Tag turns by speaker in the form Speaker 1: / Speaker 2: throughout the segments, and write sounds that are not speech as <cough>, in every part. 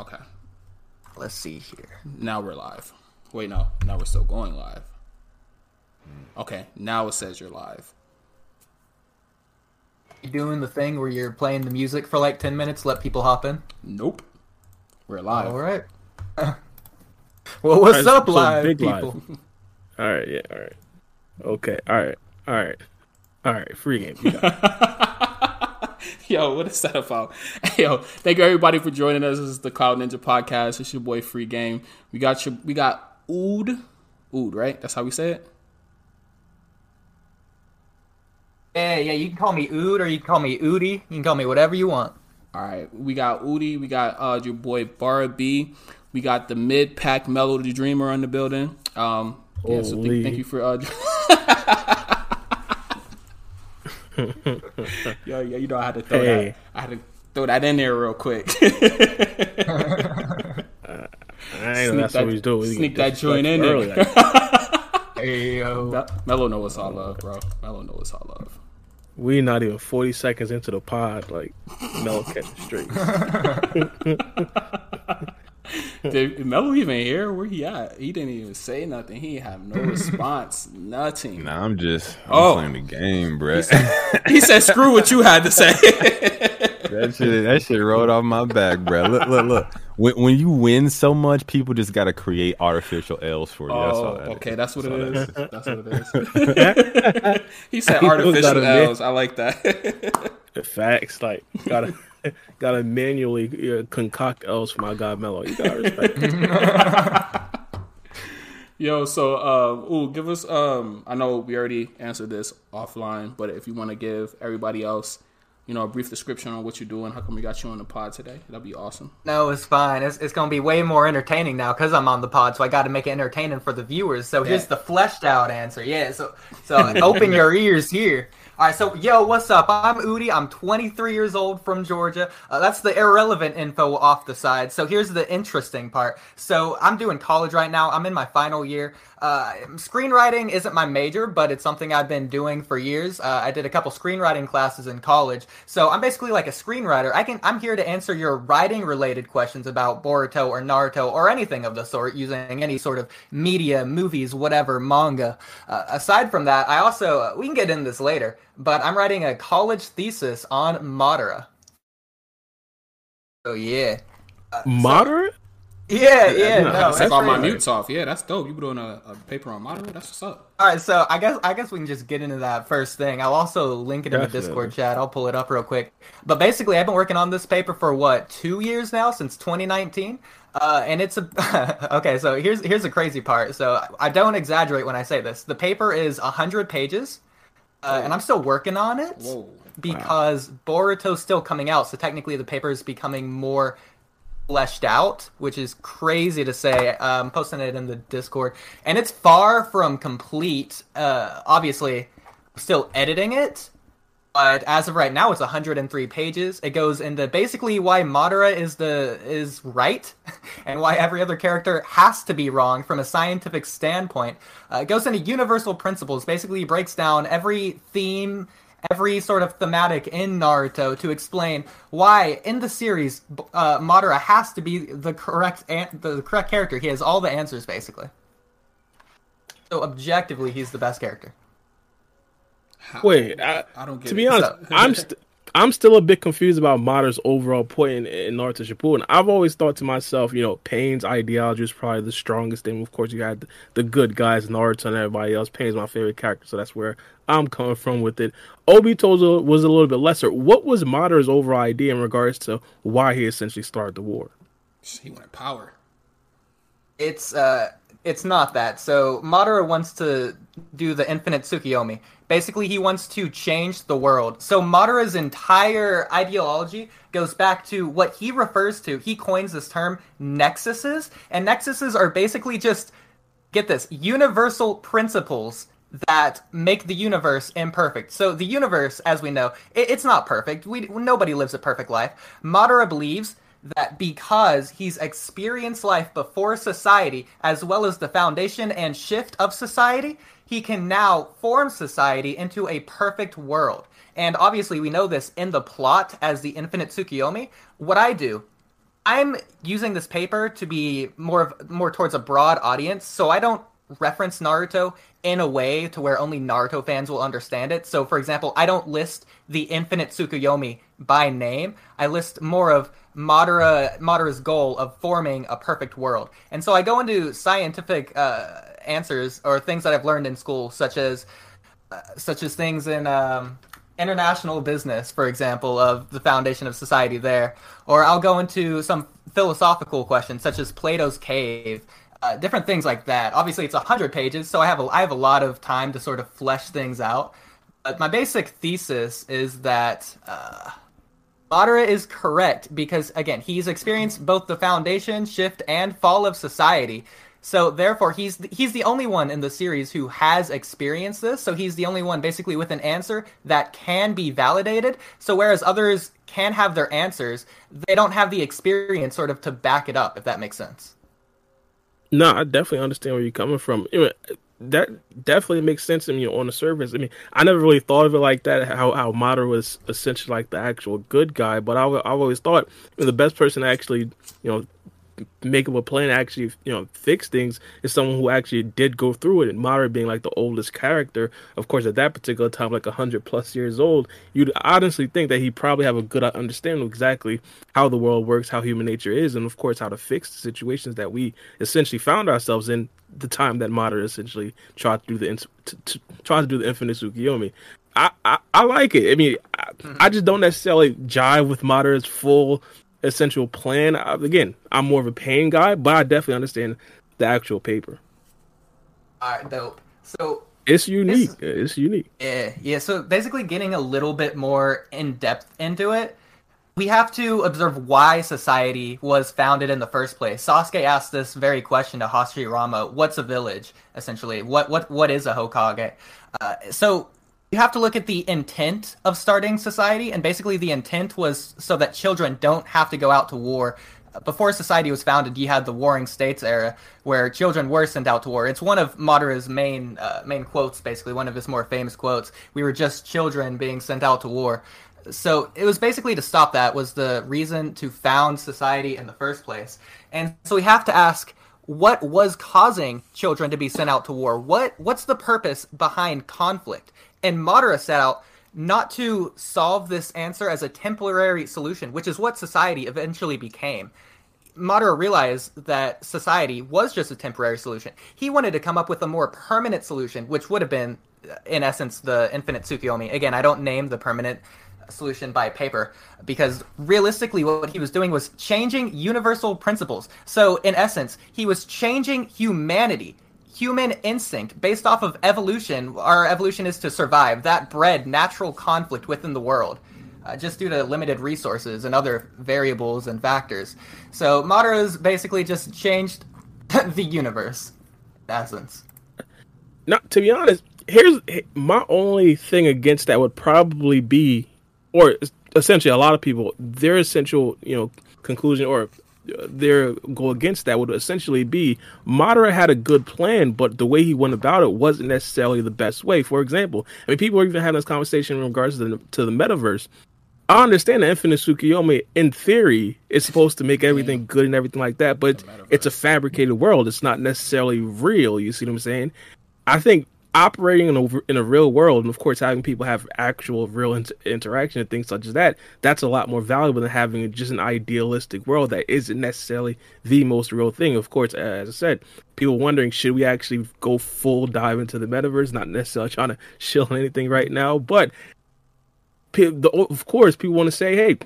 Speaker 1: Okay.
Speaker 2: Let's see here.
Speaker 1: Now we're live. Wait, no. Now we're still going live. Okay. Now it says you're live.
Speaker 2: You doing the thing where you're playing the music for like 10 minutes, let people hop in?
Speaker 1: Nope. We're live.
Speaker 2: All right. <laughs> well, what's
Speaker 3: Alright,
Speaker 2: up,
Speaker 3: so
Speaker 2: live
Speaker 3: big
Speaker 2: people?
Speaker 3: live. <laughs> All right, yeah, all right. Okay, all right, all right, all right. Free game. <laughs> You got it.
Speaker 1: Yo, what is that about? <laughs> Yo, thank you everybody for joining us. This is the Cloud Ninja Podcast. It's your boy Free Game. We got your we got Ood. Ood, right? That's how we say it?
Speaker 2: Yeah, yeah, you can call me Ood or you can call me Oodie. You can call me whatever you want.
Speaker 1: Alright. We got Oodie, we got uh your boy Bara B. We got the mid pack Mellow the Dreamer on the building. Um yeah, so
Speaker 3: Holy.
Speaker 1: thank, thank you for uh <laughs> <laughs> Yo, yeah, you know I had to throw
Speaker 3: Hey.
Speaker 1: that I had to throw that in there real quick. <laughs>
Speaker 3: I ain't know that's
Speaker 1: that-
Speaker 3: what he's doing.
Speaker 1: sneak that joint in there.
Speaker 3: early, like,
Speaker 2: Hey, yo.
Speaker 1: Me- Mellow know what's all love, bro. Mellow know what's all love.
Speaker 3: we not even forty seconds into the pod. Like, no catching straight. <laughs> <laughs> <laughs>
Speaker 1: Did Mello even hear Where he at? He didn't even say nothing. He have no response. <laughs> Nothing.
Speaker 4: Nah, I'm just I'm
Speaker 1: Oh.
Speaker 4: playing the game, bro.
Speaker 1: He said, "Screw what you had to say." <laughs>
Speaker 4: that shit that shit rolled off my back, bro. Look, look, look. When, when you win so much, people just gotta create artificial L's for you. That's oh, all
Speaker 1: oh,
Speaker 4: that
Speaker 1: okay,
Speaker 4: is.
Speaker 1: that's what it
Speaker 4: all
Speaker 1: is. That's what it is. he said artificial
Speaker 3: gotta
Speaker 1: L's. I like that.
Speaker 3: The facts, like, gotta <laughs> gotta manually uh, concoct L's for my god Mello. You gotta respect. <laughs>
Speaker 1: Yo, so um, ooh, give us um. I know we already answered this offline, but if you want to give everybody else, you know, a brief description on what you're doing, how come we got you on the pod today? That'd be awesome.
Speaker 2: No, it's fine. It's, it's going to be way more entertaining now because I'm on the pod, so I got to make it entertaining for the viewers. So here's the fleshed out answer. Yeah, so so open <laughs> your ears here. All right, so yo, what's up? I'm Udi. I'm 23 years old from Georgia. Uh, that's the irrelevant info off the side. So here's the interesting part. So I'm doing college right now. I'm in my final year. Uh, screenwriting isn't my major, but it's something I've been doing for years. Uh, I did a couple screenwriting classes in college, so I'm basically like a screenwriter. I can I'm here to answer your writing related questions about Boruto or Naruto or anything of the sort using any sort of media, movies, whatever, manga. Uh, aside from that, I also uh, we can get into this later, but I'm writing a college thesis on Madara. So yeah.
Speaker 3: Moderate.
Speaker 2: Yeah, yeah,
Speaker 3: no,
Speaker 2: no.
Speaker 3: that's
Speaker 1: Take all my mutes off. Yeah, that's dope. You doing a, a paper on Modern? That's what's up.
Speaker 2: All right, so I guess I guess we can just get into that first thing. I'll also link it in the Discord chat. I'll pull it up real quick. But basically, I've been working on this paper for what two years now, since 2019. Uh, and it's a <laughs> okay. So here's here's the crazy part. So I don't exaggerate when I say this. The paper is 100 pages, uh, and I'm still working on it
Speaker 1: Whoa.
Speaker 2: because Boruto's still coming out. So technically, the paper is becoming more fleshed out, which is crazy to say. I'm posting it in the Discord, and it's far from complete. Uh, obviously, still editing it, but as of right now, it's 103 pages. It goes into basically why Madara is the is right, <laughs> and why every other character has to be wrong from a scientific standpoint. Uh, it goes into universal principles. Basically, breaks down every theme every sort of thematic in Naruto to explain why in the series uh, Madara has to be the correct an- the correct character. He has all the answers basically. So objectively, he's the best character.
Speaker 1: How-
Speaker 3: Wait, I,
Speaker 1: I don't get
Speaker 3: to be
Speaker 1: it.
Speaker 3: honest, I'm st- I'm still a bit confused about Madara's overall point in, in Naruto Shippuden. I've always thought to myself, you know, Pain's ideology is probably the strongest thing. Of course, you had the, the good guys, Naruto and everybody else. Pain's my favorite character, so that's where I'm coming from with it. Obito was a, little bit lesser. What was Madara's overall idea in regards to why he essentially started the war?
Speaker 1: He wanted power.
Speaker 2: It's uh it's not that. So Madara wants to do the infinite Tsukiyomi. Basically, he wants to change the world. So Madara's entire ideology goes back to what he refers to. He coins this term nexuses, and nexuses are basically just get this universal principles that make the universe imperfect. So the universe, as we know, it, it's not perfect. We nobody lives a perfect life. Madara believes that because he's experienced life before society, as well as the foundation and shift of society, he can now form society into a perfect world. And obviously, we know this in the plot as the infinite Tsukiyomi. What I do I'm using this paper to be more of, more towards a broad audience, so I don't reference Naruto in a way to where only Naruto fans will understand it. So, for example, I don't list the Infinite Tsukuyomi by name. I list more of Madara Madara's goal of forming a perfect world, and so I go into scientific uh, answers or things that I've learned in school, such as uh, such as things in um, international business, for example, of the foundation of society there, or I'll go into some philosophical questions such as Plato's cave uh, different things like that. Obviously, it's a hundred pages, so I have a, I have a lot of time to sort of flesh things out. But my basic thesis is that uh, Madara is correct because again, he's experienced both the foundation shift and fall of society. So therefore, he's he's the only one in the series who has experienced this. So he's the only one basically with an answer that can be validated. So whereas others can have their answers, they don't have the experience sort of to back it up. If that makes sense.
Speaker 3: No, I definitely understand where you're coming from. that definitely makes sense to me on the surface. I mean, I never really thought of it like that. How how Madara was essentially like the actual good guy, but I I always thought the best person to actually you know make up a plan to actually you know fix things is someone who actually did go through it. And Madara being like the oldest character of course at that particular time like 100 plus years old you'd honestly think that he probably have a good understanding of exactly how the world works how human nature is and of course how to fix the situations that we essentially found ourselves in the time that Madara essentially tried to do the to, to, try to do the infinite Tsukuyomi I, I, I like it. I mean, I, mm-hmm. I, just don't necessarily jive with Madara's full essential plan. Again, I'm more of a pain guy, but I definitely understand the actual paper.
Speaker 2: All right, dope. So
Speaker 3: it's unique. It's, it's unique.
Speaker 2: Yeah, yeah. So basically, getting a little bit more in depth into it, we have to observe why society was founded in the first place. Sasuke asked this very question to Hashirama: "What's a village? Essentially, what what what is a Hokage?" Uh, so you have to look at the intent of starting society, and basically the intent was so that children don't have to go out to war. Before society was founded, you had the Warring States era, where children were sent out to war. It's one of Madara's main uh, main quotes, basically one of his more famous quotes. We were just children being sent out to war. So it was basically to stop that was the reason to found society in the first place. And so we have to ask, what was causing children to be sent out to war? What what's the purpose behind conflict? And Madara set out not to solve this answer as a temporary solution, which is what society eventually became. Madara realized that society was just a temporary solution. He wanted to come up with a more permanent solution, which would have been, uh, in essence, the infinite Tsukuyomi. Again, I don't name the permanent solution by paper because realistically what he was doing was changing universal principles so in essence he was changing humanity human instinct based off of evolution. Our evolution is to survive. That bred natural conflict within the world. Uh, just due to limited resources and other variables and factors. So Madara's basically just changed <laughs> the universe, in essence.
Speaker 3: Now, to be honest, here's my only thing against that would probably be, or essentially a lot of people, their essential, you know, conclusion or their go against that would essentially be Madara had a good plan, but the way he went about it wasn't necessarily the best way. For example, I mean, people are even having this conversation in regards to the, to the metaverse. I understand that Infinite Tsukuyomi, in theory, is supposed to make everything good and everything like that, but it's a fabricated world. It's not necessarily real. You see what I'm saying? I think operating in a, in a real world, and of course having people have actual real inter- interaction and things such as that, that's a lot more valuable than having just an idealistic world that isn't necessarily the most real thing. Of course, as I said, people wondering should we actually go full dive into the metaverse? Not necessarily trying to <laughs> shill anything right now, but of course, people want to say, "Hey,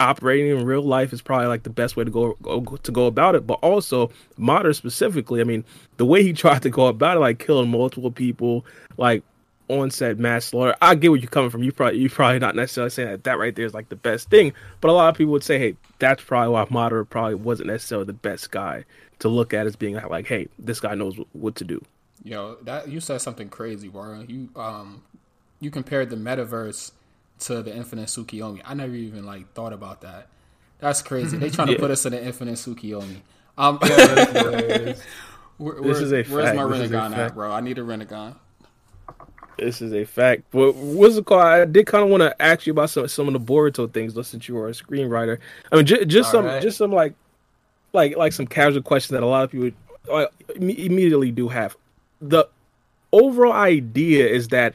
Speaker 3: operating in real life is probably like the best way to go, go to go about it." But also, Madara specifically, I mean, the way he <laughs> tried to go about it, like killing multiple people, like onset mass slaughter. I get where you're coming from. You probably you probably not necessarily saying that that right there is like the best thing, but a lot of people would say, "Hey, that's probably why Madara probably wasn't necessarily the best guy to look at as being like, hey, this guy knows what to do."
Speaker 1: Yo, that you said something crazy, bro. You um, you compared the metaverse to the Infinite Tsukuyomi. I never even like thought about that. That's crazy. They <laughs> trying to put us in the Infinite Tsukuyomi. Um, where, <laughs> where, this is a where's my Rinnegan at, bro? I need a Rinnegan.
Speaker 3: This is a fact. But what's the call? I did kind of want to ask you about some some of the Boruto things, though, since you are a screenwriter. I mean, j- just
Speaker 2: All
Speaker 3: some,
Speaker 2: right.
Speaker 3: just some like, like, like some casual questions that a lot of people imme- immediately do have. The overall idea is that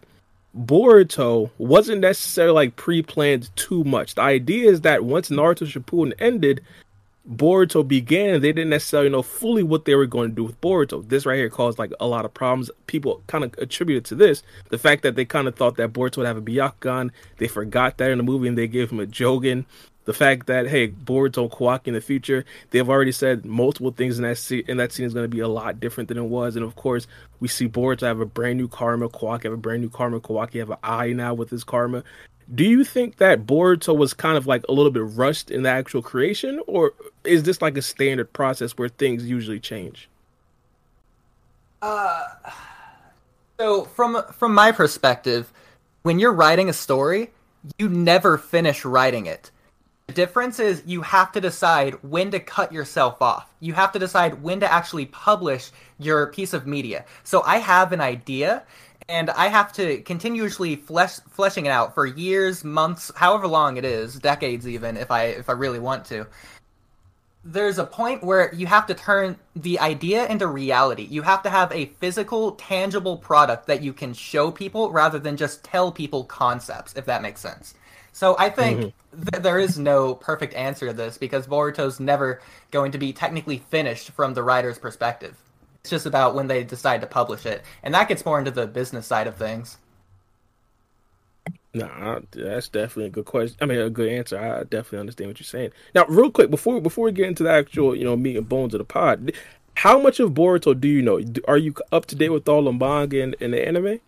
Speaker 3: Boruto wasn't necessarily like pre-planned too much. The idea is that once Naruto Shippuden ended, Boruto began, they didn't necessarily know fully what they were going to do with Boruto. This right here caused like a lot of problems. People kind of attributed to this the fact that they kind of thought that Boruto would have a Byakugan. They forgot that in the movie and they gave him a Jogan. The fact that hey, Boruto and Kawaki in the future, they've already said multiple things in that scene. In that scene is going to be a lot different than it was. And of course, we see Boruto have a brand new karma. Kawaki have a brand new karma. Kawaki have an eye now with his karma. Do you think that Boruto was kind of like a little bit rushed in the actual creation, or is this like a standard process where things usually change?
Speaker 2: Uh, So from from my perspective, when you're writing a story, you never finish writing it. The difference is you have to decide when to cut yourself off. You have to decide when to actually publish your piece of media. So I have an idea and I have to continuously flesh fleshing it out for years, months, however long it is, decades even if I if I really want to there's a point where you have to turn the idea into reality. You have to have a physical, tangible product that you can show people rather than just tell people concepts, if that makes sense. So I think mm-hmm. th- there is no perfect answer to this because Boruto's never going to be technically finished from the writer's perspective. It's just about when they decide to publish it. And that gets more into the business side of things.
Speaker 3: Nah, that's definitely a good question. I mean, a good answer. I definitely understand what you're saying. Now, real quick before before we get into the actual, you know, meat and bones of the pod, how much of Boruto do you know? Are you up to date with all the manga and, and the anime?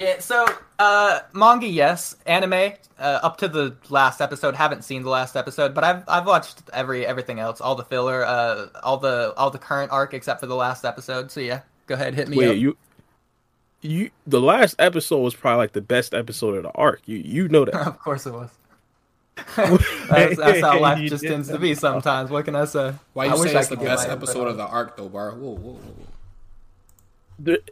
Speaker 2: Yeah, so uh, manga, yes. Anime, uh, up to the last episode. Haven't seen the last episode, but I've I've watched every everything else, all the filler, uh, all the all the current arc except for the last episode. So yeah, go ahead, hit me
Speaker 3: Wait,
Speaker 2: up.
Speaker 3: you, you, the last episode was probably like the best episode of the arc. You, you know that. <laughs>
Speaker 2: of course it was. <laughs> that's, that's how life just tends to be sometimes. What can I say?
Speaker 1: Why
Speaker 2: I
Speaker 1: you
Speaker 2: wish
Speaker 1: say
Speaker 2: I
Speaker 1: it's the best episode of the arc though, bar? Whoa, whoa, whoa.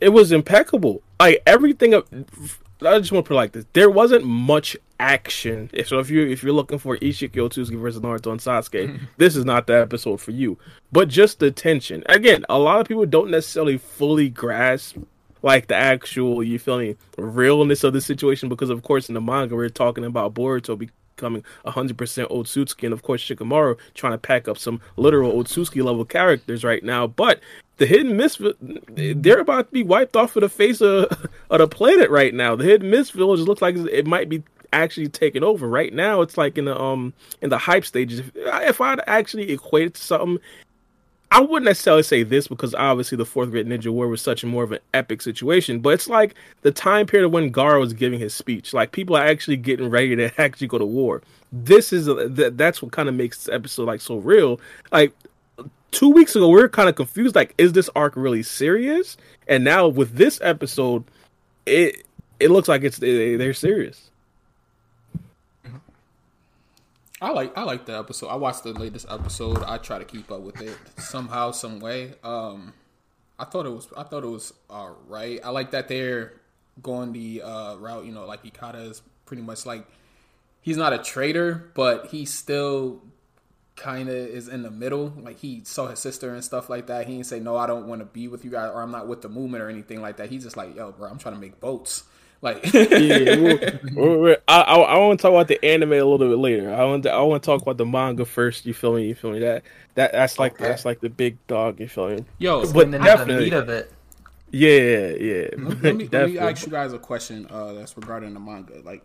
Speaker 3: It was impeccable. Like everything. I just want to put it like this: there wasn't much action. So if you if you're looking for Isshiki Otsutsuki versus Naruto and Sasuke, <laughs> this is not the episode for you. But just the tension. Again, a lot of people don't necessarily fully grasp like the actual you feel me realness of the situation because of course in the manga we're talking about Boruto becoming 100% Otsutsuki and of course Shikamaru trying to pack up some literal Otsutsuki level characters right now but the hidden misfit they're about to be wiped off of the face of, of the planet right now the hidden mist village looks like it might be actually taken over right now it's like in the um in the hype stages if, if i'd actually equate it to something I wouldn't necessarily say this because obviously the Fourth Great Ninja War was such a more of an epic situation, but it's like the time period when Gaara was giving his speech. Like people are actually getting ready to <laughs> actually go to war. This is a, th- that's what kind of makes this episode like so real. Like two weeks ago, we were kind of confused. Like, is this arc really serious? And now with this episode, it it looks like it's they- they're serious.
Speaker 1: I like I like the episode. I watched the latest episode. I try to keep up with it somehow, some way. Um, I thought it was I thought it was all right. I like that they're going the uh, route. You know, like Ikata is pretty much like he's not a traitor, but he still kind of is in the middle. Like he saw his sister and stuff like that. He didn't say no, I don't want to be with you guys, or I'm not with the movement or anything like that. He's just like, yo, bro, I'm trying to make boats. Like, <laughs>
Speaker 3: yeah, we're- we're- we're- I, I, I want to talk about the anime a little bit later. I want to, I want to talk about the manga first. You feel me? You feel me? That that that's like
Speaker 2: Okay.
Speaker 3: that's like the big dog. You feel me?
Speaker 1: yo,
Speaker 3: But
Speaker 2: and then the
Speaker 3: definitely-
Speaker 2: meat of it.
Speaker 3: Yeah, yeah.
Speaker 1: let me, let me ask you guys a question uh, that's regarding the manga. Like,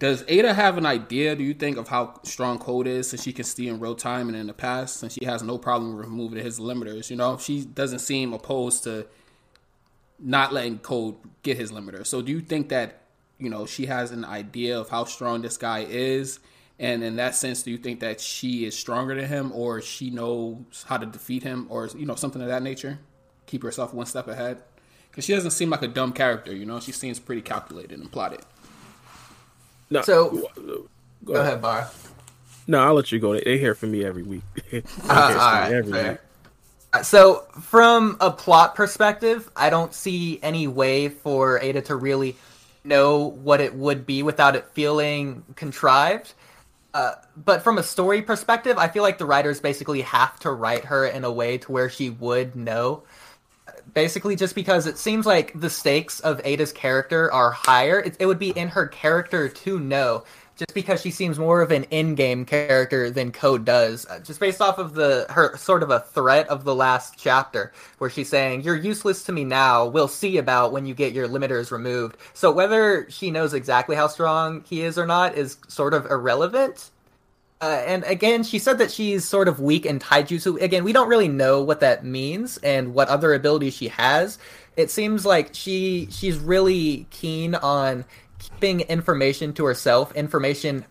Speaker 1: does Ada have an idea? Do you think of how strong Code is, since she can see in real time and in the past, since she has no problem removing his limiters? You know, she doesn't seem opposed to not letting Code get his limiter. So, do you think that you know she has an idea of how strong this guy is? And in that sense, do you think that she is stronger than him, or she knows how to defeat him, or you know something of that nature? Keep herself one step ahead, because she doesn't seem like a dumb character. You know, she seems pretty calculated and plotted.
Speaker 3: No,
Speaker 2: So-
Speaker 3: go
Speaker 2: Go ahead, Bar.
Speaker 3: No, I'll let you go. They, they hear from me every week. <laughs>
Speaker 2: Uh,
Speaker 3: me
Speaker 2: alright,
Speaker 3: every
Speaker 2: fair.
Speaker 3: week.
Speaker 2: So, from a plot perspective, I don't see any way for Ada to really know what it would be without it feeling contrived. Uh, but from a story perspective, I feel like the writers basically have to write her in a way to where she would know. Basically, just because it seems like the stakes of Ada's character are higher, it, it would be in her character to know just because she seems more of an in-game character than Code does, uh, just based off of the her sort of a threat of the last chapter, where she's saying, "You're useless to me now. We'll see about when you get your limiters removed." So whether she knows exactly how strong he is or not is sort of irrelevant. Uh, and again, she said that she's sort of weak in taijutsu. Again, we don't really know what that means and what other abilities she has. It seems like she she's really keen on keeping information to herself, information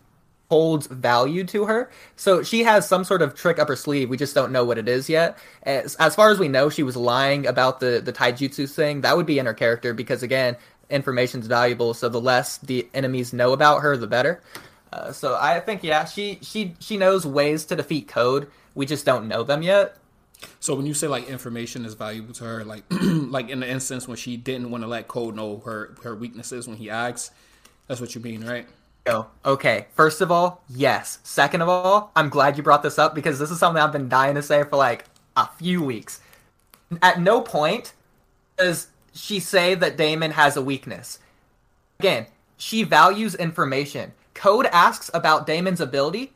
Speaker 2: holds value to her. So she has some sort of trick up her sleeve. We just don't know what it is yet. As, as far as we know, she was lying about the the taijutsu thing. That would be in her character because again, information's valuable. So the less the enemies know about her, the better. Uh, so I think yeah, she she she knows ways to defeat Code. We just don't know them yet.
Speaker 1: So when you say like information is valuable to her, like <clears throat> like in the instance when she didn't want to let Code know her her weaknesses when he acts, that's what you mean, right?
Speaker 2: Oh, okay. First of all, yes. Second of all, I'm glad you brought this up because this is something I've been dying to say for like a few weeks. At no point does she say that Damon has a weakness. Again, she values information. Code asks about Damon's ability.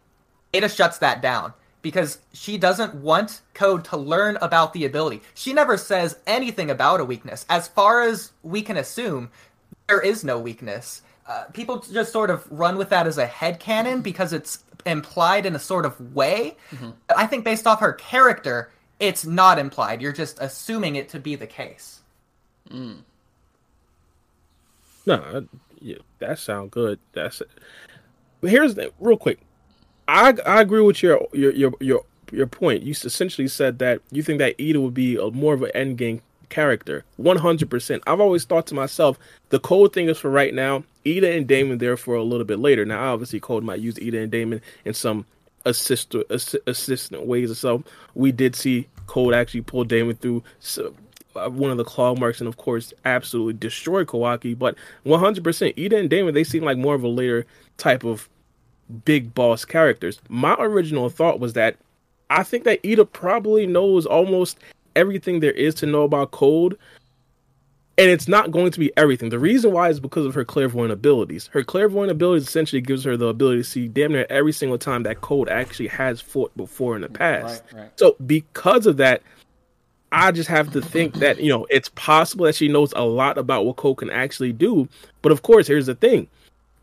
Speaker 2: Ada shuts that down because she doesn't want Code to learn about the ability. She never says anything about a weakness. As far as we can assume, there is no weakness. Uh, people just sort of run with that as a head canon because it's implied in a sort of way. Mm-hmm. I think based off her character, it's not implied. You're just assuming it to be the case.
Speaker 3: Mm. No, yeah, that sounds good. That's it. But here's the real quick. I I agree with your your your your your point. You essentially said that you think that Ida would be a, more of an end game character. 100%. I've always thought to myself, the Code thing is for right now. Ida and Damon there for a little bit later. Now, obviously, Code might use Ida and Damon in some assist, assist assistant ways or so. We did see Code actually pull Damon through uh, one of the claw marks and, of course, absolutely destroy Kawaki. But 100%, Ida and Damon, they seem like more of a later type of big boss characters. My original thought was that I think that Ida probably knows almost everything there is to know about Code. And it's not going to be everything. The reason why is because of her clairvoyant abilities. Her clairvoyant abilities essentially gives her the ability to see damn near every single time that Code actually has fought before in the past. Right, right. So because of that, I just have to think that, you know, it's possible that she knows a lot about what Code can actually do. But of course, here's the thing.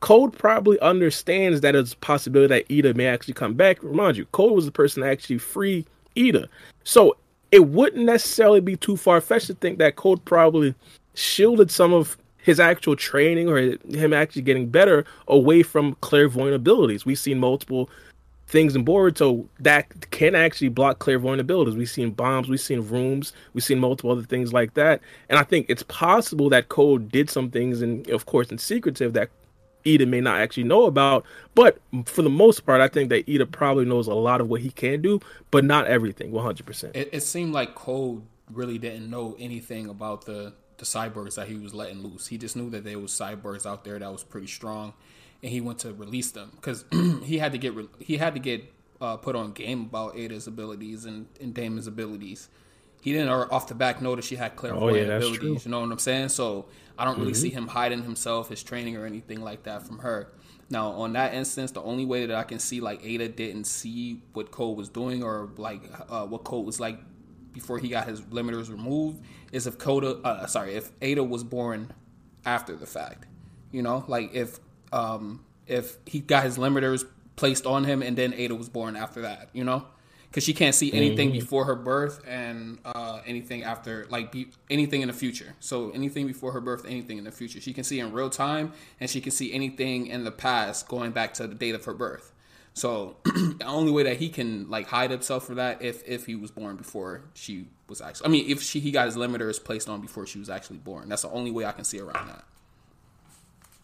Speaker 3: Code probably understands that it's a possibility that Ida may actually come back. Remind you, Code was the person that actually free Ida. So it wouldn't necessarily be too far fetched to think that Code probably shielded some of his actual training or him actually getting better away from clairvoyant abilities. We've seen multiple things in Boruto that can actually block clairvoyant abilities. We've seen bombs, we've seen rooms, we've seen multiple other things like that. And I think it's possible that Code did some things, and of course, in secretive that Ida may not actually know about. But for the most part, I think that Ida probably knows a lot of what he can do, but not everything, 100%.
Speaker 1: It, it seemed like Code really didn't know anything about the, the cyborgs that he was letting loose. He just knew that there was cyborgs out there that was pretty strong, and he went to release them because <clears throat> he had to get he had to get uh, put on game about Ada's abilities and, and Damon's abilities. He didn't off the back know that she had clairvoyant oh, yeah, abilities. You know what I'm saying? So I don't really mm-hmm. see him hiding himself, his training, or anything like that from her. Now, on that instance, the only way that I can see like Ada didn't see what Code was doing or like uh, what Code was like before he got his limiters removed is if Coda, uh, sorry, if Ada was born after the fact. You know, like if um if he got his limiters placed on him and then Ada was born after that. You know because she can't see anything mm-hmm. before her birth and uh, anything after, like be, anything in the future. So anything before her birth, anything in the future, she can see in real time, and she can see anything in the past going back to the date of her birth. So <clears throat> the only way that he can like hide himself for that if if he was born before she was actually. I mean, if she he got his limiters placed on before she was actually born. That's the only way I can see around that.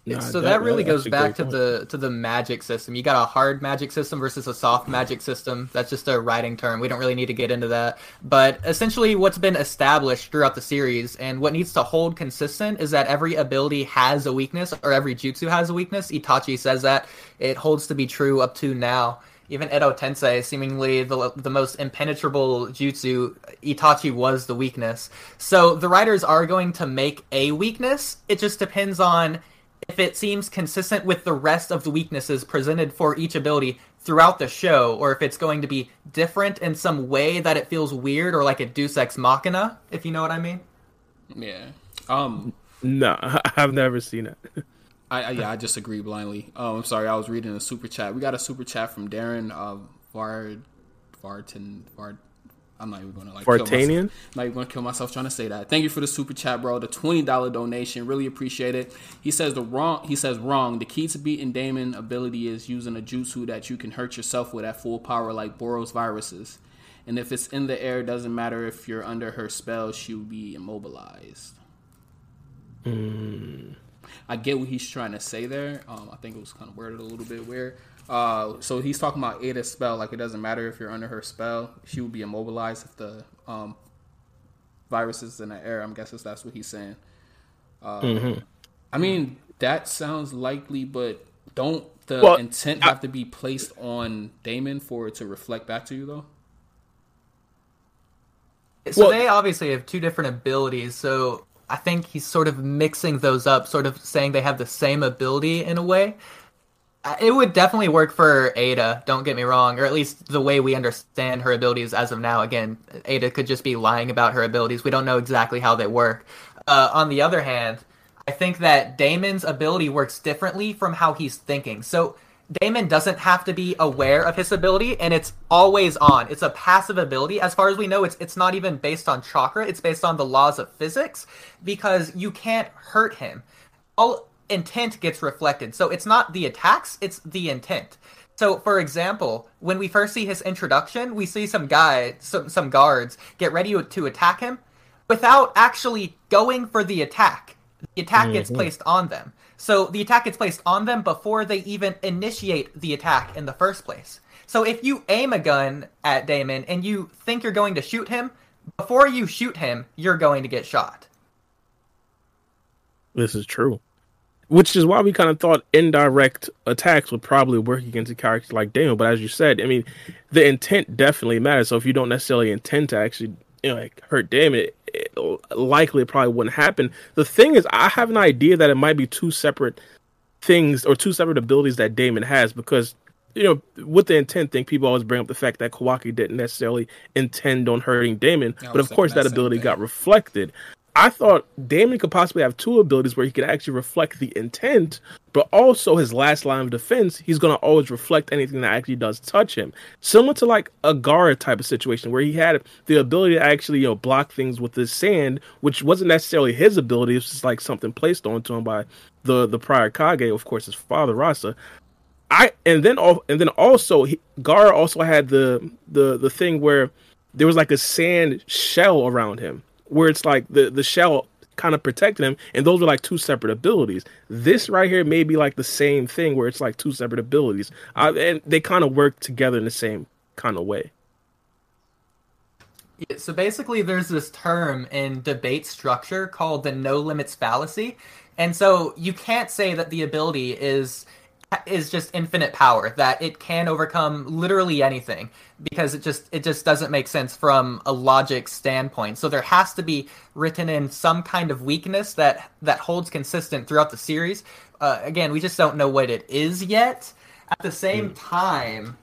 Speaker 3: Nah,
Speaker 2: so that, really
Speaker 3: that's
Speaker 2: goes back to
Speaker 3: point.
Speaker 2: the to the magic system. You got a hard magic system versus a soft magic system. That's just a writing term. We don't really need to get into that. But essentially, what's been established throughout the series and what needs to hold consistent is that every ability has a weakness, or every jutsu has a weakness. Itachi says that it holds to be true up to now. Even Edo Tensei, seemingly the the most impenetrable jutsu, Itachi was the weakness. So the writers are going to make a weakness. It just depends on if it seems consistent with the rest of the weaknesses presented for each ability throughout the show, or if it's going to be different in some way that it feels weird or like a Deus Ex Machina, if you know what I mean.
Speaker 1: Yeah. Um.
Speaker 3: No, <laughs> I've never seen it.
Speaker 1: I, I yeah, I just agree blindly. Um, I'm sorry, I was reading a super chat. We got a super chat from Darren uh, Vard Vartan Vard. I'm not even gonna like kill myself.
Speaker 3: Vartanian?
Speaker 1: Not even gonna kill myself trying to say that. Thank you for the super chat, bro. The twenty dollar donation, really appreciate it. He says the wrong. He says wrong. The key to beating Damon ability is using a jutsu that you can hurt yourself with at full power, like Boros viruses. And if it's in the air, it doesn't matter if you're under her spell, she'll be immobilized. I get what he's trying to say there. Um, I think it was kind of worded a little bit weird. Uh, so he's talking about Ada's spell. Like it doesn't matter if you're under her spell; she will be immobilized if the um, virus is in the air. I'm guessing that's what he's saying. Uh, I mean, that sounds likely, but don't the
Speaker 3: Well,
Speaker 1: intent
Speaker 3: I-
Speaker 1: have to be placed on Damon for it to reflect back to you, though?
Speaker 2: So
Speaker 3: Well-
Speaker 2: they obviously have two different abilities. So I think he's sort of mixing those up, sort of saying they have the same ability in a way. It would definitely work for Ada, don't get me wrong, or at least the way we understand her abilities as of now. Again, Ada could just be lying about her abilities. We don't know exactly how they work. Uh, on the other hand, I think that Damon's ability works differently from how he's thinking. So Damon doesn't have to be aware of his ability, and it's always on. It's a passive ability. As far as we know, it's it's not even based on chakra. It's based on the laws of physics because you can't hurt him. All intent gets reflected. So it's not the attacks; it's the intent. So, for example, when we first see his introduction, we see some guy, some some guards get ready to attack him without actually going for the attack. The attack gets mm-hmm. placed on them. So the attack gets placed on them before they even initiate the attack in the first place. So if you aim a gun at Damon and you think you're going to shoot him, before you shoot him, you're going to get shot.
Speaker 3: This is true. Which is why we kind of thought indirect attacks would probably work against a character like Damon. But as you said, I mean, the intent definitely matters. So if you don't necessarily intend to actually, you know, like hurt Damon, it, it likely it probably wouldn't happen. The thing is, I have an idea that it might be two separate things or two separate abilities that Damon has because you know, with the intent thing, people always bring up the fact that Kawaki didn't necessarily intend on hurting Damon, but of course that
Speaker 1: that
Speaker 3: ability
Speaker 1: thing.
Speaker 3: got reflected. I thought Damon could possibly have two abilities where he could actually reflect the intent, but also his last line of defense, he's going to always reflect anything that actually does touch him. Similar to like a Gaara type of situation where he had the ability to actually, you know, block things with his sand, which wasn't necessarily his ability, it was just like something placed onto him by the the prior Kage, of course, his father Rasa. I and then and then also he, Gaara also had the the the thing where there was like a sand shell around him where it's like the the shell kind of protected him and those were like two separate abilities. This right here may be like the same thing where it's like two separate abilities. Uh, and they kind of work together in the same kind of way.
Speaker 2: Yeah, So basically, there's this term in debate structure called the no limits fallacy, and so you can't say that the ability is is just infinite power that it can overcome literally anything because it just it just doesn't make sense from a logic standpoint. So there has to be written in some kind of weakness that that holds consistent throughout the series. Uh, again we just don't know what it is yet. At the same time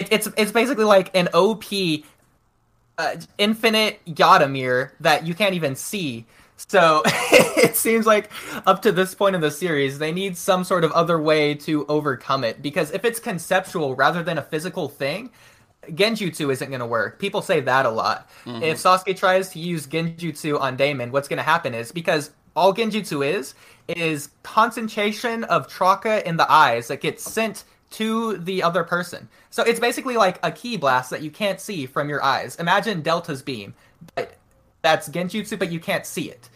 Speaker 2: it, it's it's basically like an op uh, infinite Yata Mirror that you can't even see. So <laughs> it seems like up to this point in the series, they need some sort of other way to overcome it. Because if it's conceptual rather than a physical thing, Genjutsu isn't going to work. People say that a lot. Mm-hmm. If Sasuke tries to use Genjutsu on Damon, what's going to happen is because all Genjutsu is is concentration of chakra in the eyes that gets sent to the other person. So it's basically like a ki blast that you can't see from your eyes. Imagine Delta's beam, but that's Genjutsu, but you can't see it.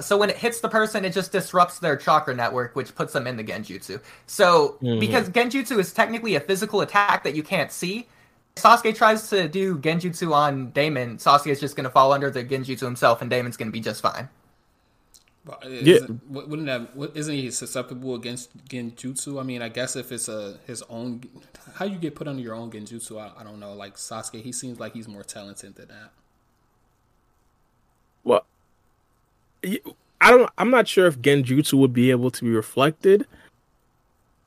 Speaker 2: so when it hits the person, it just disrupts their chakra network, which puts them in the genjutsu. So
Speaker 3: Mhm.
Speaker 2: because genjutsu is technically a physical attack that you can't see, Sasuke tries to do genjutsu on Damon. Sasuke is just going to fall under the genjutsu himself, and Damon's going to be just fine.
Speaker 1: But
Speaker 3: Yeah.
Speaker 1: isn't, wouldn't that what- isn't he susceptible against genjutsu? I mean, I guess if it's a his own, how you get put under your own genjutsu, I, I don't know. Like Sasuke, he seems like he's more talented than that.
Speaker 3: Well, I don't. I'm not sure if Genjutsu would be able to be reflected,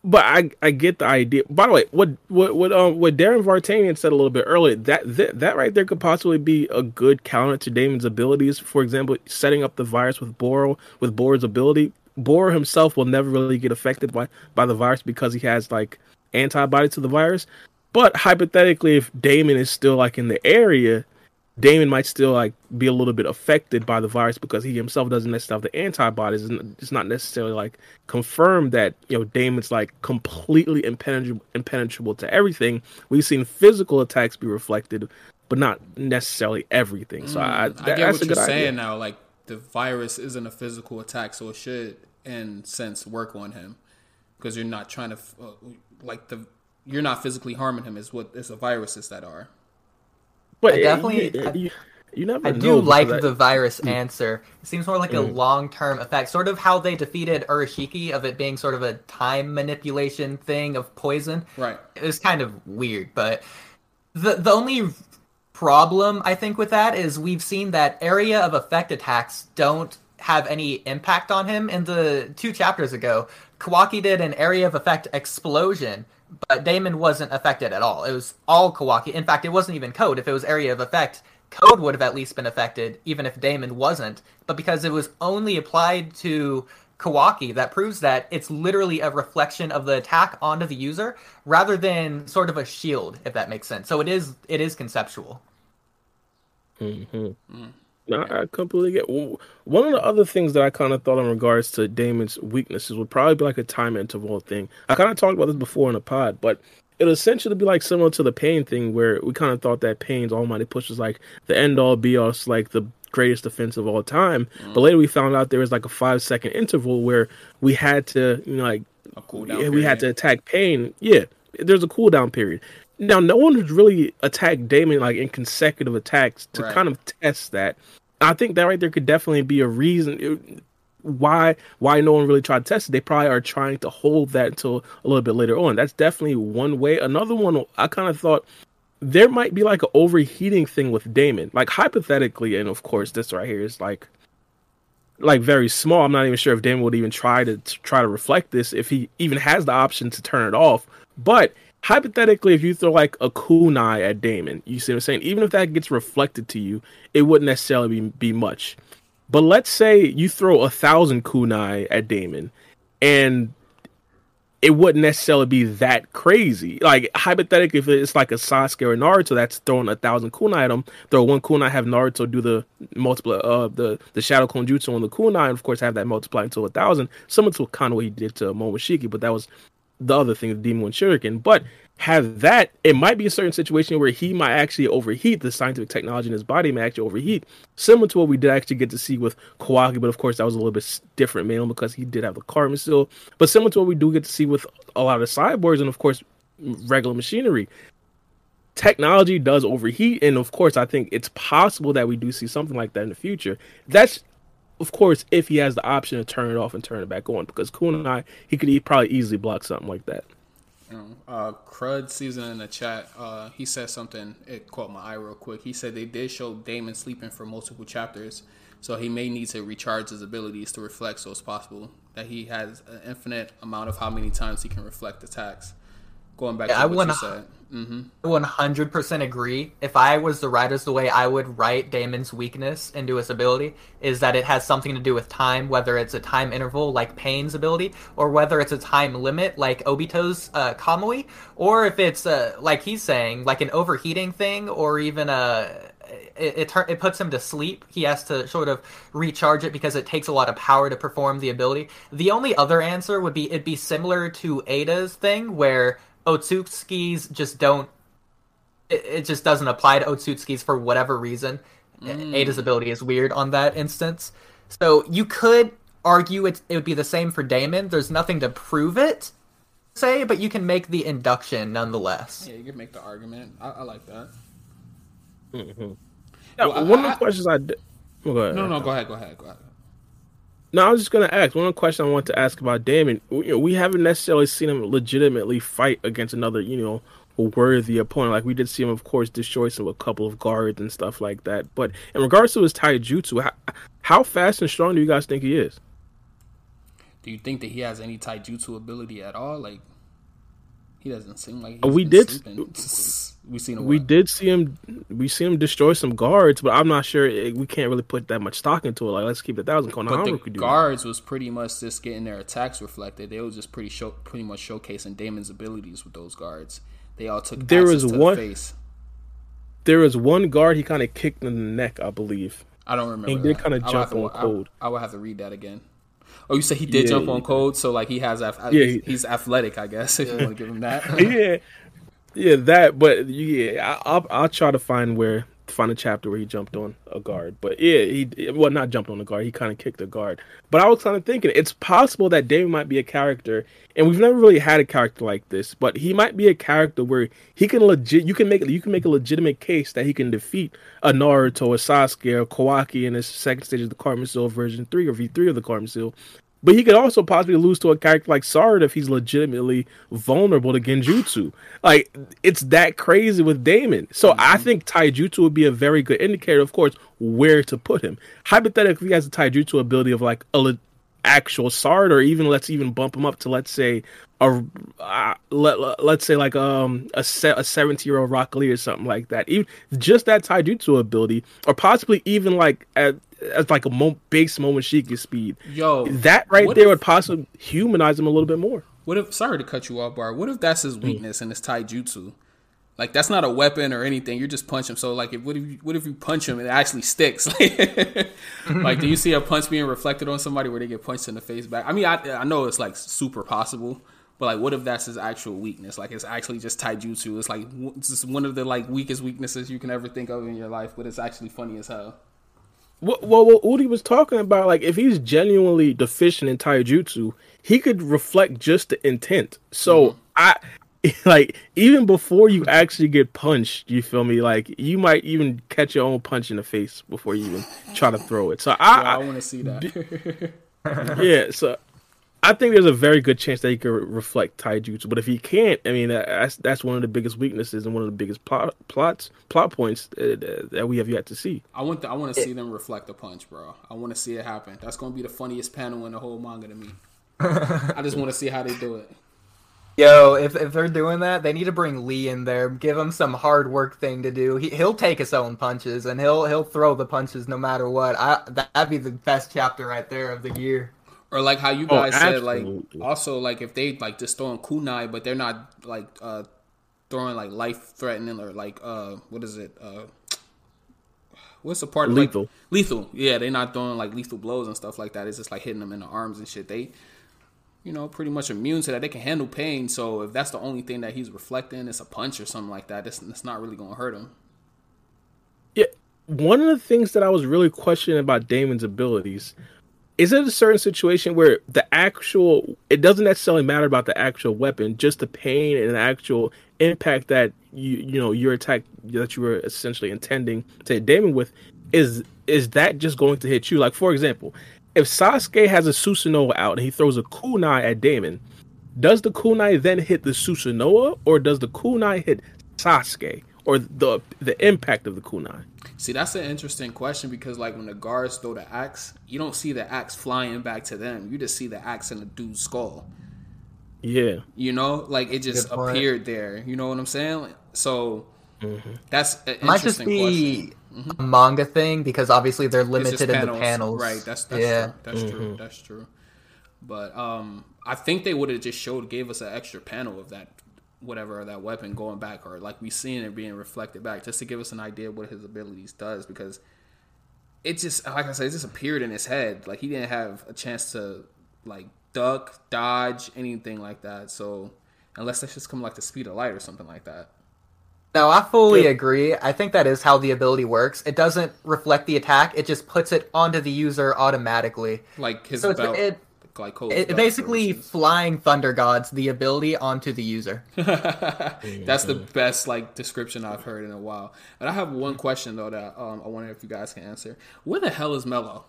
Speaker 3: but I I get the idea. By the way, what what what um what Darren Vartanian said a little bit earlier that that, that right there could possibly be a good counter to Damon's abilities. For example, setting up the virus with Boro with Boro's ability. Boro himself will never really get affected by by the virus because he has like antibodies to the virus. But hypothetically, if Damon is still like in the area, Damon might still like be a little bit affected by the virus because he himself doesn't necessarily have the antibodies. It's not necessarily like confirmed that you know Damon's like completely impenetrable, impenetrable to everything. We've seen physical attacks be reflected, but not necessarily everything. So I,
Speaker 1: Mm, I
Speaker 3: that-
Speaker 1: get
Speaker 3: that's
Speaker 1: what
Speaker 3: a
Speaker 1: you're saying
Speaker 3: idea.
Speaker 1: now. Like the virus isn't a physical attack, so it should, in sense, work on him because you're not trying to uh, like the you're not physically harming him. Is what it's the viruses that are.
Speaker 3: But
Speaker 2: I definitely-
Speaker 3: you, you, you never.
Speaker 2: I do like the virus answer. It seems more like a
Speaker 3: Mm.
Speaker 2: long term effect, sort of how they defeated Urashiki, of it being sort of a time manipulation thing of poison.
Speaker 1: Right.
Speaker 2: It was kind of weird, but the the only problem I think with that is we've seen that area of effect attacks don't have any impact on him. In the two chapters ago, Kawaki did an area of effect explosion, but Damon wasn't affected at all. It was all Kawaki. In fact, it wasn't even Code. If it was area of effect, Code would have at least been affected, even if Damon wasn't. But because it was only applied to Kawaki, that proves that it's literally a reflection of the attack onto the user rather than sort of a shield, if that makes sense. So it is it is conceptual.
Speaker 3: Mhm. No, I completely get. One of the other things that I kind of thought in regards to Damon's weaknesses would probably be like a time interval thing. I kind of talked about this before in a pod, but it'll essentially be like similar to the pain thing, where we kind of thought that Pain's Almighty Push was like the end all be all, like the greatest defense of all time. But later we found out there was like a five second interval where we had to, you know, like yeah, we had to attack Pain. Yeah, there's a cooldown period. Now, no one has really attacked Damon like in consecutive attacks to
Speaker 1: Right.
Speaker 3: kind of test that. I think that right there could definitely be a reason it- why why no one really tried to test it. They probably are trying to hold that until a little bit later on. That's definitely one way. Another one, I kind of thought there might be like an overheating thing with Damon. Like hypothetically, and of course, this right here is like like very small. I'm not even sure if Damon would even try to, to try to reflect this if he even has the option to turn it off. But hypothetically, if you throw like a kunai at Damon, you see what I'm saying? Even if that gets reflected to you, it wouldn't necessarily be, be much. But let's say you throw a thousand kunai at Damon, and it wouldn't necessarily be that crazy. Like hypothetically, if it's like a Sasuke or Naruto that's throwing a thousand kunai at him, throw one kunai, have Naruto do the multiple uh the the shadow clone jutsu on the kunai, and of course have that multiply into a thousand, similar to kind of what he did to Momoshiki, but that was the other thing, the Demon One Shuriken. But have that, it might be a certain situation where he might actually overheat the scientific technology in his body may actually overheat, similar to what we did actually get to see with Kawaki. But of course, that was a little bit different, mainly because he did have the carbon still. But similar to what we do get to see with a lot of cyborgs and of course regular machinery. Technology does overheat, and of course, I think it's possible that we do see something like that in the future. That's of course, if he has the option to turn it off and turn it back on, because Kunai, he could e- probably easily block something like that.
Speaker 1: Uh, Crud season in the chat. Uh, he said something. It caught my eye real quick. He said they did show Damon sleeping for multiple chapters, so he may need to recharge his abilities to reflect. So it's possible that he has an infinite amount of how many times he can reflect attacks. Going back
Speaker 2: Yeah,
Speaker 1: to
Speaker 2: I
Speaker 1: what you said. hmm
Speaker 2: hundred percent agree. If I was the writers, the way I would write Damon's weakness into his ability is that it has something to do with time, whether it's a time interval like Pain's ability, or whether it's a time limit like Obito's uh, Kamui, or if it's uh, like he's saying, like an overheating thing, or even a it it, it puts him to sleep. He has to sort of recharge it because it takes a lot of power to perform the ability. The only other answer would be it'd be similar to Ada's thing where Otsutsuki's just don't it, it just doesn't apply to Otsutsuki's for whatever reason. Ada's ability is weird on that instance. So you could argue it, it would be the same for Damon. There's nothing to prove it, say, but you can make the induction nonetheless.
Speaker 1: Yeah, you can make the argument. I, I like that.
Speaker 3: Mm-hmm. Yeah,
Speaker 1: Well,
Speaker 3: one
Speaker 1: I-
Speaker 3: of the questions I did. Go ahead.
Speaker 1: No, no, go ahead, go ahead, go ahead.
Speaker 3: No, I was just gonna ask one question I want to ask about Damon. You know, we haven't necessarily seen him legitimately fight against another, you know, worthy opponent. Like we did see him, of course, destroy some a couple of guards and stuff like that. But in regards to his taijutsu, how, how fast and strong do you guys think he is?
Speaker 1: Do you think that he has any taijutsu ability at all? Like, he doesn't seem like
Speaker 3: Uh, we did-
Speaker 1: sleeping. <laughs> <laughs> We seen him.
Speaker 3: We did see him, we see him destroy some guards, but I'm not sure eh, we can't really put that much stock into it. Like let's keep it a thousand.
Speaker 1: But
Speaker 3: Konohama
Speaker 1: the
Speaker 3: could do that.
Speaker 1: guards was pretty much just getting their attacks reflected. They was just pretty show, pretty much showcasing Daemon's abilities with those guards. They all took
Speaker 3: There was
Speaker 1: to
Speaker 3: one-
Speaker 1: the face.
Speaker 3: There was one guard he kind of kicked in the neck, I believe.
Speaker 1: I don't remember.
Speaker 3: He did kinda jump
Speaker 1: have to-
Speaker 3: on
Speaker 1: I-
Speaker 3: code.
Speaker 1: I, would have to read that again. Oh, you said he did
Speaker 3: Yeah,
Speaker 1: jump on
Speaker 3: yeah.
Speaker 1: code, so like he has,
Speaker 3: Yeah, he-
Speaker 1: he's athletic, I guess. If you want to give him that. <laughs>
Speaker 3: yeah, yeah, that. But yeah, I, I'll I'll try to find where find a chapter where he jumped on a guard. But yeah, he well not jumped on a guard. He kind of kicked a guard. But I was kind of thinking it's possible that Daemon might be a character, and we've never really had a character like this. But he might be a character where he can legit. You can make you can make a legitimate case that he can defeat a Naruto, a Sasuke, or Kawaki in his second stage of the Karma Seal version three or V three of the Karma Seal. But he could also possibly lose to a character like Sard if he's legitimately vulnerable to Genjutsu. Like it's that crazy with Daemon. So I mm-hmm. think Taijutsu would be a very good indicator, of course, where to put him. Hypothetically, he has a Taijutsu ability of like a actual Sard, or even let's even bump him up to let's say a uh, let, let's say like um a se- a seventy year old Rock Lee or something like that. Even just that Taijutsu ability, or possibly even like at as like a mo- base Momoshiki speed.
Speaker 1: Yo,
Speaker 3: That right there
Speaker 1: if-
Speaker 3: would possibly humanize him a little bit more.
Speaker 1: What if? Sorry to cut you off, Bar. What if that's his weakness and his taijutsu? Like that's not a weapon or anything. You're just punch him. So like, if what if you, what if you punch him and it actually sticks? <laughs> like, do you see a punch being reflected on somebody where they get punched in the face back? I mean, I I know it's like super possible, but like, what if that's his actual weakness? Like, it's actually just taijutsu. It's like it's just one of the like weakest weaknesses you can ever think of in your life, but it's actually funny as hell.
Speaker 3: Well, well, what Udi was talking about, like if he's genuinely deficient in taijutsu, he could reflect just the intent. So mm-hmm. I <laughs> like even before you actually get punched, you feel me? Like you might even catch your own punch in the face before you even try to throw it. So I,
Speaker 1: I
Speaker 3: I
Speaker 1: want to see that. <laughs>
Speaker 3: yeah, so I think there's a very good chance that he could reflect taijutsu. But if he can't, I mean, that's that's one of the biggest weaknesses and one of the biggest plot plots plot points uh, that we have yet to see.
Speaker 1: I want the, I want to see them reflect the punch, bro. I want to see it happen. That's gonna be the funniest panel in the whole manga to me. <laughs> I just want to see how they do it.
Speaker 2: Yo, if, if they're doing that, they need to bring Lee in there. Give him some hard work thing to do. He, he'll take his own punches and he'll he'll throw the punches no matter what. I that'd be the best chapter right there of the year.
Speaker 1: Or like how you
Speaker 3: Oh,
Speaker 1: guys said, like also like if they like just throwing kunai, but they're not like uh throwing like life threatening or like uh what is it uh what's the part of, like-
Speaker 3: Lethal.
Speaker 1: lethal yeah they're not throwing like lethal blows and stuff like that it's just like hitting them in the arms and shit they you know pretty much immune to that they can handle pain so if that's the only thing that he's reflecting it's a punch or something like that it's, it's not really gonna hurt him
Speaker 3: Yeah, one of the things that I was really questioning about Daemon's abilities is it a certain situation where the actual it doesn't necessarily matter about the actual weapon, just the pain and the actual impact that you you know your attack that you were essentially intending to hit Daemon with is is that just going to hit you? Like for example, if Sasuke has a Susanoo out and he throws a kunai at Daemon, does the kunai then hit the Susanoo or does the kunai hit Sasuke or the the impact of the kunai?
Speaker 1: See, that's an interesting question because, like, when the guards throw the axe, you don't see the axe flying back to them. You just see the axe in the dude's skull.
Speaker 3: Yeah.
Speaker 1: You know, like it just appeared there. You know what I'm saying? So that's an
Speaker 2: It might just
Speaker 1: interesting
Speaker 2: be
Speaker 1: question.
Speaker 2: a manga thing because obviously they're limited
Speaker 1: just
Speaker 2: in the panels.
Speaker 1: right? That's that's
Speaker 2: yeah.
Speaker 1: true. That's true. That's true. But um, I think they would have just showed, gave us an extra panel of that, whatever that weapon going back, or like we seen it being reflected back, just to give us an idea of what his abilities does. Because it just, like I said, it just appeared in his head. Like he didn't have a chance to like duck, dodge, anything like that. So unless that's just come like the speed of light or something like that.
Speaker 2: No, I fully agree. I think that is how the ability works. It doesn't reflect the attack; it just puts it onto the user automatically.
Speaker 1: Like his
Speaker 2: So it's,
Speaker 1: belt,
Speaker 2: it,
Speaker 1: like
Speaker 2: it basically <laughs> flying thunder gods the ability onto the user.
Speaker 1: That's the best like description I've heard in a while. And I have one question though that um, I wonder if you guys can answer. Where the hell is Mello?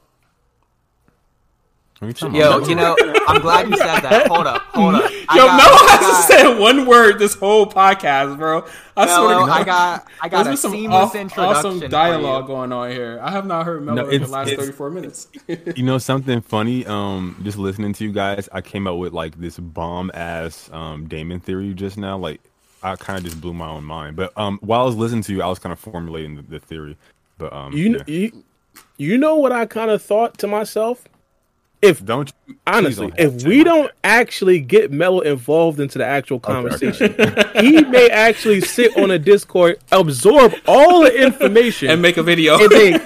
Speaker 4: What are you talking
Speaker 2: Yo,
Speaker 4: about?
Speaker 2: you know, I'm glad you said that. Hold up, hold up. I
Speaker 1: Yo,
Speaker 2: got-
Speaker 1: Mello
Speaker 2: I
Speaker 1: hasn't
Speaker 2: got-
Speaker 1: said one word this whole podcast, bro. I swear to God.
Speaker 2: I got, I got
Speaker 1: There's
Speaker 2: a
Speaker 1: some
Speaker 2: seamless
Speaker 1: off-
Speaker 2: introduction.
Speaker 1: awesome
Speaker 2: for
Speaker 1: dialogue
Speaker 2: you.
Speaker 1: going on here. I have not heard Mello
Speaker 4: No,
Speaker 1: in the last 34 minutes. <laughs>
Speaker 4: you know something funny? Um, just listening to you guys, I came up with like this bomb ass um Daemon theory just now. Like, I kind of just blew my own mind. But um, while I was listening to you, I was kind of formulating the, the theory. But um,
Speaker 3: You,
Speaker 4: yeah.
Speaker 3: you you know what I kind of thought to myself? If
Speaker 4: don't you-
Speaker 3: honestly, if we don't
Speaker 4: that.
Speaker 3: actually get Mello involved into the actual
Speaker 4: okay.
Speaker 3: conversation, he may actually sit on a Discord, absorb all the <laughs> information,
Speaker 1: and make a video.
Speaker 3: and then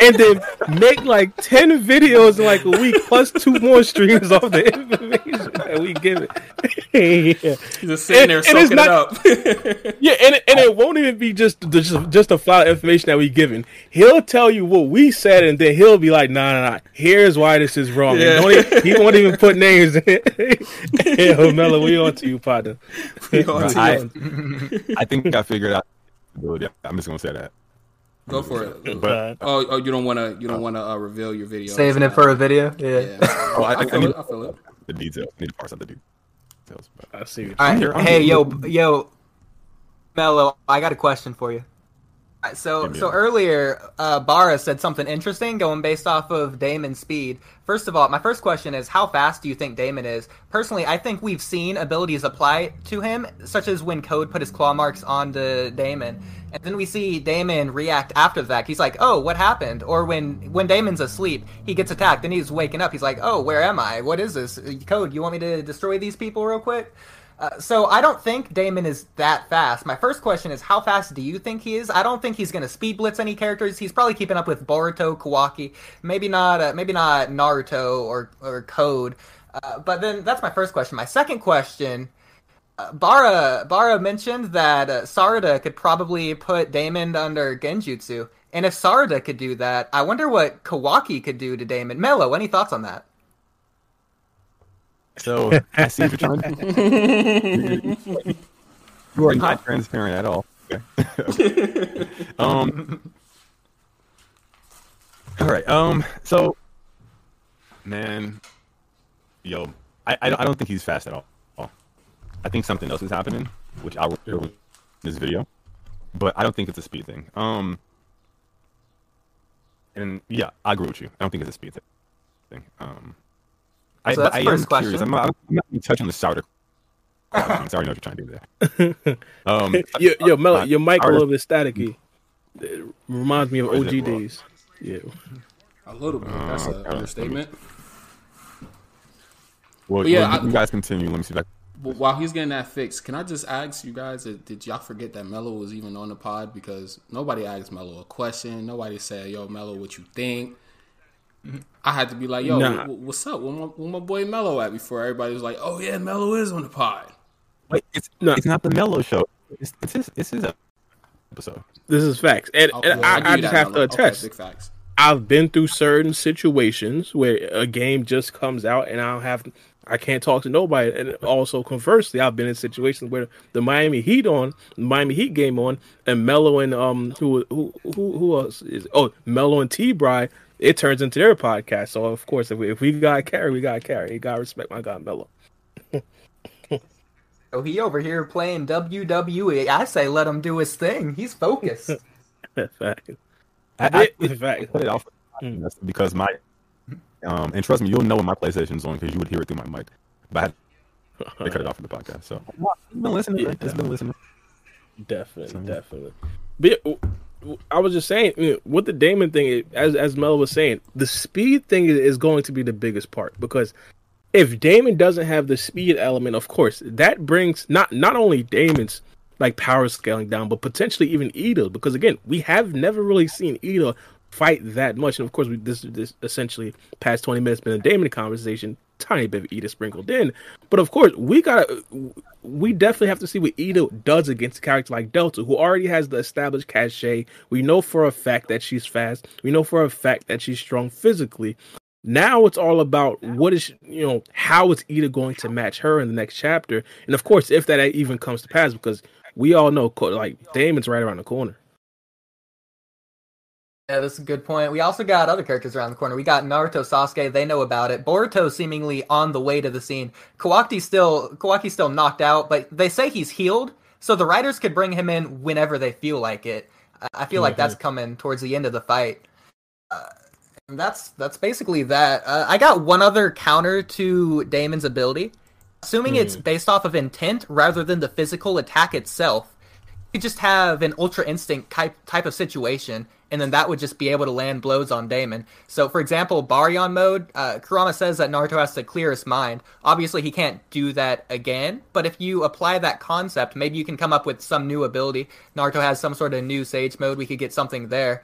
Speaker 3: and then make like ten videos in like a week, plus two more streams off the information that we give it. yeah. <laughs>
Speaker 1: Just sitting there
Speaker 3: and- and
Speaker 1: soaking
Speaker 3: not-
Speaker 1: it up. <laughs>
Speaker 3: Yeah, and and it won't even be just the, just just a flat information that we given. He'll tell you what we said, and then he'll be like, "Nah, nah, nah. Here's why this is wrong." And
Speaker 1: Yeah.
Speaker 3: don't e- he won't even put <laughs> names in it. Yo, Mello, we on to you, partner.
Speaker 1: We on
Speaker 3: We
Speaker 1: to
Speaker 4: I-
Speaker 3: on-
Speaker 4: I think I figured out. I'm just gonna say that.
Speaker 1: Go for it.
Speaker 4: But
Speaker 1: Oh, oh, you don't want to. You don't want to uh, reveal your video.
Speaker 2: Saving it for a video. Yeah.
Speaker 1: Yeah.
Speaker 4: Oh, I-
Speaker 1: I,
Speaker 4: I
Speaker 1: feel
Speaker 4: need-
Speaker 1: it. I feel it.
Speaker 4: the details. I need to parse out the details. But
Speaker 3: I see. What
Speaker 2: All right.
Speaker 4: here, I'm
Speaker 2: Hey,
Speaker 4: here.
Speaker 2: yo, yo, Mello, I got a question for you. So, so earlier, uh, Barra said something interesting, going based off of Daemon's speed. First of all, my first question is, how fast do you think Daemon is? Personally, I think we've seen abilities apply to him, such as when Code put his claw marks onto Daemon, and then we see Daemon react after the fact. He's like, "Oh, what happened?" Or when when Daemon's asleep, he gets attacked, and he's waking up. He's like, "Oh, where am I? What is this? Code, you want me to destroy these people real quick?" Uh, so I don't think Daemon is that fast. My first question is, how fast do you think he is? I don't think he's going to speed blitz any characters. He's probably keeping up with Boruto, Kawaki, maybe not, uh, maybe not Naruto or or Code. Uh, but then that's my first question. My second question, uh, Bara Bara mentioned that uh, Sarada could probably put Daemon under Genjutsu, and if Sarada could do that, I wonder what Kawaki could do to Daemon. Mello, any thoughts on that?
Speaker 4: So <laughs> I see what you're trying to do. You are not transparent at all. Okay. <laughs> um. All right. Um. So, man, yo, I, I don't- I don't think he's fast at all. I think something else is happening, which I'll reveal in this video, but I don't think it's a speed thing. Um. And yeah, I agree with you. I don't think it's a speed thing. Um. I,
Speaker 2: So
Speaker 4: but
Speaker 2: that's
Speaker 4: I
Speaker 2: the
Speaker 4: am
Speaker 2: first
Speaker 4: curious.
Speaker 2: question.
Speaker 4: I'm not, I'm not gonna touch on the starter. <laughs> I already know what you're trying to do there. Um, <laughs>
Speaker 3: yo, yo, Mello,
Speaker 4: uh,
Speaker 3: your mic a little bit staticky. It reminds me of
Speaker 4: Or
Speaker 3: OG days. Yeah.
Speaker 1: A little bit. That's
Speaker 4: Uh,
Speaker 1: an
Speaker 4: okay.
Speaker 1: understatement.
Speaker 4: Well,
Speaker 1: But yeah,
Speaker 4: well,
Speaker 1: I-
Speaker 4: you guys continue. Let me see if I
Speaker 1: But while he's getting that fixed, can I just ask you guys, uh, did y'all forget that Mello was even on the pod? Because nobody asked Mello a question. Nobody said, yo, Mello, what you think? I had to be like, yo,
Speaker 3: Nah.
Speaker 1: wh- what's up? Where my, where my boy Mello at? Before everybody was like, oh, yeah, Mello is on the pod.
Speaker 4: Wait, it's
Speaker 3: No.
Speaker 4: it's not the Mello show. It's it's his, it's his episode.
Speaker 3: This is facts, and,
Speaker 1: Oh,
Speaker 3: and
Speaker 1: well,
Speaker 3: I,
Speaker 1: give
Speaker 3: I
Speaker 1: you
Speaker 3: just
Speaker 1: that,
Speaker 3: have to
Speaker 1: Mello. Okay,
Speaker 3: attest.
Speaker 1: big facts.
Speaker 3: I've been through certain situations where a game just comes out and I don't have I can't talk to nobody. And also conversely, I've been in situations where the Miami Heat on Miami Heat game on and Mello and um who who who, who else is oh Mello and T Bry it turns into their podcast. So of course if we, if we got carry, we got carry. You gotta respect my guy Mello. <laughs>
Speaker 2: Oh, he over here playing WWE. I say let him do his thing. He's focused. <laughs>
Speaker 3: Fact.
Speaker 4: I, I,
Speaker 3: Fact.
Speaker 4: put it off
Speaker 3: Mm.
Speaker 4: That's because my um and trust me, you'll know when my PlayStation's on because you would hear it through my mic. But I had to cut it off for the podcast. So <laughs> it's been listening.
Speaker 3: Yeah.
Speaker 4: It's been listening.
Speaker 3: Definitely,
Speaker 4: So-
Speaker 3: definitely. But yeah, w- w- I was just saying, you know, with the Daemon thing, as as Mel was saying, the speed thing is, going to be the biggest part because if Daemon doesn't have the speed element, of course, that brings not not only Daemon's like power scaling down, but potentially even Ida, because again, we have never really seen Ida fight that much, and of course, we, this this essentially past twenty minutes been a Daemon conversation. Tiny bit of Ida sprinkled in. But of course, we got we definitely have to see what Ida does against a character like Delta, who already has the established cachet. We know for a fact that she's fast. We know for a fact that she's strong physically. Now it's all about what is you know how is Ida going to match her in the next chapter, and of course, if that even comes to pass, because we all know like Daemon's right around the corner.
Speaker 2: Yeah, that's a good point. We also got other characters around the corner. We got Naruto, Sasuke. They know about it. Boruto seemingly on the way to the scene. Kawaki still Kawaki still knocked out, but they say he's healed, so the writers could bring him in whenever they feel like it. I feel mm-hmm. like that's mm-hmm. coming towards the end of the fight. Uh, and that's that's basically that. Uh, I got one other counter to Daemon's ability. Assuming mm. it's based off of intent rather than the physical attack itself, you just have an ultra instinct type type of situation and then that would just be able to land blows on Daemon. So, for example, Baryon mode, uh, Kurama says that Naruto has to clear his mind. Obviously, he can't do that again, but if you apply that concept, maybe you can come up with some new ability. Naruto has some sort of new Sage mode, we could get something there.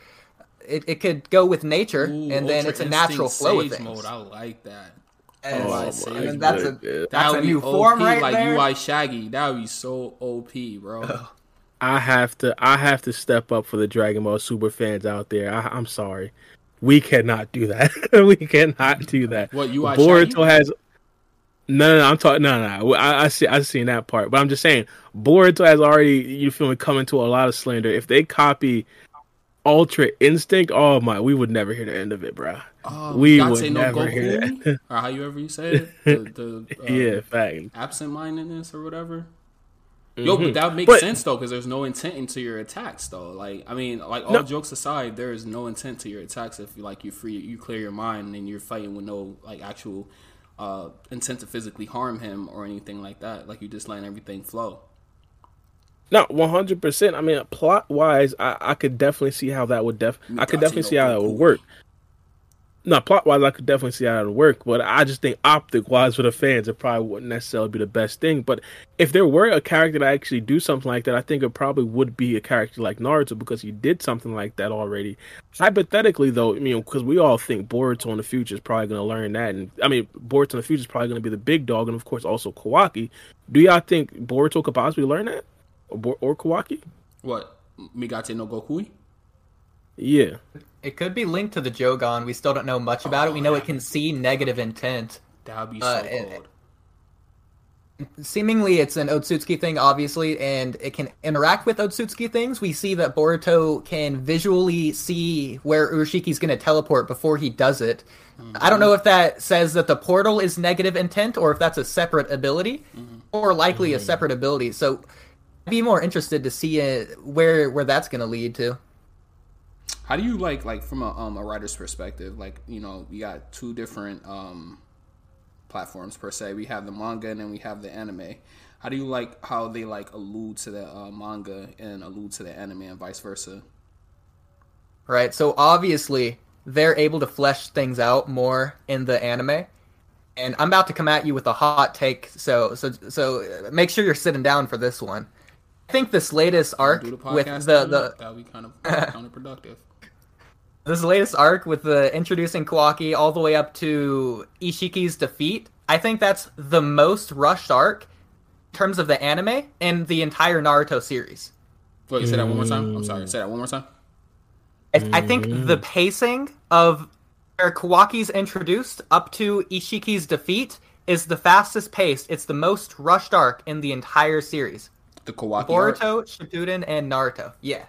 Speaker 2: It, it could go with nature,
Speaker 1: Ooh,
Speaker 2: and then it's a natural flow of things.
Speaker 1: Mode, I like that.
Speaker 2: oh, I mean, that's a that's a new OP, form right
Speaker 1: like
Speaker 2: there.
Speaker 1: UI Shaggy. That would be so OP, bro. <laughs>
Speaker 3: I have to I have to step up for the Dragon Ball Super fans out there. I, am sorry, we cannot do that. <laughs> we cannot do that.
Speaker 1: What you
Speaker 3: Boruto has. No, no, no, I'm talking. No, no, no. I, I see. I've seen that part, but I'm just saying Boruto has already. You feel me? Coming to a lot of slander. If they copy Ultra Instinct, oh my, we would never hear the end of it, bro.
Speaker 1: Oh, we would no never Goku? hear that. or how you ever you say it? The,
Speaker 3: the uh, <laughs> yeah, fact.
Speaker 1: Absent mindedness or whatever. Yo, mm-hmm. but that makes but, sense though, because there's no intent into your attacks though. Like, I mean, like all no. jokes aside, there is no intent to your attacks if you like you free, you clear your mind and you're fighting with no like actual uh, intent to physically harm him or anything like that. Like you just letting everything flow.
Speaker 3: No, one hundred percent. I mean, plot wise, I, I could definitely see how that would def. I could definitely see how that would work. No, plot wise, I could definitely see how it would work, but I just think optic wise for the fans, it probably wouldn't necessarily be the best thing. But if there were a character that actually do something like that, I think it probably would be a character like Naruto because he did something like that already. Hypothetically, though, you know, because we all think Boruto in the future is probably going to learn that, and I mean, Boruto in the future is probably going to be the big dog, and of course, also Kawaki. Do y'all think Boruto could possibly learn that, or, or Kawaki?
Speaker 1: What Migate no Gokui?
Speaker 3: Yeah.
Speaker 2: It could be linked to the Jogan. We still don't know much about oh, it. We know it can see negative intent.
Speaker 1: That would be so uh, cool.
Speaker 2: Seemingly it's an Otsutsuki thing, obviously, and it can interact with Otsutsuki things. We see that Boruto can visually see where Urushiki's going to teleport before he does it. Mm-hmm. I don't know if that says that the portal is negative intent or if that's a separate ability, mm-hmm. or likely mm-hmm. a separate ability. So I'd be more interested to see it, where where that's going to lead to.
Speaker 1: How do you like like from a um a writer's perspective? Like you know, we got two different um platforms per se. We have the manga and then we have the anime. How do you like how they like allude to the uh, manga and allude to the anime and vice versa?
Speaker 2: Right. So obviously they're able to flesh things out more in the anime. And I'm about to come at you with a hot take, so so so make sure you're sitting down for this one. I think this latest arc the with the the
Speaker 1: that would be kind of <laughs> counterproductive.
Speaker 2: This latest arc with the introducing Kawaki all the way up to Isshiki's defeat, I think that's the most rushed arc in terms of the anime and the entire Naruto series.
Speaker 1: Wait, say that one more time. I'm sorry. Mm. Say that one more time.
Speaker 2: I, I think the mm. pacing of where Kawaki's introduced up to Isshiki's defeat is the fastest paced. It's the most rushed arc in the entire series.
Speaker 1: The Kawaki
Speaker 2: Boruto, arc? Shippuden, and Naruto. Yeah.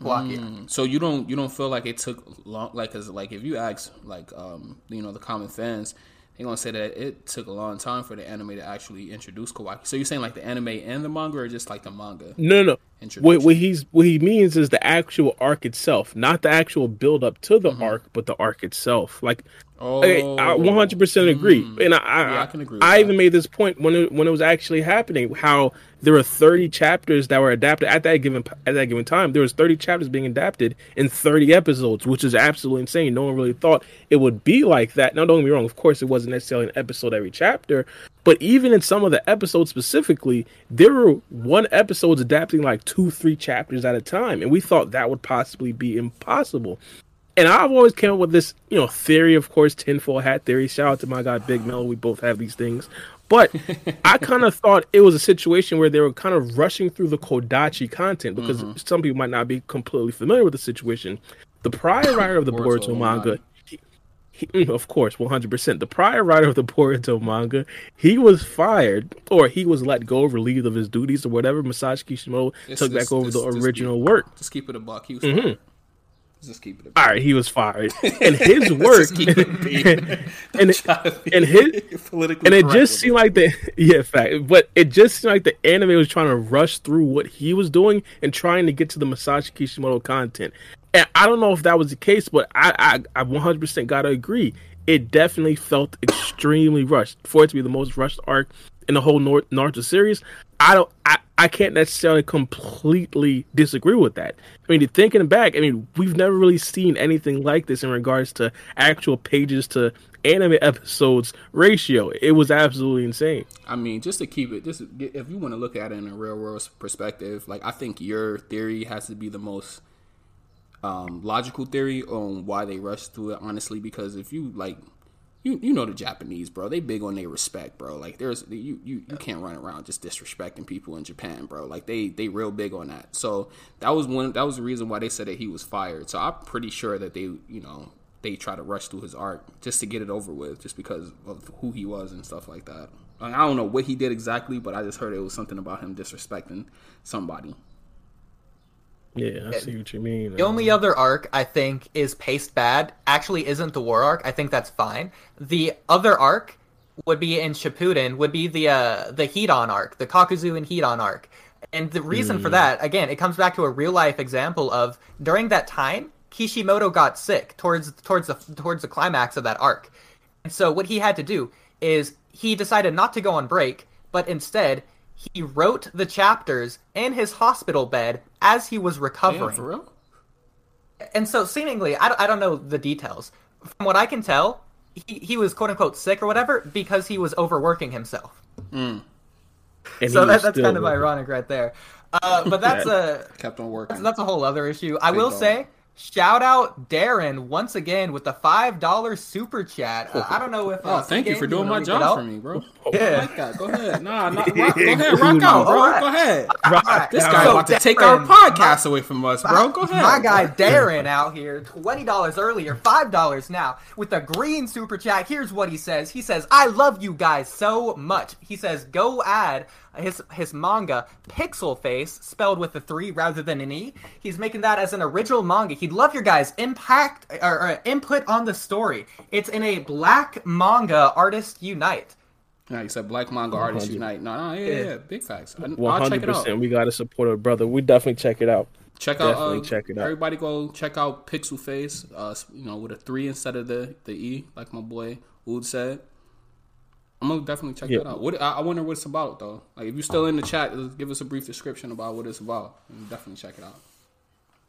Speaker 1: Mm, so you don't you don't feel like it took long like cause like if you ask like um you know the common fans they're gonna say that it took a long time for the anime to actually introduce Kawaki. So you're saying like the anime and the manga, or just like the manga?
Speaker 3: No, no. What, what he's what he means is the actual arc itself, not the actual build up to the mm-hmm. arc, but the arc itself. Like, oh, I 100 percent agree, mm, and I I, I, can agree I even made this point when it, when it was actually happening. How there were 30 chapters that were adapted at that given at that given time. There was 30 chapters being adapted in 30 episodes, which is absolutely insane. No one really thought it would be like that. Now, don't get me wrong. Of course, it wasn't necessarily an episode every chapter, but even in some of the episodes specifically, there were one episodes adapting like two, three chapters at a time, and we thought that would possibly be impossible. And I've always came up with this, you know, theory, of course, tinfoil hat theory. Shout out to my guy Big Mel. We both have these things. But <laughs> I kind of thought it was a situation where they were kind of rushing through the Kodachi content because
Speaker 1: Mm-hmm.
Speaker 3: some people might not be completely familiar with the situation. The prior <coughs> writer of the
Speaker 1: Boruto manga.
Speaker 3: he, he, mm, of course, 100%. The prior writer of the <laughs> Boruto manga, he was fired or he was let go, relieved of his duties or whatever. Masashi Kishimoto
Speaker 1: It's-
Speaker 3: took
Speaker 1: it's-
Speaker 3: back over
Speaker 1: it's-
Speaker 3: the original work.
Speaker 1: Just keep it a buck. He was fired. Just keep it
Speaker 3: All he was fired, and his <laughs> work,
Speaker 1: Just keep it <laughs>
Speaker 3: and
Speaker 1: be
Speaker 3: and his
Speaker 1: politically
Speaker 3: and it just seemed like the <laughs> yeah fact, but it just seemed like the anime was trying to rush through what he was doing and trying to get to the Masashi Kishimoto content. And I don't know if that was the case, but I I, I 100% gotta agree. It definitely felt extremely rushed. For it to be the most rushed arc in the whole Naruto series. I don't I, I can't necessarily completely disagree with that. I mean, thinking back, I mean, we've never really seen anything like this in regards to actual pages to anime episodes ratio. It was absolutely insane.
Speaker 1: I mean, just to keep it, just if you want to look at it in a real world perspective, like I think your theory has to be the most um, logical theory on why they rushed through it. Honestly, because if you like, you you know the Japanese, bro, they big on their respect, bro. Like there's you you you can't run around just disrespecting people in Japan, bro. Like they they real big on that. So that was one that was the reason why they said that he was fired. So I'm pretty sure that they you know they try to rush through his art just to get it over with, just because of who he was and stuff like that. Like, I don't know what he did exactly, but I just heard it was something about him disrespecting somebody.
Speaker 3: Yeah, I see what you mean.
Speaker 2: The only other arc I think is paced bad actually isn't the war arc. I think that's fine. The other arc would be in Shippuden would be the uh, the Hidan arc, the Kakuzu and Hidan arc. And the reason for that, again, it comes back to a real life example of during that time, Kishimoto got sick towards towards the towards the climax of that arc. And so what he had to do is he decided not to go on break, but instead he wrote the chapters in his hospital bed as he was
Speaker 1: Damn,
Speaker 2: recovering
Speaker 1: for real?
Speaker 2: and so seemingly I don't, I don't know the details from what i can tell he, he was quote unquote sick or whatever because he was overworking himself
Speaker 3: And
Speaker 2: so that, that's kind of
Speaker 3: working.
Speaker 2: ironic right there uh, but that's a
Speaker 1: Kept on working.
Speaker 2: that's a whole other issue i will
Speaker 1: dog.
Speaker 2: say shout out darren once again with the five dollar super chat uh, i don't know if
Speaker 1: Oh,
Speaker 2: uh,
Speaker 1: thank you for doing my job for me, bro. <laughs>
Speaker 2: Yeah.
Speaker 1: Like. Go ahead. Nah, nah <laughs> rock, go ahead, rock out, bro.
Speaker 2: Alright.
Speaker 1: Go ahead.
Speaker 2: Alright,
Speaker 1: This
Speaker 2: so
Speaker 1: guy about to take our
Speaker 2: Darren,
Speaker 1: podcast away from us, bro. Go ahead.
Speaker 2: My guy Darren out here, twenty dollars earlier, five dollars now, with a green super chat. Here's what he says. He says, "I love you guys so much." He says, "Go add his his manga Pixel Face spelled with a three rather than an e." He's making that as an original manga. He'd love your guys' impact or, or input on the story. It's in a black manga artist unite.
Speaker 1: Nah, you said Black Manga Artists Unite. No, no, yeah, yeah, yeah. big facts. I, I'll check
Speaker 3: hundred
Speaker 1: it out.
Speaker 3: percent. We got to support our brother. We definitely check it out.
Speaker 1: Check out.
Speaker 3: Definitely
Speaker 1: uh,
Speaker 3: check it out.
Speaker 1: Everybody go check out Pixel Face. Uh, you know, with a three instead of the the e, like my boy Wood said. I'm gonna definitely check
Speaker 3: Yeah.
Speaker 1: that out. What I, I wonder what it's about though. Like, if you're still in the chat, give us a brief description about what it's about. And definitely check it out.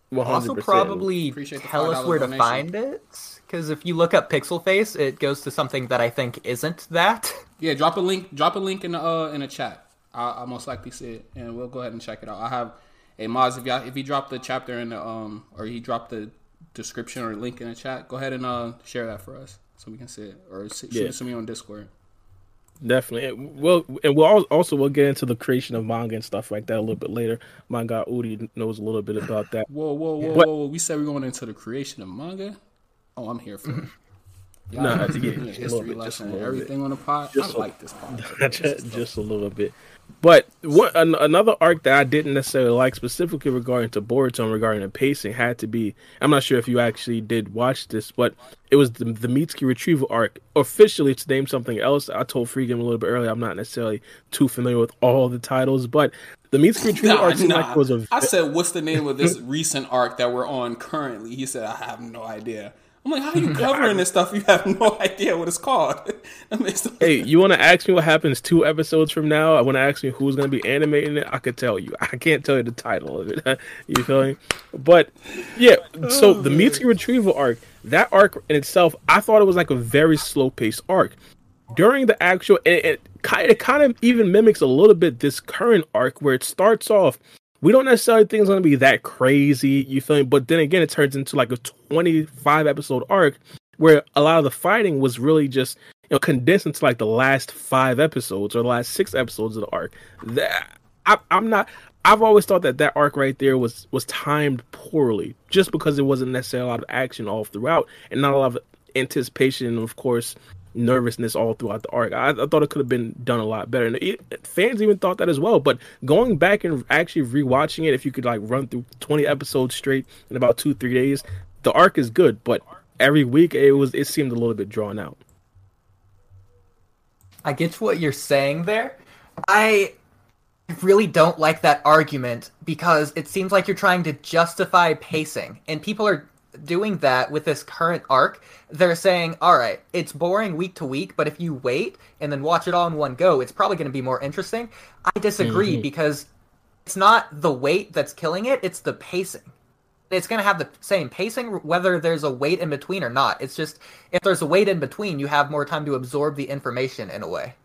Speaker 3: One
Speaker 2: Also,
Speaker 3: hundred percent.
Speaker 2: probably tell us
Speaker 1: $5
Speaker 2: where to find it. Because if you look up Pixel Face, it goes to something that I think isn't that. <laughs>
Speaker 1: Yeah, drop a link. Drop a link in the uh, in the chat. I, I'll most likely see it, and we'll go ahead and check it out. I have a Moz. If y'all, if he dropped the chapter in the um, or he dropped the description or link in the chat, go ahead and uh, share that for us so we can see it, or s- shoot
Speaker 3: Yeah.
Speaker 1: it to me on Discord.
Speaker 3: Definitely. And We'll and we'll also we'll get into the creation of manga and stuff like that a little bit later. My guy Udi knows a little bit about that.
Speaker 1: Whoa, whoa, whoa,
Speaker 3: What-
Speaker 1: whoa, whoa! We said we're going into the creation of manga. Oh, I'm here for it. Y'all <laughs>
Speaker 3: Nah,
Speaker 1: have to
Speaker 3: yeah,
Speaker 1: give me a
Speaker 3: just a little
Speaker 1: history
Speaker 3: bit,
Speaker 1: lesson, everything on the pod.
Speaker 3: Just
Speaker 1: I
Speaker 3: a-
Speaker 1: like this pod.
Speaker 3: just, <laughs> just a little bit. But what an, another arc that I didn't necessarily like, specifically regarding to Boruto, regarding the pacing, had to be. I'm not sure if you actually did watch this, but it was the, the Mitsuki retrieval arc. Officially, it's named something else. I told Freegame a little bit earlier. I'm not necessarily too familiar with all the titles, but the Mitsuki <laughs> retrieval
Speaker 1: Nah,
Speaker 3: arc
Speaker 1: nah.
Speaker 3: like was a.
Speaker 1: I said, "What's the name of this <laughs> recent arc that we're on currently?" He said, "I have no idea." I'm like, "How are you <laughs> covering this stuff? You have no <laughs> idea what it's called." <laughs> That makes no
Speaker 3: Hey, you want to ask me what happens two episodes from now? I want to ask me who's going to be animating it. I could tell you. I can't tell you the title of it. you feel me? But yeah, so the oh, Mitsuki retrieval arc, that arc in itself, I thought it was like a very slow paced arc. During the actual, it, it it kind of even mimics a little bit this current arc where it starts off we don't necessarily think it's going to be that crazy. You feel me? But then again, it turns into like a 25 episode arc where a lot of the fighting was really just you know condensed into like the last five episodes or the last six episodes of the arc. That I, I'm not. I've always thought that that arc right there was was timed poorly, just because it wasn't necessarily a lot of action all throughout, and not a lot of anticipation, and of course, nervousness all throughout the arc. I, I thought it could have been done a lot better, and it, fans even thought that as well. But going back and actually rewatching it, if you could like run through twenty episodes straight in about two three days, the arc is good, but every week it was it seemed a little bit drawn out.
Speaker 2: I get what you're saying there. I really don't like that argument because it seems like you're trying to justify pacing, and people are doing that with this current arc. They're saying, all right, it's boring week to week, but if you wait and then watch it all in one go, it's probably going to be more interesting. I disagree mm-hmm. because it's not the wait that's killing it, it's the pacing. It's going to have the same pacing whether there's a wait in between or not. It's just if there's a wait in between, you have more time to absorb the information in a way.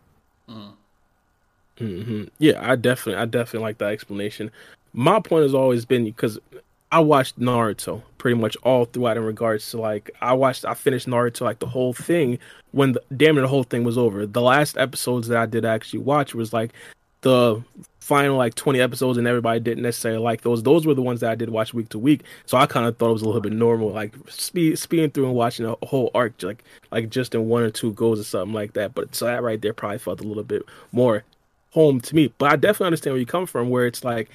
Speaker 3: Mm. Mm-hmm. Yeah, I definitely, I definitely like that explanation. My point has always been because I watched Naruto pretty much all throughout in regards to like I watched, I finished Naruto like the whole thing when the, damn near the whole thing was over. The last episodes that I did actually watch was like the final like 20 episodes and everybody didn't necessarily like those. Those were the ones that i did watch week to week. So i kind of thought it was a little bit normal like speed, speeding through and watching a whole arc like like just in one or two goes or something like that. But so that right there probably felt a little bit more home to me. But i definitely understand where you come from where it's like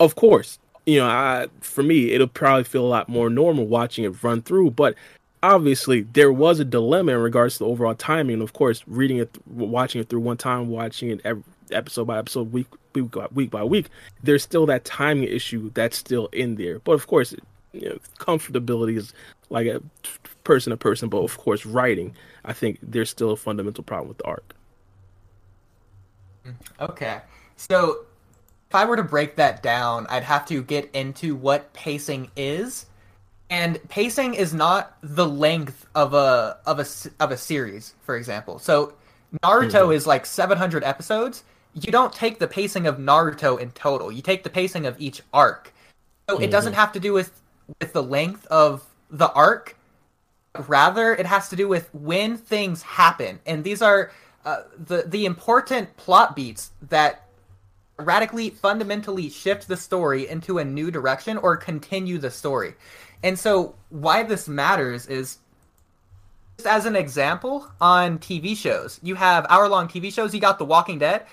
Speaker 3: of course you know i for me it'll probably feel a lot more normal watching it run through but obviously there was a dilemma in regards to the overall timing. Of course, reading it, watching it through one time, watching it every, episode by episode, week week by week by week, there's still that timing issue that's still in there. But of course, you know, comfortability is like a person to person. But of course, writing, I think there's still a fundamental problem with the arc.
Speaker 2: Mm, okay, so if I were to break that down, I'd have to get into what pacing is. And pacing is not the length of a of a of a series, for example. So Naruto mm-hmm. is like 700 episodes you don't take the pacing of Naruto in total. You take the pacing of each arc. So mm-hmm. it doesn't mm-hmm. have to do with with the length of the arc. Rather, it has to do with when things happen, and these are uh, the the important plot beats that radically, fundamentally shift the story into a new direction or continue the story. And so, why this matters is just as an example on TV shows, you have hour long TV shows. You got The Walking Dead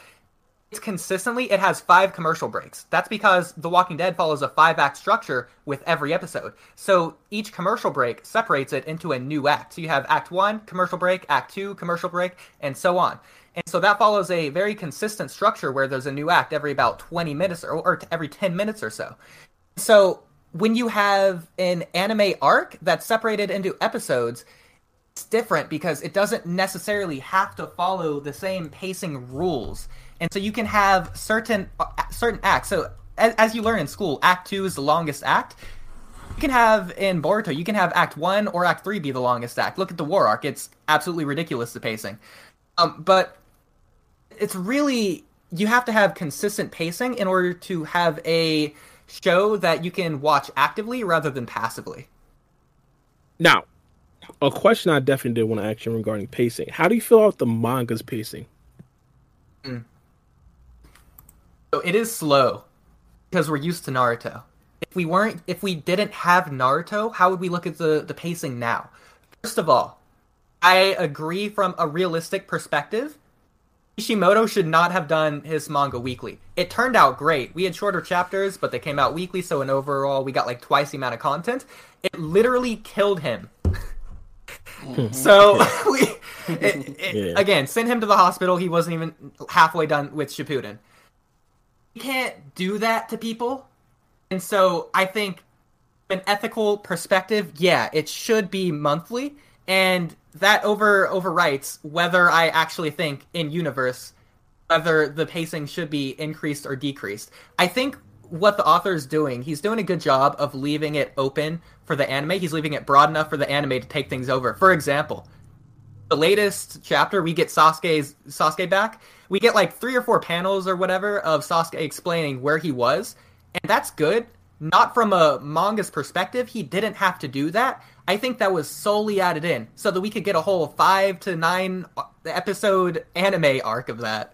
Speaker 2: It's consistently it has five commercial breaks. That's because The Walking Dead follows a five act structure with every episode. So each commercial break separates it into a new act. So you have act 1 commercial break, act 2 commercial break, and so on. And so that follows a very consistent structure where there's a new act every about 20 minutes or, or every 10 minutes or so. So when you have an anime arc that's separated into episodes, it's different because it doesn't necessarily have to follow the same pacing rules and so you can have certain uh, certain acts. So as, as you learn in school, Act Two is the longest act. You can have in Boruto, you can have Act One or Act Three be the longest act. Look at the War arc; it's absolutely ridiculous the pacing. Um, but it's really you have to have consistent pacing in order to have a show that you can watch actively rather than passively.
Speaker 3: Now, a question I definitely did want to ask you regarding pacing. How do you feel about the manga's pacing?
Speaker 2: Mm. So it is slow because we're used to Naruto. If we weren't, if we didn't have Naruto, how would we look at the the pacing now? First of all, I agree from a realistic perspective. Kishimoto should not have done his manga weekly. It turned out great. We had shorter chapters, but they came out weekly, so in overall we got like twice the amount of content. It literally killed him. Mm-hmm. <laughs> so <laughs> we, it, it, yeah. again, sent him to the hospital. He wasn't even halfway done with Shippuden you can't do that to people. And so I think an ethical perspective, yeah, it should be monthly and that over overwrites whether I actually think in universe whether the pacing should be increased or decreased. I think what the author is doing, he's doing a good job of leaving it open for the anime. He's leaving it broad enough for the anime to take things over. For example, the latest chapter we get Sasuke's Sasuke back we get like three or four panels or whatever of Sasuke explaining where he was, And that's good. Not from a manga's perspective, he didn't have to do that. I think that was solely added in so that we could get a whole five to nine uh, episode anime arc of that.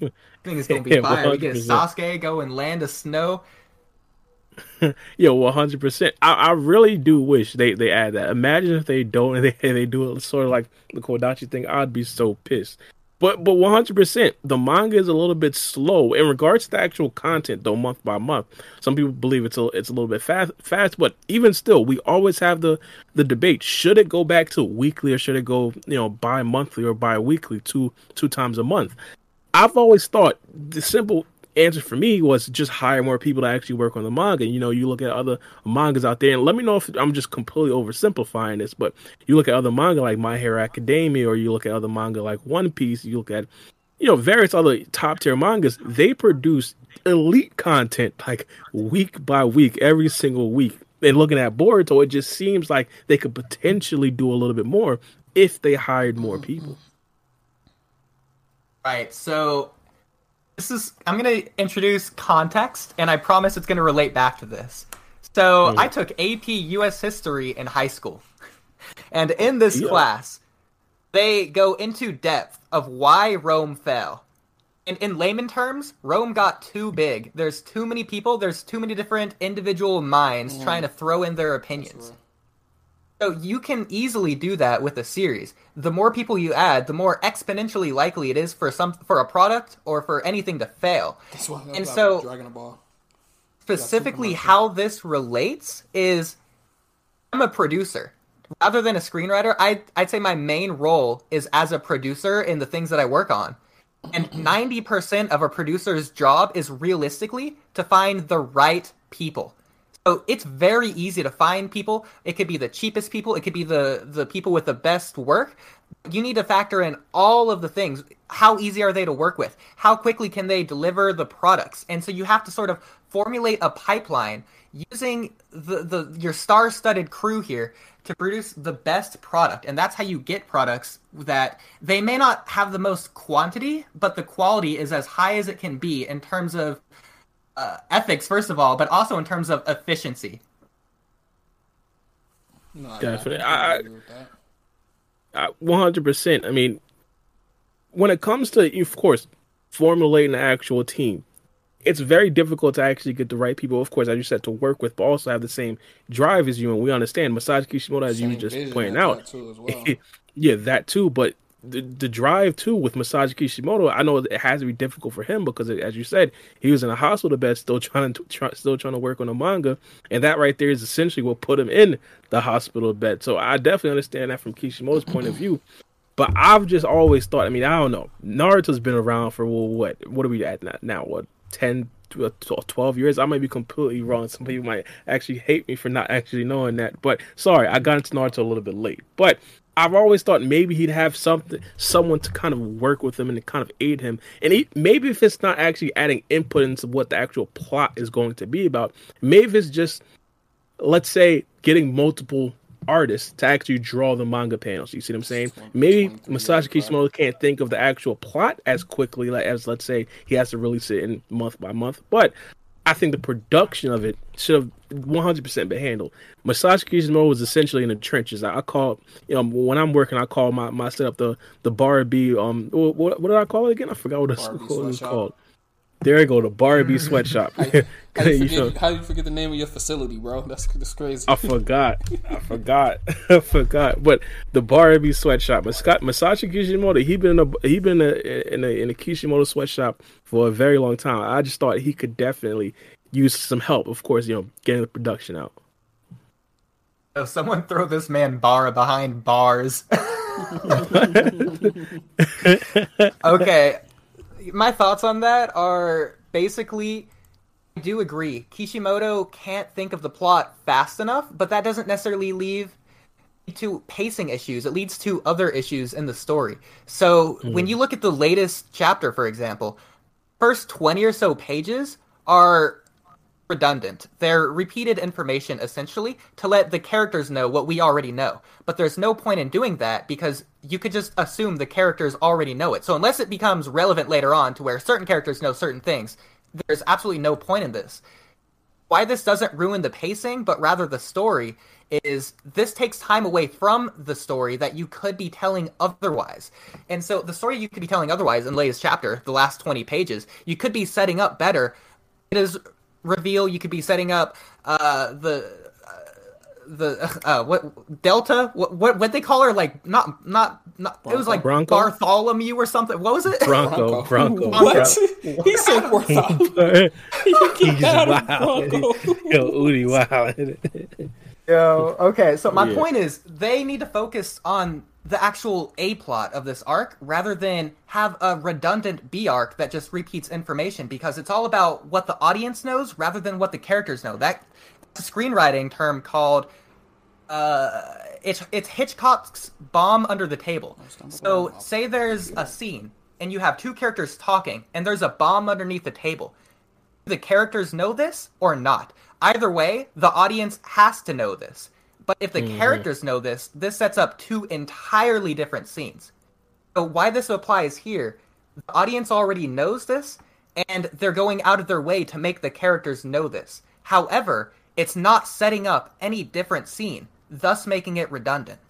Speaker 2: <laughs> I think it's gonna be
Speaker 3: Yeah,
Speaker 2: fire. We get
Speaker 3: 100%.
Speaker 2: Sasuke go and land a snow. <laughs>
Speaker 3: Yeah, one hundred percent. I, I really do wish they, they add that. Imagine if they don't and they they do it sort of like the Kodachi thing. I'd be so pissed. But but one hundred percent, the manga is a little bit slow in regards to the actual content, though month by month. Some people believe it's a it's a little bit fast fast, but even still, we always have the the debate: should it go back to weekly or should it go you know bi monthly or bi weekly, two two times a month? I've always thought the simple answer for me was just hire more people to actually work on the manga. You know, you look at other mangas out there, and let me know if I'm just completely oversimplifying this, but you look at other manga like My Hero Academia, or you look at other manga like One Piece, you look at, you know, various other top tier mangas, they produce elite content like week by week, every single week. And looking at Boruto, it just seems like they could potentially do a little bit more if they hired more people.
Speaker 2: Right. So this is I'm going to introduce context and I promise it's going to relate back to this. So I took AP US history in high school. <laughs> And in this
Speaker 3: Yeah.
Speaker 2: class, they go into depth of why Rome fell. And in layman terms, Rome got too big. There's too many people, there's too many different individual minds trying to throw in their opinions. So you can easily do that with a series. The more people you add, the more exponentially likely it is for some for a product or for anything to fail.
Speaker 1: That's why
Speaker 2: And so-
Speaker 1: Dragon Ball.
Speaker 2: Specifically, how this relates is I'm a producer. Rather than a screenwriter, I I'd say my main role is as a producer in the things that I work on. And <clears throat> 90% of a producer's job is realistically to find the right people. So it's very easy to find people. It could be the cheapest people, it could be the the people with the best work. You need to factor in all of the things. How easy are they to work with? How quickly can they deliver the products? And so you have to sort of formulate a pipeline using the, the your star-studded crew here to produce the best product. And that's how you get products that they may not have the most quantity, but the quality is as high as it can be in terms of uh, ethics, first of all, but also in terms of efficiency.
Speaker 1: No,
Speaker 3: Definitely.
Speaker 1: I,
Speaker 3: I-
Speaker 1: agree with that.
Speaker 3: One hundred percent. I mean, when it comes to, of course, formulating an actual team, it's very difficult to actually get the right people. Of course, as you said, to work with, but also have the same drive as you. And we understand Masashi Kishimoto, as you just
Speaker 1: vision
Speaker 3: pointed out,
Speaker 1: too as <laughs> well.
Speaker 3: yeah, that too. But the, the drive too with Masashi Kishimoto, I know it has to be difficult for him because, as you said, he was in a hospital bed, still trying to try, still trying to work on a manga, and that right there is essentially what put him in the hospital bed. So I definitely understand that from Kishimoto's point of view. But I've just always thought. I mean, I don't know. Naruto's been around for well, what? What are we at now? what 10, 12 12 years? I might be completely wrong. Some people might actually hate me for not actually knowing that. But sorry, I got into Naruto a little bit late. But I've always thought maybe he'd have something, someone to kind of work with him and to kind of aid him. And he, maybe if it's not actually adding input into what the actual plot is going to be about, maybe it's just, let's say, getting multiple artists to actually draw the manga panels. You see what I'm saying? Maybe
Speaker 1: 23
Speaker 3: Masashi? Kishimoto can't think of the actual plot as quickly like, as, let's say, he has to release it in month by month. But I think the production of it should have 100% been handled. Masashi Kishimoto was essentially in the trenches. I, I call, you know, when I'm working, I call my, my setup the the Barbie. Um, what, what did I call it again? I forgot what, it's, <laughs> it was called. There you go, the Barbie mm. sweatshop.
Speaker 1: How you, <laughs>
Speaker 3: You know,
Speaker 1: forget, how you forget the name of your facility, bro? That's that's crazy.
Speaker 3: I forgot. I forgot. <laughs> I forgot. But the Barbie sweatshop, Mas- Masashi Kishimoto, he been in a he been in a, in a in a Kishimoto sweatshop for a very long time. I just thought he could definitely use some help. Of course, you know, getting the production out.
Speaker 2: So someone throw this man bar behind bars. <laughs> okay, my thoughts on that are basically I do agree. Kishimoto can't think of the plot fast enough, but that doesn't necessarily leave to pacing issues. It leads to other issues in the story. So when mm. you look at the latest chapter, for example, first 20 or so pages are redundant. They're repeated information essentially to let the characters know what we already know. But there's no point in doing that because you could just assume the characters already know it. So unless it becomes relevant later on to where certain characters know certain things, there's absolutely no point in this. Why this doesn't ruin the pacing, but rather the story, is this takes time away from the story that you could be telling otherwise. And so the story you could be telling otherwise in the latest chapter, the last 20 pages, you could be setting up better. It is reveal you could be setting up uh, the the uh, what Delta what what what they call her like not not not it was like
Speaker 3: Bronco?
Speaker 2: Bartholomew or something what was it
Speaker 3: Bronco, Bronco.
Speaker 1: What? <laughs> he said Bartholomew. <laughs> You
Speaker 3: He's
Speaker 1: get out of
Speaker 3: wild.
Speaker 1: Bronco. <laughs>
Speaker 3: Yo, Udi, wow.
Speaker 2: Yo, okay so my
Speaker 3: Yeah.
Speaker 2: point is they need to focus on the actual A plot of this arc rather than have a redundant B arc that just repeats information because it's all about what the audience knows rather than what the characters know that that's a screenwriting term called uh it's it's Hitchcock's bomb under the table. So say there's a scene and you have two characters talking and there's a bomb underneath the table. Do the characters know this or not? Either way, the audience has to know this. But if the mm-hmm. characters know this, this sets up two entirely different scenes. So why this applies here, the audience already knows this, and they're going out of their way to make the characters know this. However, it's not setting up any different scene, thus making it redundant.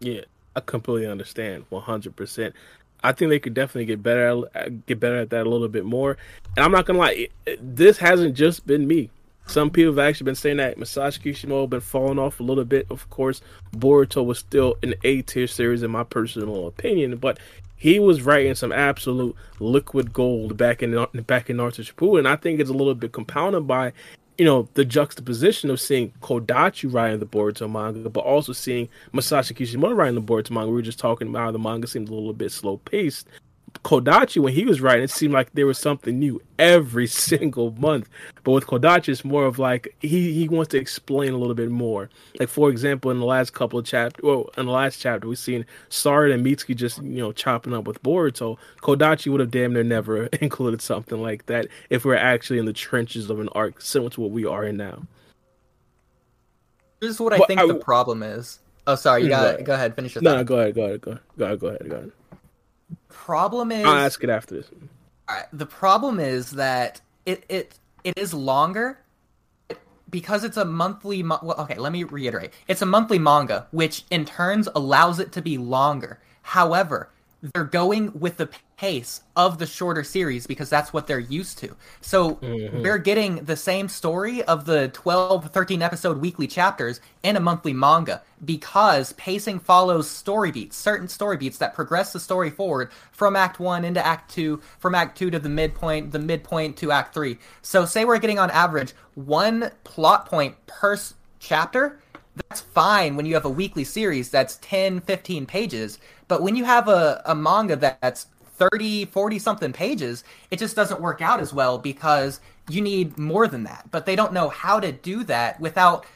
Speaker 3: Yeah, I completely understand, one hundred percent. I think they could definitely get better at, get better at that a little bit more. And I'm not gonna lie, this hasn't just been me. Some people have actually been saying that Masashi Kishimoto been falling off a little bit. Of course, Boruto was still an A tier series in my personal opinion, but he was writing some absolute liquid gold back in back in Naruto Shippuden. And I think it's a little bit compounded by you know, the juxtaposition of seeing Kodachi writing the Boruto manga, but also seeing Masashi Kishimoto writing the Boruto manga. We were just talking about how the manga seemed a little bit slow paced. Kodachi, when he was writing, it seemed like there was something new every <laughs> single month. But with Kodachi, it's more of like he, he wants to explain a little bit more. Like for example, in the last couple of chapters, well, in the last chapter, we've seen Sard and Mitsuki just you know chopping up with Boruto. Kodachi would have damn near never <laughs> included something like that if we are actually in the trenches of an arc similar to what we are in now.
Speaker 2: This is what I
Speaker 3: But
Speaker 2: think
Speaker 3: I
Speaker 2: the problem is. Oh, sorry, you
Speaker 3: Mm,
Speaker 2: got
Speaker 3: go
Speaker 2: go ahead, finish your
Speaker 3: No,
Speaker 2: thought.
Speaker 3: no, go ahead, go ahead, go ahead, go ahead, go ahead, go ahead.
Speaker 2: Problem is,
Speaker 3: I'll ask it after this.
Speaker 2: The problem is that it it it is longer because it's a monthly. Mo- well, okay, let me reiterate. It's a monthly manga, which in turns allows it to be longer. However, they're going with the pace of the shorter series because that's what they're used to. So mm-hmm. we're getting the same story of the 12, 13 episode weekly chapters in a monthly manga because pacing follows story beats, certain story beats that progress the story forward from Act 1 into Act 2, from Act 2 to the midpoint, the midpoint to Act 3. So say we're getting on average one plot point per s- chapter, that's fine when you have a weekly series that's 10 15 pages but when you have a, a manga that's 30 40 something pages it just doesn't work out as well because you need more than that but they don't know how to do that without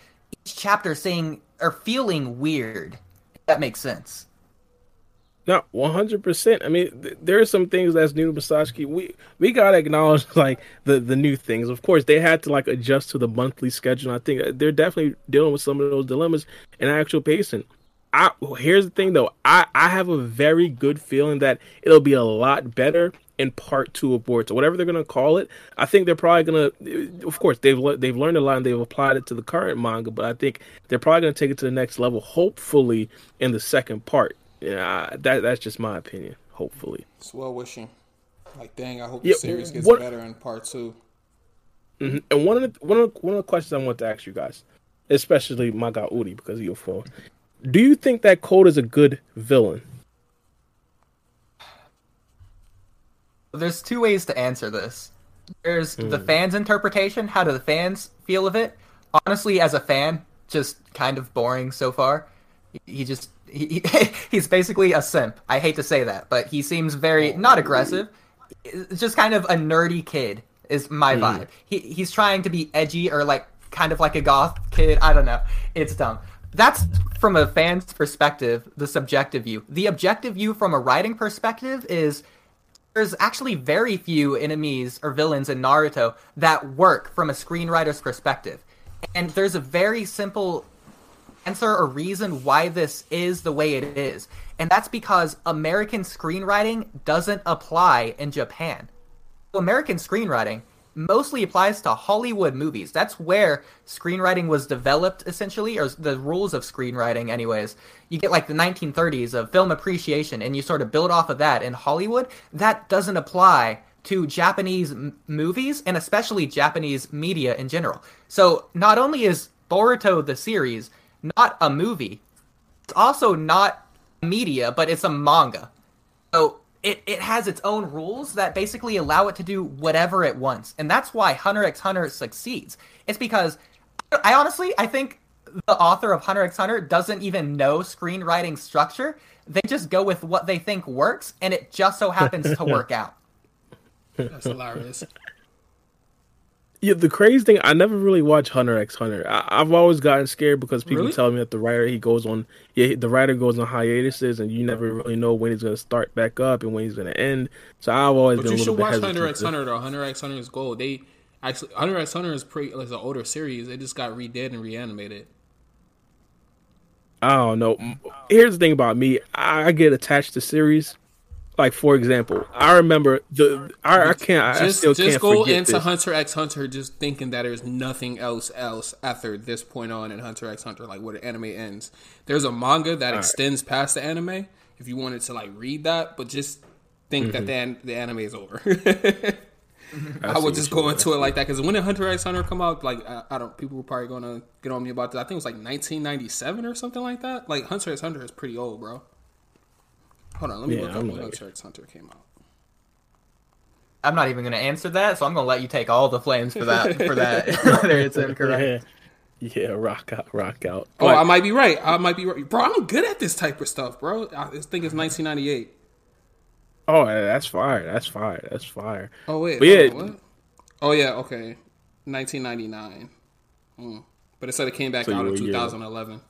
Speaker 2: each chapter saying or feeling weird that makes sense
Speaker 3: No, one hundred percent. I mean, th- there are some things that's new to Masashi. We we gotta acknowledge <laughs> like the the new things. Of course, they had to like adjust to the monthly schedule. I think uh, they're definitely dealing with some of those dilemmas in actual pacing. I here's the thing though. I I have a very good feeling that it'll be a lot better in part two of Boruto, whatever they're gonna call it. I think they're probably gonna. Of course, they've le- they've learned a lot and they've applied it to the current manga, but I think they're probably gonna take it to the next level. Hopefully, in the second part. Yeah, that that's just my opinion. Hopefully,
Speaker 1: It's well wishing. Like, dang, I hope
Speaker 3: Yeah,
Speaker 1: the series gets
Speaker 3: what-
Speaker 1: better in part two. Mm-hmm.
Speaker 3: and one of the one of the, one of the questions I want to ask you guys, especially my guy Udi, because of your phone. Do you think that Code is a good villain?
Speaker 2: there's two ways to answer this. There's the hmm. fans interpretation how do the fans feel of it? Honestly as a fan just kind of boring so far. He just he, he- <laughs> he's basically a simp. I hate to say that but he seems very not aggressive. Just kind of a nerdy kid is my hmm. vibe. He, he's trying to be edgy or like kind of like a goth kid. I don't know. It's dumb that's from a fan's perspective the subjective view the objective view from a writing perspective is there's actually very few enemies or villains in Naruto that work from a screenwriter's perspective. And there's a very simple answer or reason why this is the way it is. And that's because American screenwriting doesn't apply in Japan. American screenwriting mostly applies to Hollywood movies. That's where screenwriting was developed essentially, or the rules of screenwriting, anyways. You get like the 1930s of film appreciation, and you sort of build off of that in Hollywood. That doesn't apply to Japanese m- movies, and especially Japanese media in general. So not only is Boruto the series not a movie, it's also not media, but it's a manga. So it, it has its own rules that basically allow it to do whatever it wants. And that's why Hunter x Hunter succeeds. It's because I honestly I think the author of Hunter x Hunter doesn't even know screenwriting structure. They just go with what they think works and it just so happens to work <laughs> out.
Speaker 1: That's hilarious.
Speaker 3: Yeah, the crazy thing, I never really watched Hunter x Hunter. I, have always gotten scared because people
Speaker 1: Really?
Speaker 3: tell me that the writer he goes on, yeah, the writer goes on hiatuses, and you never really know when he's going to start back up and when he's going to end. So I've always
Speaker 1: But
Speaker 3: been a
Speaker 1: you
Speaker 3: little
Speaker 1: should
Speaker 3: bit
Speaker 1: watch. Hunter x Hunter though. Hunter x Hunter is gold. They actually Hunter x Hunter is pretty like an older series. It just got redid and reanimated.
Speaker 3: I don't know. Here's the thing about me: I get attached to series. Like for example, I remember the I, I can't I
Speaker 1: Just
Speaker 3: still
Speaker 1: just
Speaker 3: can't
Speaker 1: go
Speaker 3: forget
Speaker 1: into
Speaker 3: this.
Speaker 1: Hunter x Hunter just thinking that there's nothing else else after this point on in Hunter x Hunter, like where the anime ends. There's a manga that extends past the anime if you wanted to like read that, but just think that mm-hmm. the, the anime is over. <laughs> I would just go into it like that because when did Hunter x Hunter come out? Like I, I don't, people were probably gonna get on me about that. I think it was like 1997 or something like that. Like Hunter x Hunter is pretty old, bro. Hold on, let me
Speaker 3: Yeah,
Speaker 1: look up
Speaker 3: I'm
Speaker 1: when
Speaker 3: like-
Speaker 1: Hunter x Hunter came out.
Speaker 2: I'm not even going to answer that, so I'm going to let you take all the flames for that for that <laughs> <laughs> whether it's incorrect.
Speaker 3: Yeah, yeah, rock out, rock out.
Speaker 1: Oh,
Speaker 3: But-
Speaker 1: I might be right. I might be right, bro. I'm good at this type of stuff, bro. I just think it's 1998.
Speaker 3: oh, that's fire. That's fire. That's fire.
Speaker 1: Oh wait,
Speaker 3: But yeah,
Speaker 1: on, what? Oh yeah, okay, 1999. Mm. But it said it came back
Speaker 3: So
Speaker 1: out in
Speaker 3: were year
Speaker 1: 2011.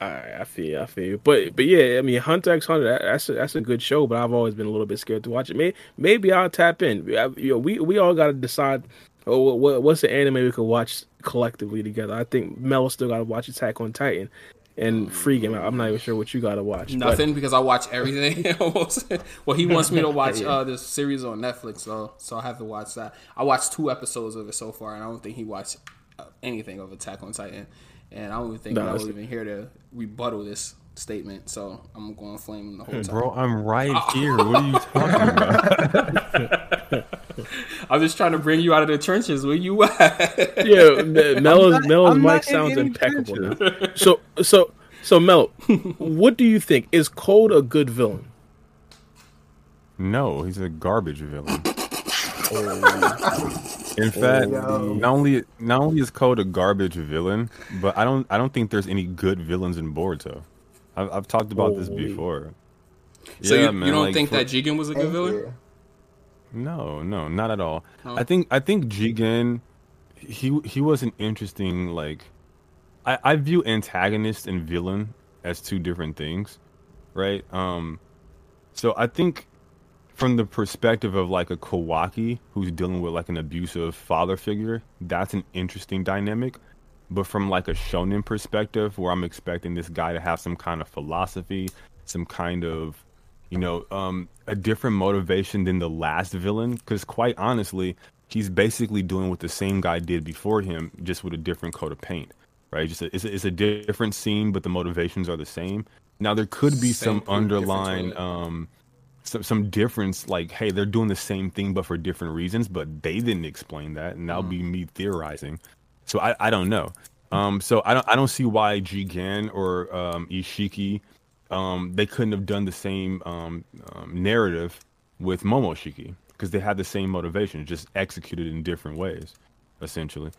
Speaker 3: I, I feel, I feel. But but yeah, I mean, Hunter x Hunter, that's a, that's a good show. But I've always been a little bit scared to watch it. Maybe maybe I'll tap in. We- I- you know, we we all got to decide. Oh, what, what's the anime we could watch collectively together? I think Mel still got to watch Attack on Titan and Freegame. I'm not even sure what you got to watch. but-
Speaker 1: Nothing because I watch everything <laughs> almost. well, he wants me to watch uh, this series on Netflix, so so I have to watch that. I watched two episodes of it so far, and I don't think he watched uh, anything of Attack on Titan, and I don't even think
Speaker 3: No,
Speaker 1: I
Speaker 3: it's-
Speaker 1: will even here to rebuttal this statement. So I'm going to flame him the whole time.
Speaker 4: Bro, I'm right <laughs> here. What are you talking about?
Speaker 3: Oh, <laughs>
Speaker 1: I'm just trying to bring you out of the trenches. Where you at?
Speaker 3: yeah, Me- <laughs> Mel's
Speaker 4: not-
Speaker 3: Mel's mic
Speaker 4: not in
Speaker 3: sounds impeccable. Now. So so so Mel, what do you think? Is Code a good villain?
Speaker 4: No, he's a garbage villain. In fact, not only not only is Code a garbage villain, but I don't I don't think there's any good villains in Boruto. I've, I've talked about this before.
Speaker 1: so
Speaker 4: Yeah,
Speaker 1: you,
Speaker 4: man,
Speaker 1: you don't
Speaker 4: like,
Speaker 1: think
Speaker 4: for-
Speaker 1: that Jigen was a good villain?
Speaker 4: No, no, not at all. I think I think Jigen, he he was an interesting like. I I view antagonist and villain as two different things, right? Um, so I think from the perspective of like a Kawaki who's dealing with like an abusive father figure, that's an interesting dynamic. But from like a shonen perspective, where I'm expecting this guy to have some kind of philosophy, some kind of you know, um, a different motivation than the last villain. Because quite honestly, he's basically doing what the same guy did before him, just with a different coat of paint, right? Just a, it's, a, it's a different scene, but the motivations are the same. Now there could be
Speaker 1: Same
Speaker 4: some underlying, um, some some difference. Like, hey, they're doing the same thing, but for different reasons. But they didn't explain that, and that'll be me theorizing. So I, I don't know. Um, so I don't I don't see why Jigen or um, Isshiki um, they couldn't have done the same um, um, narrative with Momoshiki because they had the same motivation, just executed in different ways, essentially.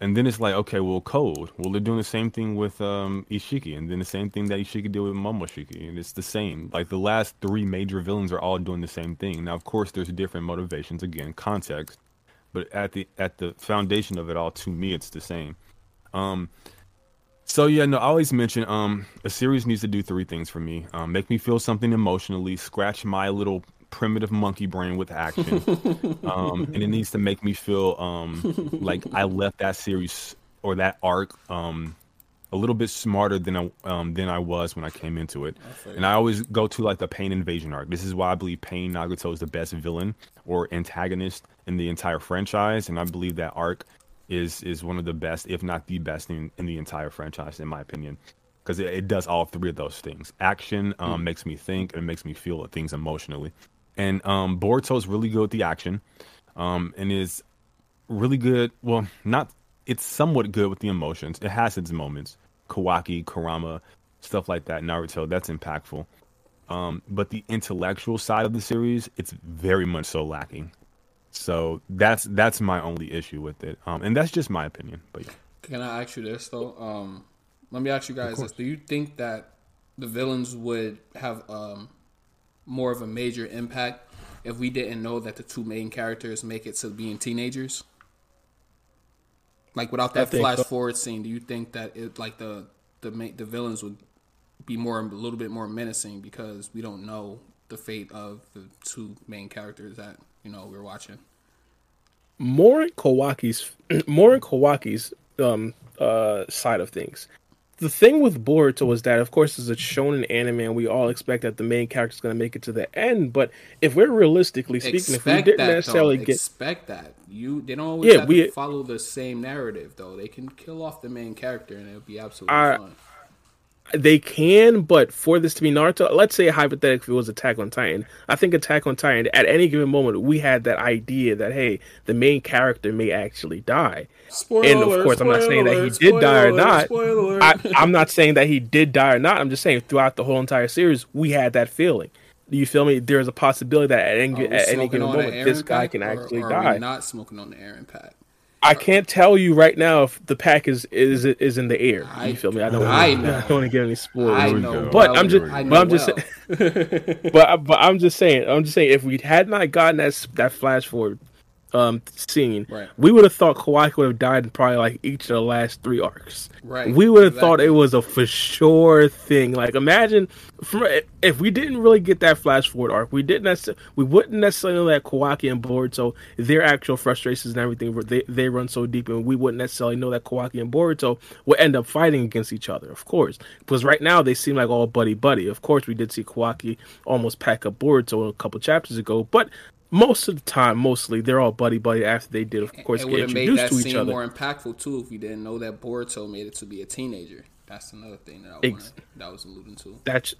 Speaker 4: And then it's like, okay, well, Code. Well, they're doing the same thing with um, Isshiki, and then the same thing that Isshiki did with Momoshiki, and it's the same. Like the last three major villains are all doing the same thing. Now, of course, there's different motivations. Again, context, but at the at the foundation of it all, to me, it's the same. Um, so yeah, no, I always mention um a series needs to do three things for me. Um, make me feel something emotionally, scratch my little primitive monkey brain with action. um, and it needs to make me feel um like I left that series or that arc um a little bit smarter than I, um, than I was when I came into it.
Speaker 1: you.
Speaker 4: And I always go to like the Pain Invasion arc. This is why I believe Pain Nagato is the best villain or antagonist in the entire franchise, and I believe that arc is is one of the best, if not the best, in, in the entire franchise, in my opinion. Because it, it does all three of those things. Action um, makes me think and it makes me feel things emotionally. And um, Boruto's really good with the action, um, and is really good. Well, not it's somewhat good with the emotions. It has its moments. Kawaki, Kurama, stuff like that. Naruto, that's impactful. Um, but the intellectual side of the series, it's very much so lacking. So that's that's my only issue with it. Um, and that's just my opinion. But yeah.
Speaker 1: Can I ask you this though? Um, let me ask you guys this: Do you think that the villains would have um, more of a major impact if we didn't know that the two main characters make it to being teenagers? Like without that flash
Speaker 3: so.
Speaker 1: forward scene, do you think that it like the the ma- the villains would be more a little bit more menacing because we don't know the fate of the two main characters that you know we're watching?
Speaker 3: more in Kawaki's <clears throat> more in Kawaki's um uh side of things. The thing with Boruto was that, of course, as it's a shonen anime, and we all expect that the main character is going to make it to the end. But if we're realistically speaking, if we didn't
Speaker 1: that,
Speaker 3: necessarily
Speaker 1: though.
Speaker 3: get
Speaker 1: expect that you they don't always
Speaker 3: Yeah,
Speaker 1: have
Speaker 3: we-
Speaker 1: to follow the same narrative though. They can kill off the main character and it'll be absolutely
Speaker 3: I-
Speaker 1: fun.
Speaker 3: They can, but for this to be Naruto, let's say hypothetically it was Attack on Titan. I think Attack on Titan, at any given moment, we had that idea that hey, the main character may actually die. and of course, I'm not saying that he did die or not. I, I'm not saying that he did die or not. I'm just saying throughout the whole entire series, we had that feeling. Do you feel me? There's a possibility that at any, at any given moment, this guy can actually
Speaker 1: or,
Speaker 3: die.
Speaker 1: Not smoking on the Eren pack.
Speaker 3: I can't tell you right now if the pack is is is in the air.
Speaker 1: I-
Speaker 3: you feel me? I don't.
Speaker 1: I
Speaker 3: wanna-
Speaker 1: know. <laughs>
Speaker 3: I don't want to get any spoilers.
Speaker 1: I know.
Speaker 3: But
Speaker 1: well,
Speaker 3: I'm just- but I'm just
Speaker 1: well. <laughs>
Speaker 3: but but I'm just saying, I'm just saying, if we had not gotten that that flash forward um scene,
Speaker 1: Right.
Speaker 3: we would have thought Kawaki would have died in probably like each of the last three arcs.
Speaker 1: Right,
Speaker 3: We would have thought it was a for sure thing. Like imagine from if we didn't really get that flash forward arc, we didn't necessarily, we wouldn't necessarily know that Kawaki and Boruto their actual frustrations and everything they they run so deep, and we wouldn't necessarily know that Kawaki and Boruto would end up fighting against each other. Of course, because right now they seem like all buddy buddy. Of course, we did see Kawaki almost pack up Boruto a couple chapters ago, but. Most of the time, mostly they're all buddy buddy after they did, of course,
Speaker 1: it
Speaker 3: get
Speaker 1: have made
Speaker 3: introduced
Speaker 1: that
Speaker 3: to each
Speaker 1: scene
Speaker 3: other.
Speaker 1: more impactful too if we didn't know that Boruto made it to be a teenager. That's another thing that I that I was alluding to.
Speaker 3: that's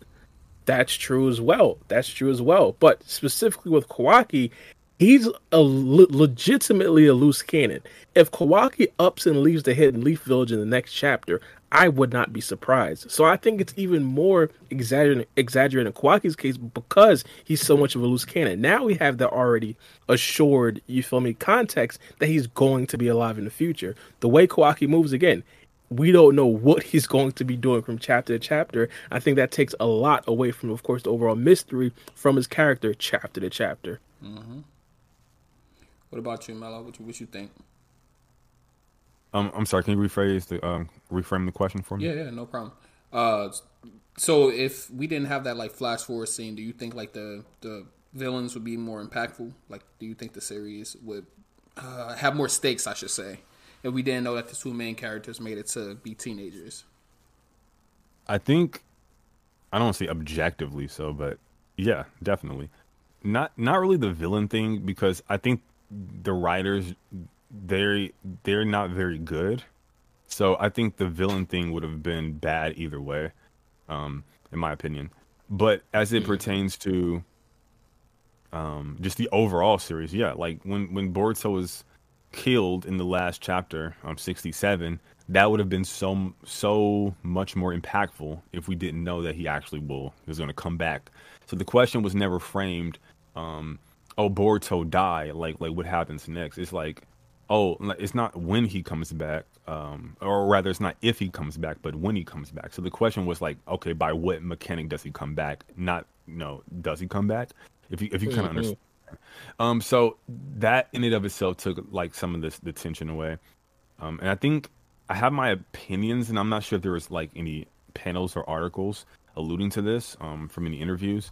Speaker 3: that's true as well. That's true as well. But specifically with Kawaki, he's a le- legitimately a loose cannon. If Kawaki ups and leaves the Hidden Leaf Village in the next chapter, I would not be surprised. So I think it's even more exaggerated, exaggerated in Kawaki's case because he's so much of a loose cannon. Now we have the already assured, you feel me, context that he's going to be alive in the future. The way Kawaki moves again, we don't know what <laughs> he's going to be doing from chapter to chapter. I think that takes a lot away from, of course, the overall mystery from his character chapter to chapter. Mm-hmm.
Speaker 1: What about you, Mello? What you, what you think?
Speaker 4: Um, I'm sorry. Can you rephrase the um, reframe the question for me?
Speaker 1: Yeah, yeah, no problem. Uh, so if we didn't have that like flash forward scene, do you think like the the villains would be more impactful? Like, do you think the series would uh, have more stakes? I should say, if we didn't know that the two main characters made it to be teenagers.
Speaker 4: I think I don't say objectively so, but yeah, definitely. Not not really the villain thing because I think the writers they they're not very good. So I think the villain thing would have been bad either way, um, in my opinion. But as it pertains to um, just the overall series, yeah, like when when Boruto was killed in the last chapter, um, sixty seven, that would have been so so much more impactful if we didn't know that he actually will was going to come back. So the question was never framed, um, oh Boruto die, like like what happens next? It's like, oh, it's not when he comes back, um, or rather, it's not if he comes back, but when he comes back. So the question was like, okay, by what mechanic does he come back? Not you know, does he come back? If you if you kind of understand. Um, so that in and of itself took like some of this the tension away. Um, and I think I have my opinions, and I'm not sure if there was like any panels or articles alluding to this um, from any interviews.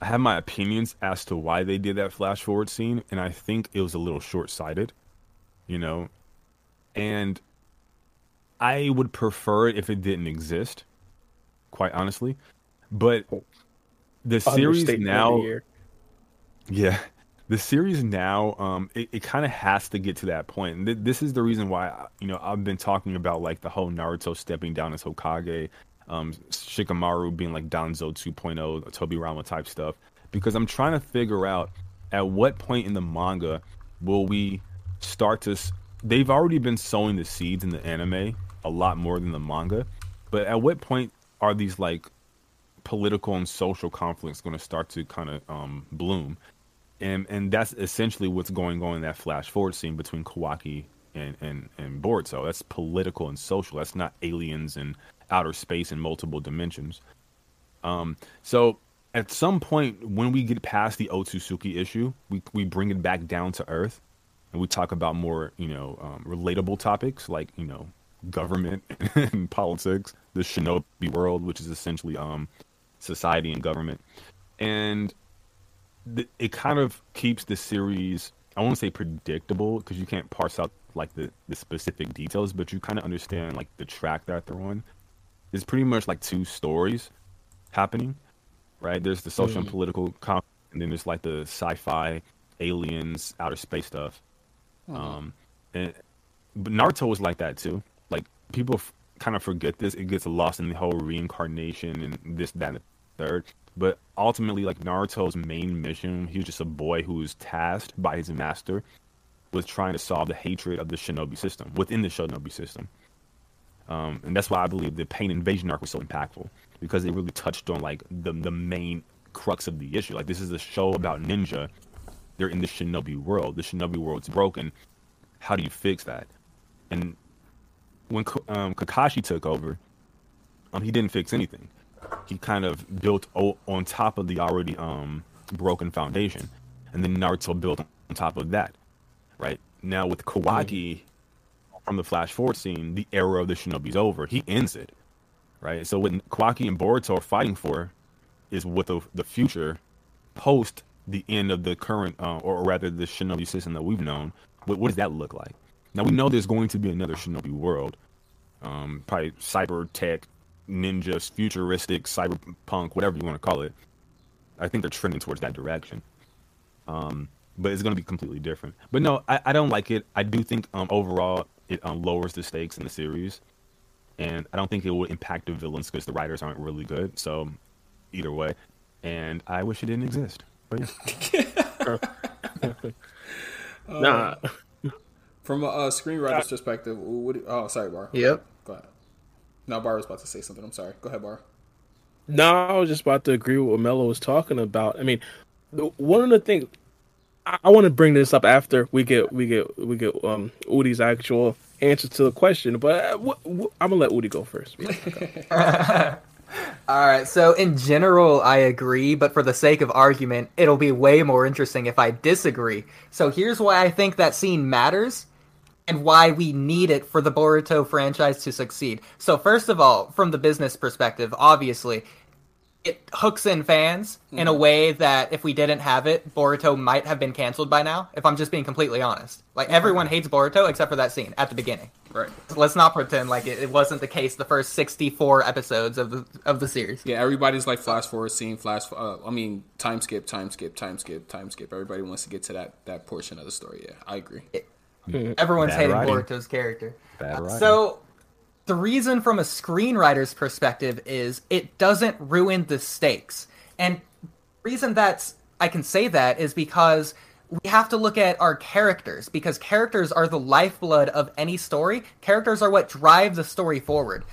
Speaker 4: I have my opinions as to why they did that flash forward scene, and I think it was a little short sighted, you know. And I would prefer it if it didn't exist, quite honestly. But the series
Speaker 3: of the
Speaker 4: now, yeah, the series now, um, it, it kind of has to get to that point. And th- this is the reason why, you know, I've been talking about like the whole Naruto stepping down as Hokage, um, Shikamaru being like Danzo 2.0, Tobirama type stuff, because I'm trying to figure out at what point in the manga will we start to. They've already been sowing the seeds in the anime a lot more than the manga, but at what point are these like political and social conflicts going to start to kind of um, bloom? and and that's essentially what's going on in that flash forward scene between Kawaki and and and Boruto. That's political and social. That's not aliens and outer space and multiple dimensions. Um, so at some point when we get past the Otsutsuki issue, we we bring it back down to earth, and we talk about more you know um, relatable topics like you know government <laughs> and politics, the shinobi world, which is essentially um society and government, and th- it kind of keeps the series i won't say predictable because you can't parse out like the, the specific details but you kind of understand like the track that they're on. It's pretty much like two stories happening right? There's the social and political conflict and then there's like the sci-fi aliens outer space stuff um and but naruto was like that too. Like people f- kind of forget this. It gets lost in the whole reincarnation and this that and the third. But ultimately like naruto's main mission he was just a boy who was tasked by his master with trying to solve the hatred of the shinobi system within the shinobi system. Um, and that's why i believe the pain invasion arc was so impactful because it really touched on like the the main crux of the issue. Like this is a show about ninja they're in the shinobi world the shinobi world's broken how do you fix that and when um, kakashi took over um, he didn't fix anything he kind of built o- on top of the already um broken foundation, and then Naruto built on top of that. Right now with Kawaki from the flash forward scene, the era of the Shinobi's over. He ends it. Right. So what Kawaki and Boruto are fighting for is what the the future post the end of the current, uh, or rather the Shinobi system that we've known. What, what does that look like? Now we know there's going to be another Shinobi world um, probably cyber tech, ninjas, futuristic, cyberpunk, whatever you want to call it. I think they're trending towards that direction. Um, but it's going to be completely different. But no, I, I don't like it. I do think um, overall it um, lowers the stakes in the series, and I don't think it will impact the villains because the writers aren't really good. So either way, and I wish it didn't exist. But yeah. <laughs>
Speaker 3: Nah,
Speaker 1: From a uh, screenwriter's perspective, what? do- oh, sorry, Bar.
Speaker 2: Yep.
Speaker 1: Go ahead. No, Bar was about to say something. I'm sorry. Go ahead, Bar.
Speaker 3: No, I was just about to agree with what Mello was talking about. I mean, one of the things I, I want to bring this up after we get we get we get um Udi's actual answer to the question, but uh, wh- wh- I'm gonna let Udi go first. <laughs> <laughs>
Speaker 2: All right. So in general, I agree, but for the sake of argument, it'll be way more interesting if I disagree. So here's why I think that scene matters and why we need it for the Boruto franchise to succeed. So first of all, from the business perspective, obviously, it hooks in fans in a way that if we didn't have it, Boruto might have been canceled by now. If I'm just being completely honest, like everyone hates Boruto except for that scene at the beginning.
Speaker 1: Right.
Speaker 2: Let's not pretend like it, it wasn't the case the first 64 episodes of the of the series.
Speaker 1: Yeah, everybody's like flash forward scene, flash. Uh, I mean, time skip, time skip, time skip, time skip. Everybody wants to get to that that portion of the story. Yeah, I agree.
Speaker 2: Everyone's
Speaker 4: Bad
Speaker 2: hating
Speaker 4: writing.
Speaker 2: Boruto's character.
Speaker 4: Bad writing.
Speaker 2: So, the reason from a screenwriter's perspective is it doesn't ruin the stakes. And reason that's I can say that is because we have to look at our characters because characters are the lifeblood of any story. Characters are what drive the story forward.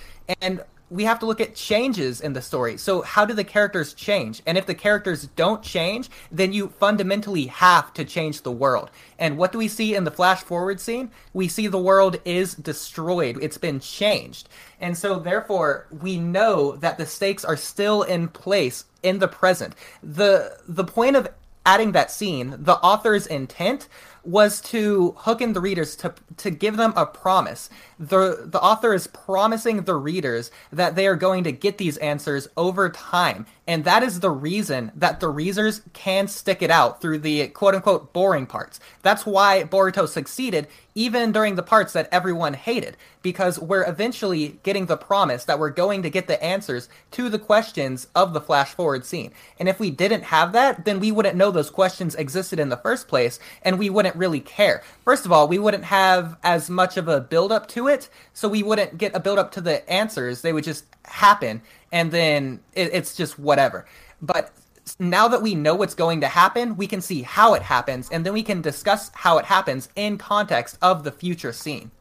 Speaker 2: And we have to look at changes in the story. So, how do the characters change? And if the characters don't change, then you fundamentally have to change the world. And what do we see in the flash forward scene? We see the world is destroyed, it's been changed. And so, therefore, we know that the stakes are still in place in the present. The, the point of adding that scene, the author's intent was to hook in the readers to to give them a promise. The the author is promising the readers that they are going to get these answers over time And that is the reason that the Reezers can stick it out through the quote unquote boring parts. That's why Boruto succeeded even during the parts that everyone hated, because we're eventually getting the promise that we're going to get the answers to the questions of the flash forward scene. And if we didn't have that, then we wouldn't know those questions existed in the first place, and we wouldn't really care. First of all, we wouldn't have as much of a build up to it, so we wouldn't get a build up to the answers. They would just happen, and then it, it's just whatever. But now that we know what's going to happen, we can see how it happens, and then we can discuss how it happens in context of the future scene.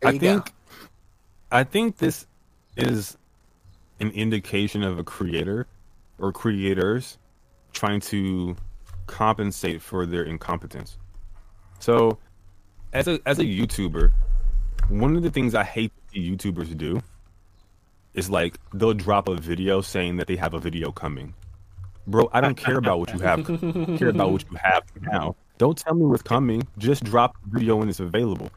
Speaker 2: There
Speaker 4: I think
Speaker 2: go.
Speaker 4: I think this is an indication of a creator or creators trying to compensate for their incompetence. So, as a as a YouTuber, one of the things I hate YouTubers do is like they'll drop a video saying that they have a video coming. Bro, I don't care about what you have. Care about what you have now. Don't tell me what's coming. Just drop the video when it's available.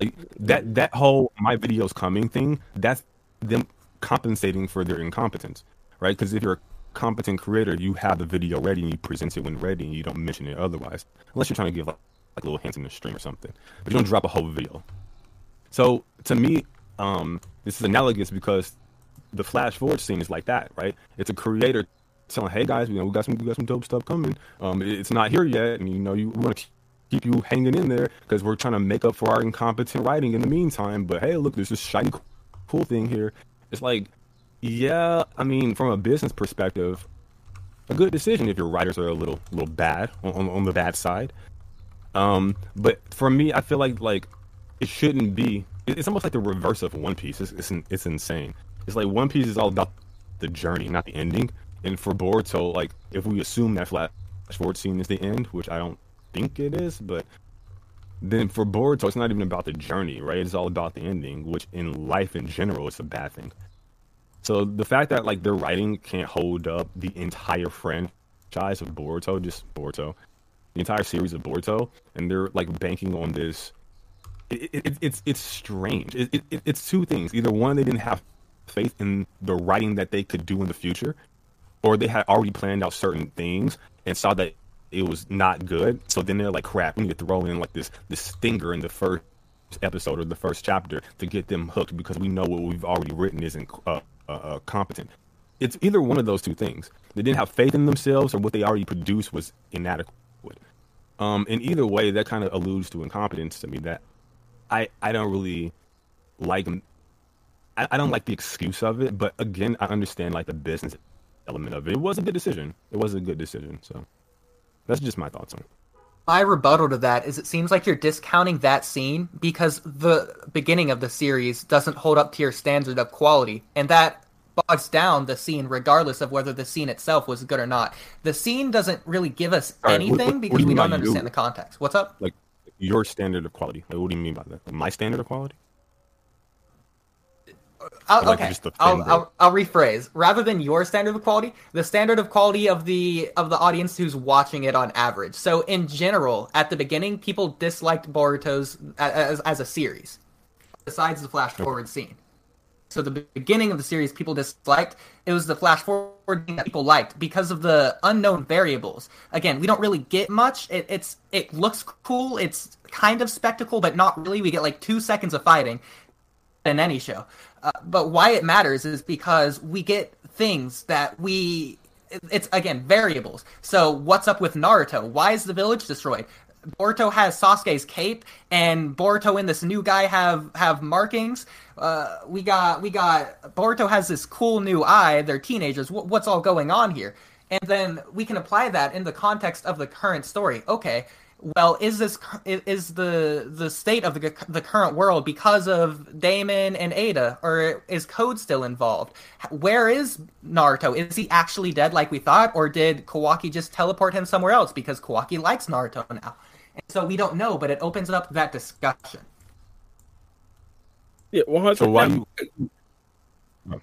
Speaker 4: Like, that that whole my video's coming thing, that's them compensating for their incompetence, right? Because if you're a competent creator, you have the video ready and you present it when ready, and you don't mention it otherwise, unless you're trying to give like, like little hints in the stream or something. But you don't drop a whole video. So to me, um, this is analogous because the flash forward scene is like that, right? It's a creator telling, "Hey guys, you know, we got some, we got some dope stuff coming. Um, it's not here yet, and you know, you want to keep you hanging in there because we're trying to make up for our incompetent writing in the meantime. But hey, look, there's this shiny, cool thing here. It's like, yeah, I mean, from a business perspective, a good decision if your writers are a little, little bad on, on, the bad side. Um, but for me, I feel like like it shouldn't be. It's almost like the reverse of One Piece. It's it's, it's insane. It's like One Piece is all about the journey, not the ending. And for Boruto, like if we assume that flash forward scene is the end, which I don't think it is, but then for Boruto, it's not even about the journey, right? It's all about the ending, which in life in general is a bad thing. So the fact that like their writing can't hold up the entire franchise of Boruto, just Boruto, the entire series of Boruto, and they're like banking on this. It, it, it's it's strange. It, it, it's two things. Either one, they didn't have faith in the writing that they could do in the future, or they had already planned out certain things and saw that it was not good. So then they're like, "Crap, we need to throw in like this this stinger in the first episode or the first chapter to get them hooked because we know what we've already written isn't uh, uh, uh, competent." It's either one of those two things. They didn't have faith in themselves, or what they already produced was inadequate. Um, in either way, that kind of alludes to incompetence to me. That I I don't really like. I, I don't like the excuse of it, but again, I understand like the business element of it. It was a good decision. It was a good decision. So that's just my thoughts on it.
Speaker 2: My rebuttal to that is it seems like you're discounting that scene because the beginning of the series doesn't hold up to your standard of quality, and that bogs down the scene regardless of whether the scene itself was good or not. The scene doesn't really give us
Speaker 4: right, what-
Speaker 2: anything
Speaker 4: what- what
Speaker 2: because
Speaker 4: do
Speaker 2: we don't
Speaker 4: by you?
Speaker 2: understand the context. What's up?
Speaker 4: Like your standard of quality. Like, what do you mean by that? My standard of quality?
Speaker 2: I'll,
Speaker 4: like
Speaker 2: okay, I'll, I'll, I'll rephrase. Rather than your standard of quality, the standard of quality of the of the audience who's watching it on average. So in general, at the beginning, people disliked Boruto's as as a series, besides the flash forward scene. So the beginning of the series, people disliked. It was the flash forward that people liked because of the unknown variables. Again, we don't really get much. It, it's it looks cool. It's kind of spectacle, but not really. We get like two seconds of fighting in any show. Uh, but why it matters is because we get things that we it's again variables. So what's up with Naruto? Why is the village destroyed? Boruto has Sasuke's cape, and Boruto and this new guy have have markings. Uh, we got we got Boruto has this cool new eye. They're teenagers. Wh- what's all going on here? And then we can apply that in the context of the current story. Okay, well, is this is is the the state of the the current world because of Daemon and Ada, or is Code still involved? Where is Naruto? Is he actually dead like we thought, or did Kawaki just teleport him somewhere else because Kawaki likes Naruto now? And so we don't know, but it opens up that discussion.
Speaker 3: Yeah, one hundred.
Speaker 4: So why you?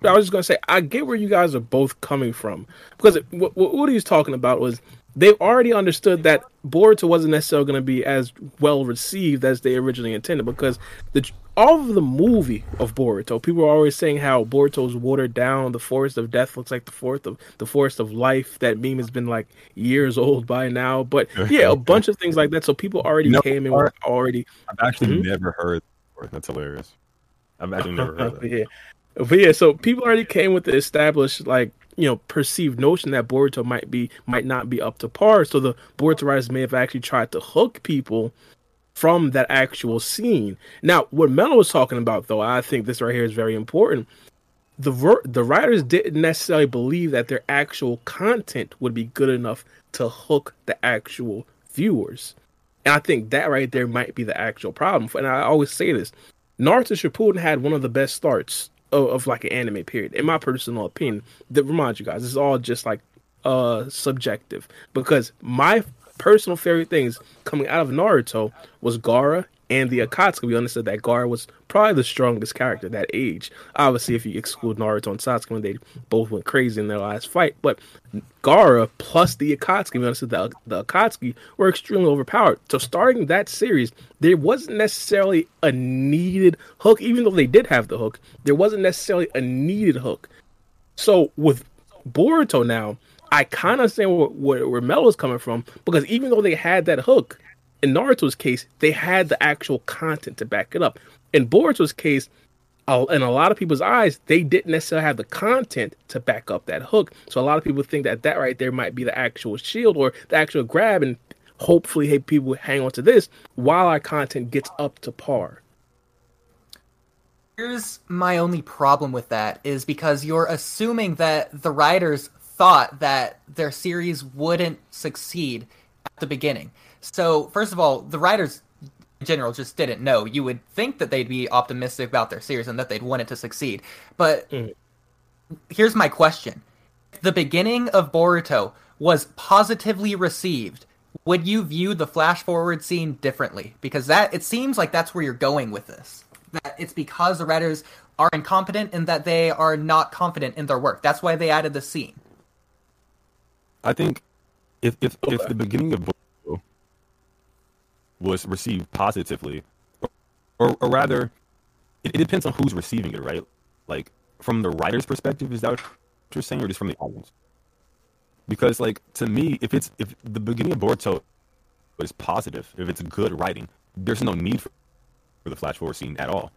Speaker 3: I was just gonna say I get where you guys are both coming from because it, what, what Udi's talking about was they already understood that Boruto wasn't necessarily going to be as well received as they originally intended because the all of the movie of Boruto, people are always saying how Boruto's watered down. The Forest of Death looks like the fourth of the Forest of Life. That meme has been like years old by now, but <laughs> yeah, a bunch of things like that. So people already
Speaker 4: No,
Speaker 3: came in with already
Speaker 4: I've actually
Speaker 3: Mhm.
Speaker 4: never heard. That's hilarious. I've actually never heard that. <laughs>
Speaker 3: yeah, but yeah. So people already came with the established like you know perceived notion that Boruto might be might not be up to par. So the Boruto writers may have actually tried to hook people from that actual scene. Now, what Mello was talking about, though, I think this right here is very important. The ver- the writers didn't necessarily believe that their actual content would be good enough to hook the actual viewers, and I think that right there might be the actual problem. And I always say this: Naruto Shippuden had one of the best starts of, of like an anime period, in my personal opinion. That remind you guys, it's all just like uh subjective because my personal favorite things coming out of Naruto was Gaara and the Akatsuki. We understood that Gaara was probably the strongest character that age. Obviously, if you exclude Naruto and Sasuke when they both went crazy in their last fight, but Gaara plus the Akatsuki, we understood that the Akatsuki were extremely overpowered. So starting that series, there wasn't necessarily a needed hook, even though they did have the hook. There wasn't necessarily a needed hook. So with Boruto now, I kind of understand where, where, where Mel was coming from because even though they had that hook, in Naruto's case, they had the actual content to back it up. In Boruto's case, uh, in a lot of people's eyes, they didn't necessarily have the content to back up that hook. So a lot of people think that that right there might be the actual shield or the actual grab, and hopefully, hey, people hang on to this while our content gets up to par.
Speaker 2: Here's my only problem with that is because you're assuming that the writers thought that their series wouldn't succeed at the beginning. So, first of all, the writers in general just didn't know. You would think that they'd be optimistic about their series and that they'd want it to succeed. But
Speaker 3: Mm.
Speaker 2: here's my question. If the beginning of Boruto was positively received, would you view the flash forward scene differently? Because that it seems like that's where you're going with this. That it's because the writers are incompetent and that they are not confident in their work. That's why they added the scene.
Speaker 4: I think if if, if the beginning of Boruto was received positively, or, or rather, it, it depends on who's receiving it, right? Like from the writer's perspective, is that what you're saying, or just from the audience? Because like to me, if it's if the beginning of Boruto is positive, if it's good writing, there's no need for, for the flash forward scene at all,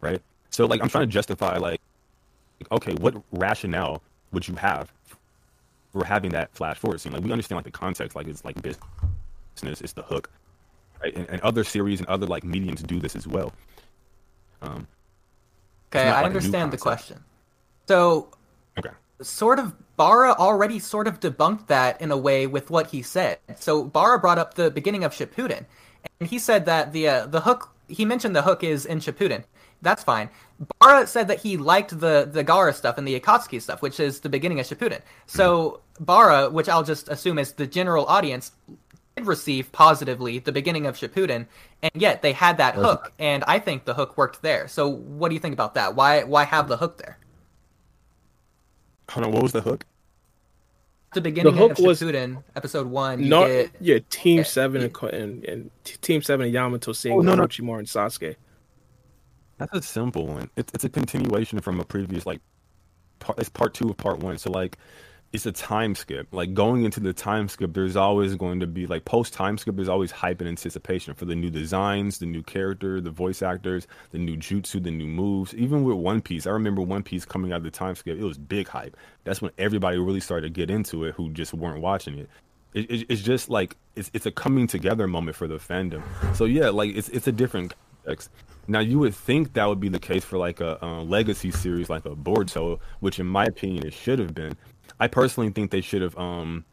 Speaker 4: right? So like I'm trying to justify like, okay, what rationale would you have for having that flash forward scene. Like we understand like the context, like it's like business, it's the hook, right? And, and other series and other like mediums do this as well. Um,
Speaker 2: Okay, I
Speaker 4: like
Speaker 2: understand the question. So,
Speaker 4: okay,
Speaker 2: sort of Bara already sort of debunked that in a way with what he said. So Bara brought up the beginning of Shippuden, and he said that the uh, the hook he mentioned the hook is in Shippuden. That's fine. Bara said that he liked the the Gaara stuff and the Akatsuki stuff, which is the beginning of Shippuden. So Bara, which I'll just assume is the general audience, did receive positively the beginning of Shippuden, and yet they had that hook, and I think the hook worked there. So what do you think about that? Why why have the hook there?
Speaker 4: hold on. What was the hook?
Speaker 2: the beginning
Speaker 3: hook
Speaker 2: of
Speaker 3: was-
Speaker 2: Shippuden, episode one, you
Speaker 3: No,
Speaker 2: get
Speaker 3: yeah, Team
Speaker 2: yeah,
Speaker 3: Seven
Speaker 2: yeah.
Speaker 3: and, and, and Team Seven and Yamato seeing
Speaker 4: Oh, no, no.
Speaker 3: Orochimaru and Sasuke.
Speaker 4: That's a simple one. It's it's a continuation from a previous like part. It's part two of part one. So like, it's a time skip. Like going into the time skip, there's always going to be like post time skip. There's always hype and anticipation for the new designs, the new character, the voice actors, the new jutsu, the new moves. Even with One Piece, I remember One Piece coming out of the time skip. It was big hype. That's when everybody really started to get into it who just weren't watching it. It, it, it's just like it's it's a coming together moment for the fandom. So yeah, like it's it's a different context. Now you would think that would be the case for like a, uh legacy series like a Boruto, which in my opinion it should have been. I personally think they should have um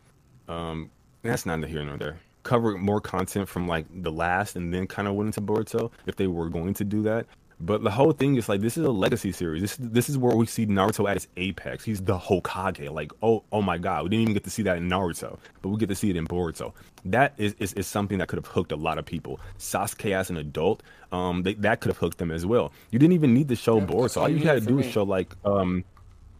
Speaker 4: um that's neither here nor there. Covered more content from like the last and then kind of went into Boruto if they were going to do that. But the whole thing is like this is a legacy series. This this is where we see Naruto at its apex. He's the Hokage. Like oh oh my god, we didn't even get to see that in Naruto, but we get to see it in Boruto. That is is, is something that could have hooked a lot of people. Sasuke as an adult, um, they, that could have hooked them as well. You didn't even need to show Boruto. All you had to do is show like um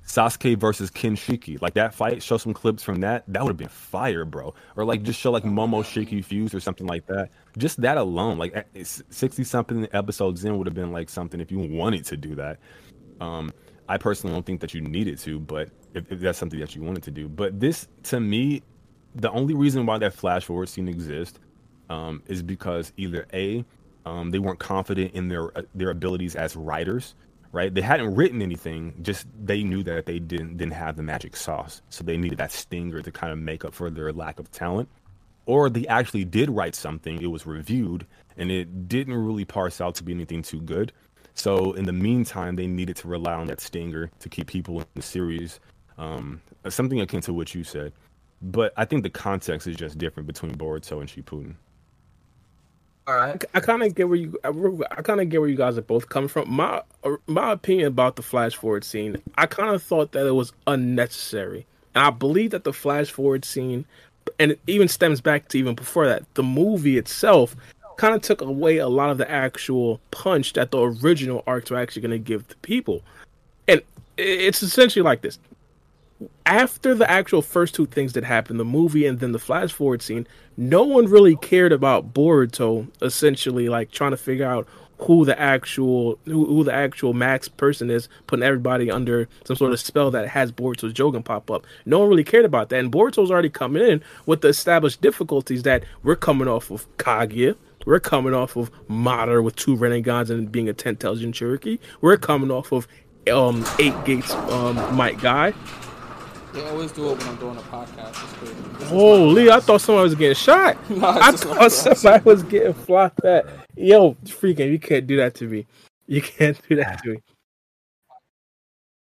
Speaker 4: Sasuke versus Kinshiki, like that fight. Show some clips from that. That would have been fire, bro. Or like just show like Momoshiki fuse or something like that. Just that alone, like sixty something episodes in, would have been like something if you wanted to do that. Um, I personally don't think that you needed to, but if, if that's something that you wanted to do, but this to me, the only reason why that flash forward scene exists um, is because either a um, they weren't confident in their uh, their abilities as writers right? They hadn't written anything, just they knew that they didn't didn't have the magic sauce, so they needed that stinger to kind of make up for their lack of talent. Or they actually did write something, it was reviewed, and it didn't really parse out to be anything too good. So in the meantime, they needed to rely on that stinger to keep people in the series. Um, something akin to what you said. But I think the context is just different between Boruto and Shippuden.
Speaker 2: All right.
Speaker 3: I kind of get where you. I kind of get where you guys are both coming from. My my opinion about the flash forward scene. I kind of thought that it was unnecessary, and I believe that the flash forward scene, and it even stems back to even before that. The movie itself kind of took away a lot of the actual punch that the original arcs were actually going to give the people, and it's essentially like this after the actual first two things that happened, the movie and then the flash forward scene, no one really cared about Boruto essentially like trying to figure out who the actual who, who the actual max person is, putting everybody under some sort of spell that has Boruto's Jogan pop up. No one really cared about that. And Boruto's already coming in with the established difficulties that we're coming off of Kaguya. We're coming off of Madara with two Rinnegans and being a 10 intelligent Cherokee. We're coming off of um eight gates um Might Guy.
Speaker 1: They always do it when I'm doing a podcast.
Speaker 3: Holy, I thought somebody was getting shot. <laughs> no, I thought somebody was getting flopped at. Yo, freaking, you can't do that to me. You can't do that to me.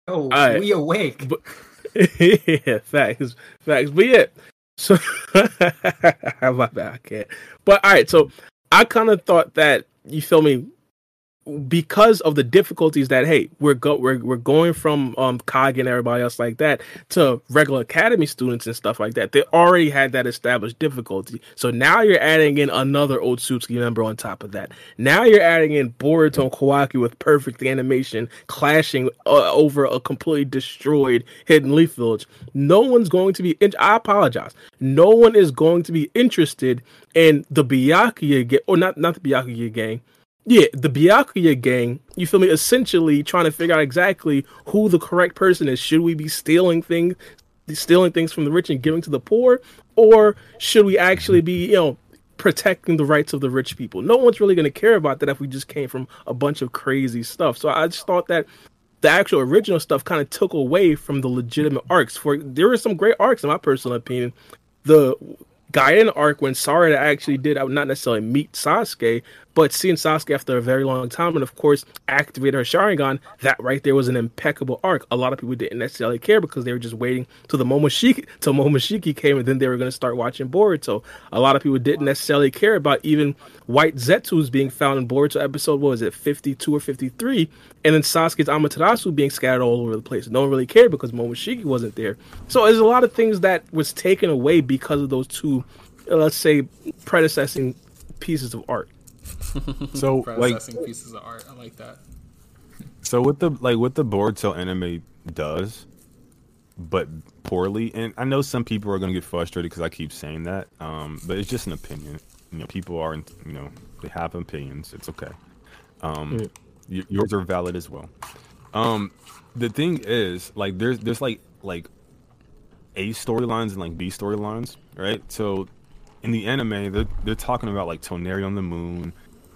Speaker 2: Oh, right. we awake.
Speaker 3: But, <laughs> yeah, facts, facts. But yeah, so <laughs> my bad, I can't. But all right, so I kind of thought that you feel me because of the difficulties that hey we're go we're, we're going from um Cog and everybody else like that to regular academy students and stuff like that they already had that established difficulty. So now you're adding in another old Otsutsuki member on top of that. Now you're adding in Boruto and Kawaki with perfect animation clashing uh, over a completely destroyed Hidden Leaf Village. No one's going to be in- I apologize. No one is going to be interested in the Byakuya gang or not not the Byakuya gang yeah, the Byakuya gang, you feel me, essentially trying to figure out exactly who the correct person is. Should we be stealing things stealing things from the rich and giving to the poor? Or should we actually be, you know, protecting the rights of the rich people? No one's really gonna care about that if we just came from a bunch of crazy stuff. So I just thought that the actual original stuff kind of took away from the legitimate arcs. For there were some great arcs in my personal opinion. The Gaiden arc when Sarada actually did, I would not necessarily meet Sasuke, but seeing Sasuke after a very long time, and of course, activate her Sharingan, that right there was an impeccable arc. A lot of people didn't necessarily care because they were just waiting till the Momoshiki till Momoshiki came, and then they were going to start watching Boruto. A lot of people didn't necessarily care about even White Zetsu's being found in Boruto episode. What was it, fifty two or fifty three? And then Sasuke's Amaterasu being scattered all over the place. No one really cared because Momoshiki wasn't there. So there's a lot of things that was taken away because of those two, uh, let's say, predecessing pieces of art. <laughs>
Speaker 4: so like
Speaker 1: pieces of art. I like that.
Speaker 4: So what the like what the Boruto anime does, but poorly, and I know some people are gonna get frustrated because I keep saying that, um, but it's just an opinion. You know, people are, you know, they have opinions. It's okay. Um, mm. y- yours are valid as well. Um, the thing is, like, there's there's like like A storylines and like B storylines, right? So in the anime, they're they're talking about like Toneri on the moon,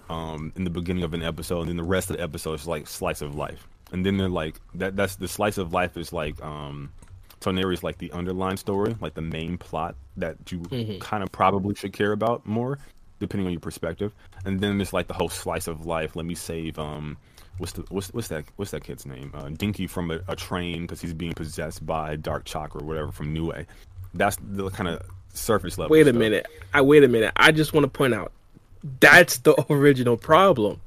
Speaker 4: um, in the beginning of an episode, and then the rest of the episode is like slice of life. And then they're like that. That's the slice of life is like um, Toneri is like the underlying story, like the main plot that you mm-hmm. kind of probably should care about more, depending on your perspective. And then there's like the whole slice of life. Let me save um, what's the what's what's that what's that kid's name? Uh, Denki from a, a train because he's being possessed by dark chakra or whatever from Nue. That's the kind of surface level.
Speaker 3: Wait
Speaker 4: a
Speaker 3: stuff. minute. I wait a minute. I just want to point out that's the <laughs> original problem.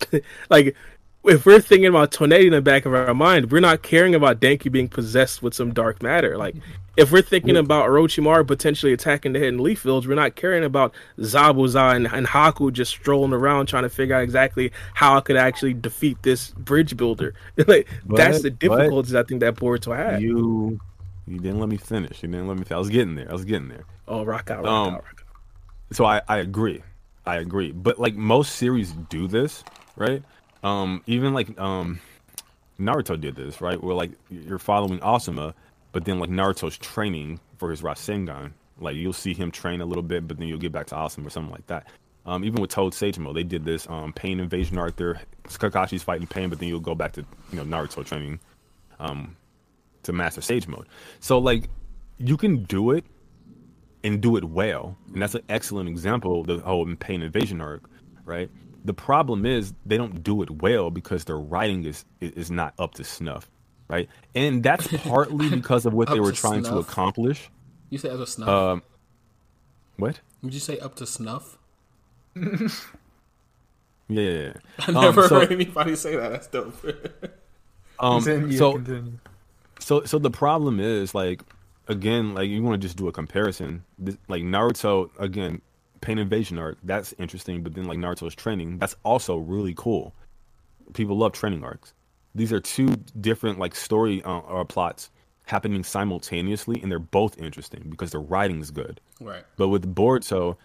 Speaker 3: <laughs> like if we're thinking about Toneri in the back of our mind, we're not caring about Denki being possessed with some dark matter. Like, if we're thinking about Orochimaru potentially attacking the Hidden Leaf Village, we're not caring about Zabuza and, and Haku just strolling around trying to figure out exactly how I could actually defeat this bridge builder. <laughs> like,
Speaker 4: But-
Speaker 3: that's the difficulties I think that Boruto had.
Speaker 4: You you didn't let me finish. You didn't let me. I was getting there. I was getting there.
Speaker 3: oh, rock out, rock
Speaker 4: Um,
Speaker 3: out, rock out.
Speaker 4: so I, I agree i agree but like most series do this right um even like um naruto did this right where like you're following asuma but then like naruto's training for his rasengan like you'll see him train a little bit but then you'll get back to asuma or something like that um even with toad sage mode they did this um pain invasion Arthur, kakashi's fighting pain but then you'll go back to you know naruto training um to master sage mode so like you can do it and do it well. And that's an excellent example the whole pain invasion arc, right? The problem is they don't do it well because their writing is is not up to snuff, right? And that's <laughs> partly because of what they were
Speaker 1: to
Speaker 4: trying to accomplish.
Speaker 1: You say up to snuff?
Speaker 4: Um, what?
Speaker 1: Would you say up to snuff? <laughs>
Speaker 4: Yeah, yeah, yeah. <laughs>
Speaker 1: I
Speaker 4: Um,
Speaker 1: never
Speaker 4: so-
Speaker 1: heard anybody say that. That's dope.
Speaker 4: Um,
Speaker 2: Continue,
Speaker 4: so
Speaker 2: continue.
Speaker 4: So so the problem is like again like you want to just do a comparison this, like Naruto again pain invasion arc that's interesting but then like Naruto's training that's also really cool people love training arcs these are two different like story uh, or plots happening simultaneously and they're both interesting because the writing's good
Speaker 1: right.
Speaker 4: but with Boruto,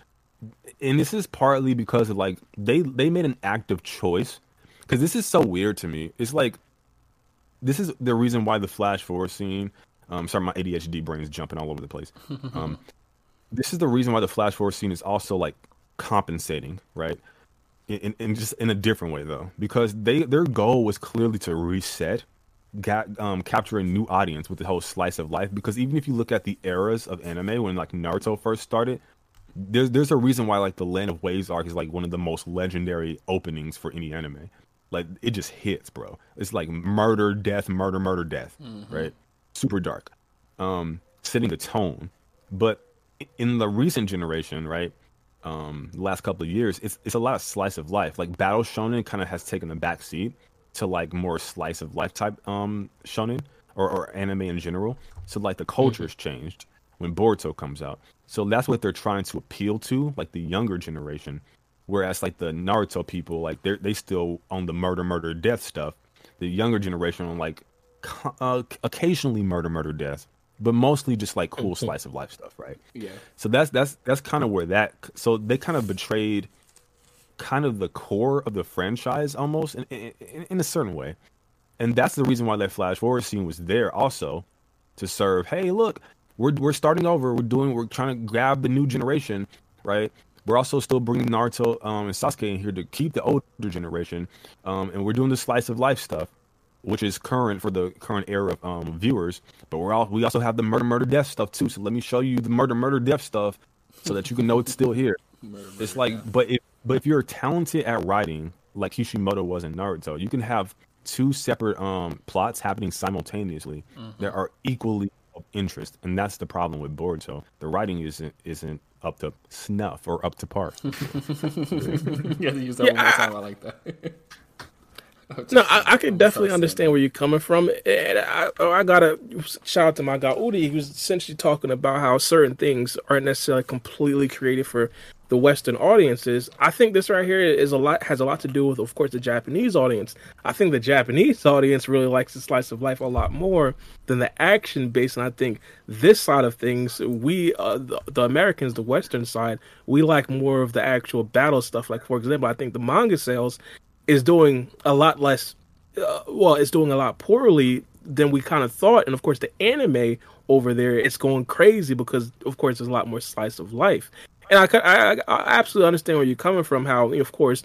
Speaker 4: and this is partly because of like they they made an active choice because this is so weird to me. It's like this is the reason why the flash forward scene. Um, sorry, my ADHD brain is jumping all over the place. <laughs> Um, this is the reason why the flash forward scene is also like compensating, right? In, in, in just in a different way though, because they their goal was clearly to reset got um capture a new audience with the whole slice of life because even if you look at the eras of anime when like Naruto first started there's there's a reason why like the Land of Waves arc is like one of the most legendary openings for any anime like it just hits bro. It's like murder death murder murder death right? Super dark. Um setting the tone. But in the recent generation right um last couple of years it's it's a lot of slice of life. Like battle shonen kind of has taken a back seat to like more slice of life type um shonen or, or anime in general. So like the culture's changed when boruto comes out. So that's what they're trying to appeal to like the younger generation whereas like the naruto people like they they still on the murder murder death stuff the younger generation on like uh, occasionally murder murder death but mostly just like cool slice of life stuff right
Speaker 1: Yeah.
Speaker 4: so that's that's that's kind of where that. So they kind of betrayed, kind of the core of the franchise almost in, in, in- in a certain way, and that's the reason why that flash forward scene was there also, to serve. Hey, look, we're we're starting over. We're doing. We're trying to grab the new generation, right? We're also still bringing Naruto um, and Sasuke in here to keep the older generation, um, and we're doing the slice of life stuff which is current for the current era of um, viewers. But we're all we also have the murder, murder, death stuff too. So let me show you the murder, murder, death stuff, so that you can know it's still here. it's like, but if but if you're talented at writing, like Kishimoto was in Naruto, you can have two separate um plots happening simultaneously that are equally of interest, and that's the problem with Boruto. The writing isn't isn't up to snuff or up to par. <laughs>
Speaker 1: you have to use that
Speaker 3: Yeah,
Speaker 1: one more time. I like that. <laughs>
Speaker 3: No, I, I can definitely understand where you're coming from. And I, oh, I gotta shout out to my guy Udi. who's essentially talking about how certain things aren't necessarily completely created for the Western audiences. I think this right here is a lot has a lot to do with, of course, the Japanese audience. I think the Japanese audience really likes the slice of life a lot more than the action based. And I think this side of things, we uh, the, the Americans, the Western side, we like more of the actual battle stuff. Like for example, I think the manga sales is doing a lot less uh, well it's doing a lot poorly than we kind of thought. And of course the anime over there it's going crazy because of course there's a lot more slice of life. And i i, I absolutely understand where you're coming from how of course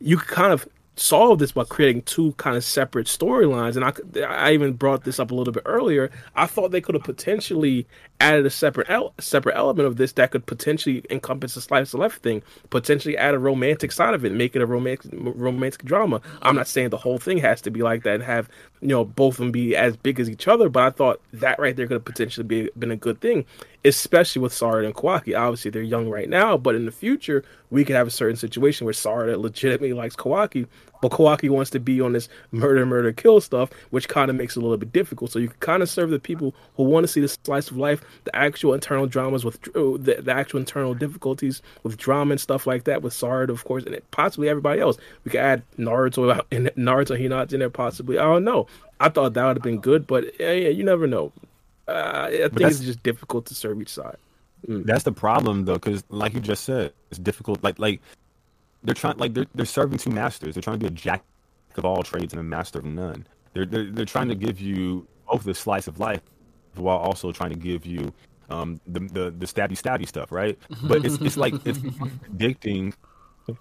Speaker 3: you kind of solve this by creating two kind of separate storylines. And I, I even brought this up a little bit earlier. I thought they could have potentially added a separate el- separate element of this that could potentially encompass a slice of life thing potentially add a romantic side of it make it a romantic romantic drama i'm not saying the whole thing has to be like that and have you know both of them be as big as each other but i thought that right there could have potentially be, been a good thing especially with Sarada and Kawaki. Obviously, they're young right now, but in the future, we could have a certain situation where Sarada legitimately likes Kawaki, but Kawaki wants to be on this murder, murder, kill stuff, which kind of makes it a little bit difficult. So you can kind of serve the people who want to see the slice of life, the actual internal dramas with uh, the, the actual internal difficulties with drama and stuff like that. With Sard, of course, and possibly everybody else. We could add Naruto <laughs> and Naruto Hinata in there, possibly. I don't know. I thought that would have been good, but yeah, yeah you never know. Uh, I think it's just difficult to serve each side.
Speaker 4: Mm. That's the problem, though, because like you just said, it's difficult. Like like they're trying like they're they're serving two <laughs> masters. They're trying to be a jack of all trades and a master of none. They're they're, they're trying to give you both the slice of life while also trying to give you um the the, the stabby stabby stuff, right? But it's it's like it's <laughs> addicting.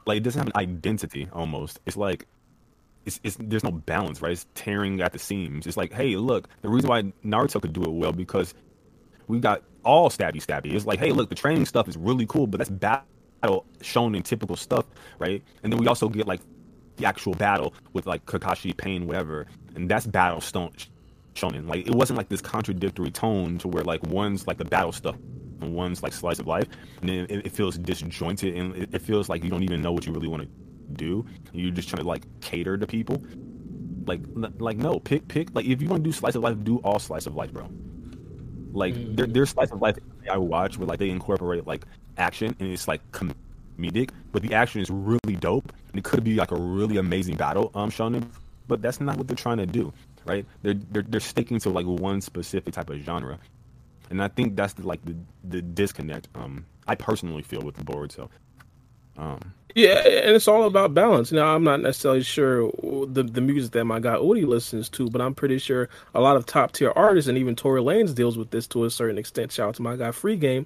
Speaker 4: Like it doesn't have an identity almost. It's like it's, it's there's no balance, right? It's tearing at the seams. It's like, hey, look, the reason why Naruto could do it well because we got all stabby stabby. It's like, hey, look, the training stuff is really cool, but that's battle shonen typical stuff, right? And then we also get like the actual battle with like Kakashi, Pain, whatever, and that's battle stone shonen. Like it wasn't like this contradictory tone to where like one's like the battle stuff and one's like slice of life, and then it, it feels disjointed and it, it feels like you don't even know what you really want to do. You're just trying to like cater to people. Like like no, pick pick like if you want to do slice of life, do all slice of life, bro. Like mm-hmm. there, there's slice of life I watch where like they incorporate like action and it's like comedic, but the action is really dope and it could be like a really amazing battle um shonen, but that's not what they're trying to do, right? They're they're they're sticking to like one specific type of genre, and I think that's the, like the the disconnect. Um, I personally feel with the board. So,
Speaker 3: um, yeah, and it's all about balance. Now, I'm not necessarily sure the the music that my guy Udi listens to, but I'm pretty sure a lot of top tier artists and even Tory Lanez deals with this to a certain extent. Shout out to my guy Freegame.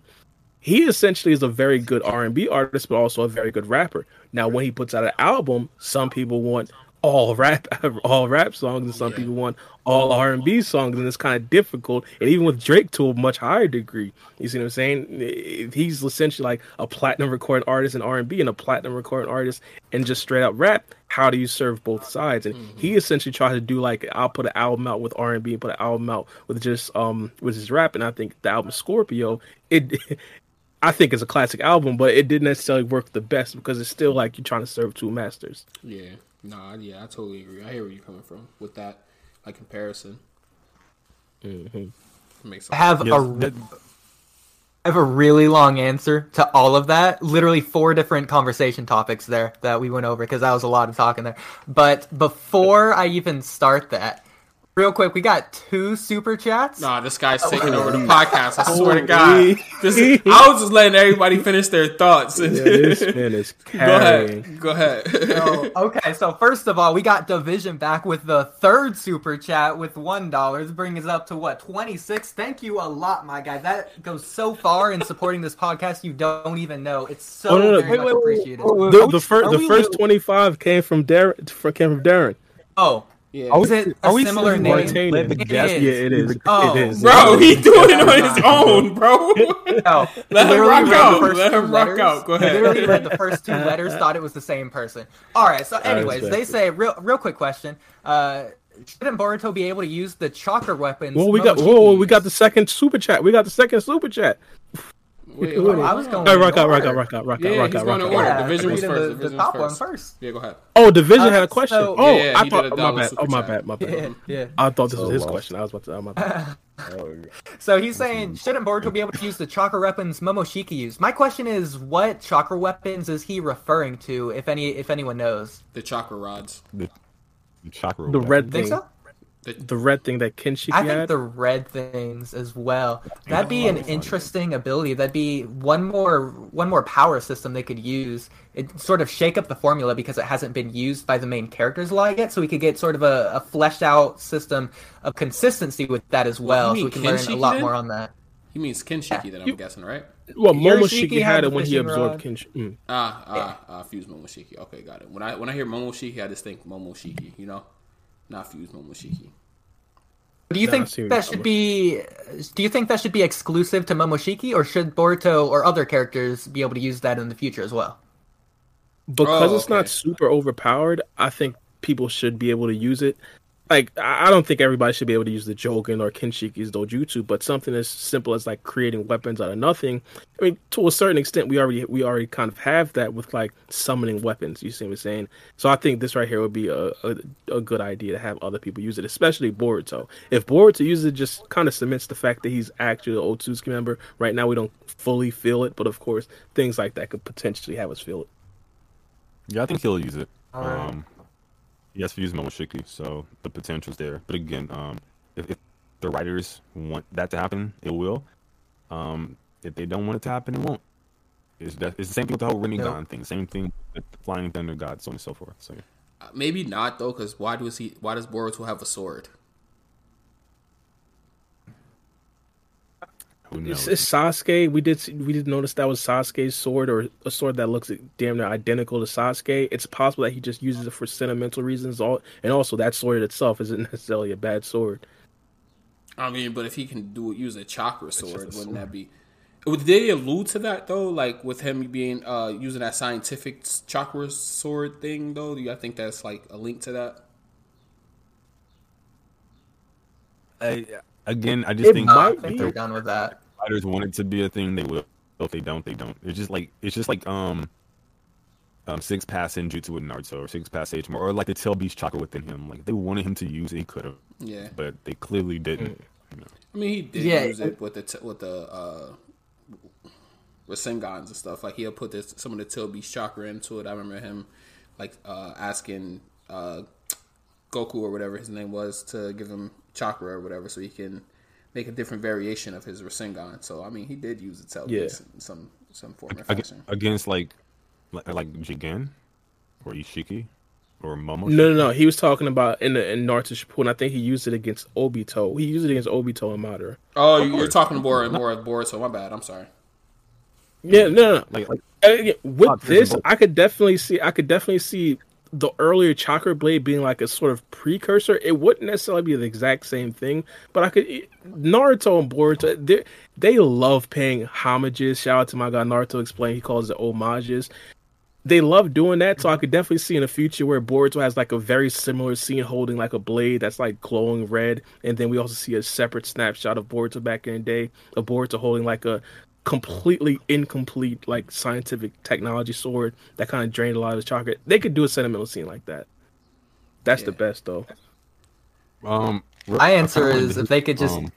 Speaker 3: He essentially is a very good R&B artist, but also a very good rapper. Now, when he puts out an album, some people want all rap <laughs> all rap songs and some yeah. people want all R&B songs and it's kind of difficult and even with Drake to a much higher degree you see what I'm saying he's essentially like a platinum recording artist in R&B and a platinum recording artist and just straight up rap how do you serve both sides and mm-hmm. he essentially tried to do like I'll put an album out with R&B and put an album out with just um with his rap and I think the album Scorpio it <laughs> I think it's a classic album, but it didn't necessarily work the best because it's still like you're trying to serve two masters.
Speaker 1: Yeah. Nah, yeah, I totally agree. I hear where you're coming from with that like comparison.
Speaker 2: Mm-hmm. Makes sense. I have yes, a that... I have a really long answer to all of that. Literally four different conversation topics there that we went over because that was a lot of talking there. But before I even start that, Real quick, we got two super chats.
Speaker 1: Nah, this guy's oh, taking over the podcast. I swear to God. This is, <laughs> I was just letting everybody finish their thoughts. Yeah, this man is <laughs> Go ahead. Go ahead.
Speaker 2: so, okay, so first of all, we got Division back with the third super chat with one dollar, bringing us up to what twenty six. Thank you a lot, my guy. That goes so far in supporting this podcast. You don't even know. It's so oh, no, no, very wait, much wait, appreciated.
Speaker 3: The, the, fir- the first twenty five came from Darren. Came from Darren.
Speaker 2: Oh, yeah. Are we, is it a are similar name?
Speaker 3: It yeah, it is. Oh. It is.
Speaker 1: Bro, he's doing it on his own, bro. <laughs> no, Let him rock out. Let him rock letters, out. Go ahead.
Speaker 2: Literally read the first two <laughs> letters, thought it was the same person. All right. So, anyways, they say real, real quick question. Uh, shouldn't Boruto be able to use the chakra weapons?
Speaker 3: Well, we got. Whoa, we got the second super chat. We got the second super chat.
Speaker 2: Wait, I was going.
Speaker 3: Hey, rock out, rock out, rock out, rock out, rock out, rock
Speaker 1: out. Yeah, Division was first. The, the top one first. Yeah, go ahead.
Speaker 3: Oh, Division uh, had a question. So, oh, yeah, I thought. Oh, my bad. Oh, my bad. My bad. <laughs> Yeah, yeah. I thought this was his question. I was about to. Oh, my bad. <laughs>
Speaker 2: so he's saying, shouldn't Boruto be able to use the chakra weapons Momoshiki used? My question is, what chakra weapons is he referring to? If any, if anyone knows,
Speaker 1: the chakra rods.
Speaker 4: The, the chakra.
Speaker 3: The red thing. Think so? The, the red thing that Kinshiki I
Speaker 2: think the red things as well. That'd be an interesting ability. That'd be one more one more power system they could use. It sort of shake up the formula because it hasn't been used by the main characters a lot yet. So we could get sort of a, a fleshed out system of consistency with that as well. so we can learn a lot then? more on that.
Speaker 1: He means Kinshiki, yeah. that I'm you, guessing, right?
Speaker 3: Well, Momoshiki had, had it when he absorbed Kinshiki.
Speaker 1: Mm. Ah, ah, ah, fuse Momoshiki. Okay, got it. When I when I hear Momoshiki, I just think Momoshiki. You know not fuse Momoshiki.
Speaker 2: Do you no, think that should be? Do you think that should be exclusive to Momoshiki, or should Boruto or other characters be able to use that in the future as well?
Speaker 3: Because oh, it's okay. not super overpowered, I think people should be able to use it. Like I I don't think everybody should be able to use the Jogan or Kinshiki's dojutsu, but something as simple as like creating weapons out of nothing. I mean, to a certain extent, we already we already kind of have that with like summoning weapons. You see what I'm saying? So I think this right here would be a a, a good idea to have other people use it, especially Boruto. If Boruto uses it, just kind of cements the fact that he's actually an Otsutsuki member. Right now, we don't fully feel it, but of course, things like that could potentially have us feel it.
Speaker 4: Yeah, I think he'll use it.
Speaker 2: Alright.
Speaker 4: Um, he has to use Momoshiki, so the potential's there. But again, um, if, if the writers want that to happen, it will. Um, if they don't want it to happen, it won't. It's, that, it's the same thing with the whole Rinnegan thing. Same thing with the Flying Thunder God, so on and so forth. So yeah.
Speaker 1: Uh, Maybe not though, because why does he? Why does Boruto have a sword?
Speaker 4: Who
Speaker 3: It's,
Speaker 4: knows?
Speaker 3: it's Sasuke. We did see- we did notice that was Sasuke's sword or a sword that looks damn near identical to Sasuke. It's possible that he just uses it for sentimental reasons. All and also that sword itself isn't <laughs> necessarily a bad sword.
Speaker 1: I mean, but if he can do use a chakra sword,
Speaker 4: a
Speaker 1: wouldn't
Speaker 4: sword.
Speaker 1: that be? Would they allude to that though? Like with him being uh using that scientific chakra sword thing though? Do you think that's like a link to that?
Speaker 4: I, again, I just
Speaker 3: It
Speaker 4: think
Speaker 3: might
Speaker 4: if
Speaker 3: be.
Speaker 2: You're done with that.
Speaker 4: Fighters want it to be a thing, they will. If they don't, they don't. It's just like it's just like um, um, six pass in Jutsu with Naruto or six pass H or like the tail beast chakra within him. Like they wanted him to use it, he could have,
Speaker 1: Yeah,
Speaker 4: but they clearly didn't. You know.
Speaker 1: I mean he did
Speaker 2: Yeah,
Speaker 1: use
Speaker 2: it-
Speaker 1: it with the t- with the uh Rasengans and stuff. Like he'll put this some of the Tail Beast chakra into it. I remember him like uh asking uh Goku or whatever his name was to give him chakra or whatever so he can make a different variation of his Rasengan. So I mean he did use it
Speaker 3: Yeah.
Speaker 1: In some some form or
Speaker 4: Ag-
Speaker 1: fashion.
Speaker 4: against like like, like Jigen or Isshiki or Momo.
Speaker 3: No, no, no. He was talking about in the in Naruto Shippuden. I think he used it against Obito. He used it against Obito and Madara.
Speaker 1: Oh, you're talking more more of Boruto. My bad. I'm sorry.
Speaker 3: Yeah, no, no.
Speaker 4: Like like
Speaker 3: with this. I could definitely see. I could definitely see the earlier chakra blade being like a sort of precursor. It wouldn't necessarily be the exact same thing, but I could. Naruto and Boruto, they they love paying homages. Shout out to my guy Naruto. Explain he calls it homages. They love doing that, so I could definitely see in the future where Boruto has like a very similar scene holding like a blade that's like glowing red, and then we also see a separate snapshot of Boruto back in the day of Boruto holding like a completely incomplete like scientific technology sword that kind of drained a lot of his chocolate. They could do a sentimental scene like that. That's the best though.
Speaker 4: um.
Speaker 2: My answer is
Speaker 4: wanted
Speaker 2: if they could just
Speaker 4: um,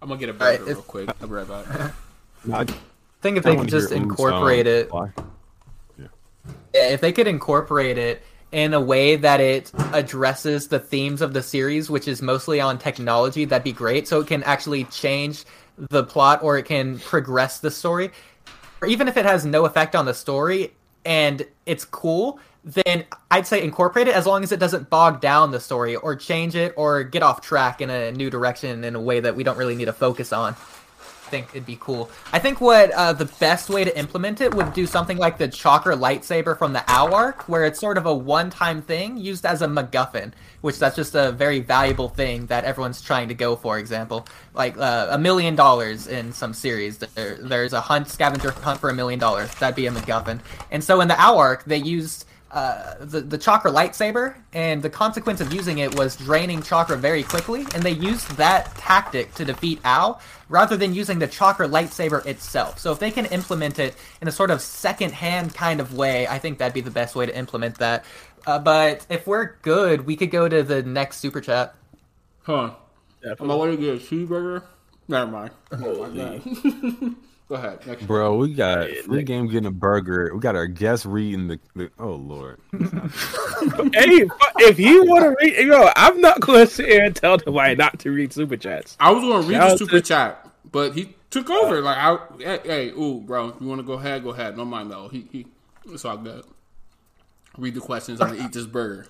Speaker 1: I'm gonna get a
Speaker 2: Alright,
Speaker 1: burger
Speaker 2: if-
Speaker 1: real quick. I'll be right back. <laughs>
Speaker 4: I,
Speaker 2: think if
Speaker 4: I
Speaker 2: they
Speaker 4: wanna
Speaker 2: could just
Speaker 4: hear um,
Speaker 2: incorporate it. Yeah, if they could incorporate it in a way that it addresses the themes of the series, which is mostly on technology, that'd be great. So it can actually change the plot or it can progress the story. Or even if it has no effect on the story and it's cool, then I'd say incorporate it as long as it doesn't bog down the story or change it or get off track in a new direction in a way that we don't really need to focus on think it'd be cool. I think what uh, the best way to implement it would do something like the chakra lightsaber from the Ao arc, where it's sort of a one-time thing used as a MacGuffin, which that's just a very valuable thing that everyone's trying to go for. Example, like uh, a million dollars in some series, there, there's a hunt scavenger hunt for a million dollars. That'd be a MacGuffin. And so in the Ao arc, they used uh, the the chakra lightsaber, and the consequence of using it was draining chakra very quickly, and they used that tactic to defeat Ao rather than using the chakra lightsaber itself. So if they can implement it in a sort of second-hand kind of way, I think that'd be the best way to implement that. Uh, but if we're good, we could go to the next super chat.
Speaker 1: Huh.
Speaker 3: Definitely.
Speaker 1: Am I going to get a cheeseburger? Never mind. Oh my god. <laughs> Go ahead. Next
Speaker 4: Bro, we got Freegame getting a burger. We got our guest reading the. the oh lord. <laughs> <laughs>
Speaker 3: hey, if he want to read, yo, I'm not going to sit here and tell nobody not to read super chats.
Speaker 1: I was going to read
Speaker 3: Shout
Speaker 1: the super
Speaker 3: to-
Speaker 1: chat, but he took uh, over. Like, I, hey, hey, ooh, bro, if you want to go ahead? Go ahead. No mind though. He, he, it's all good. Read the questions. I'm gonna eat this burger.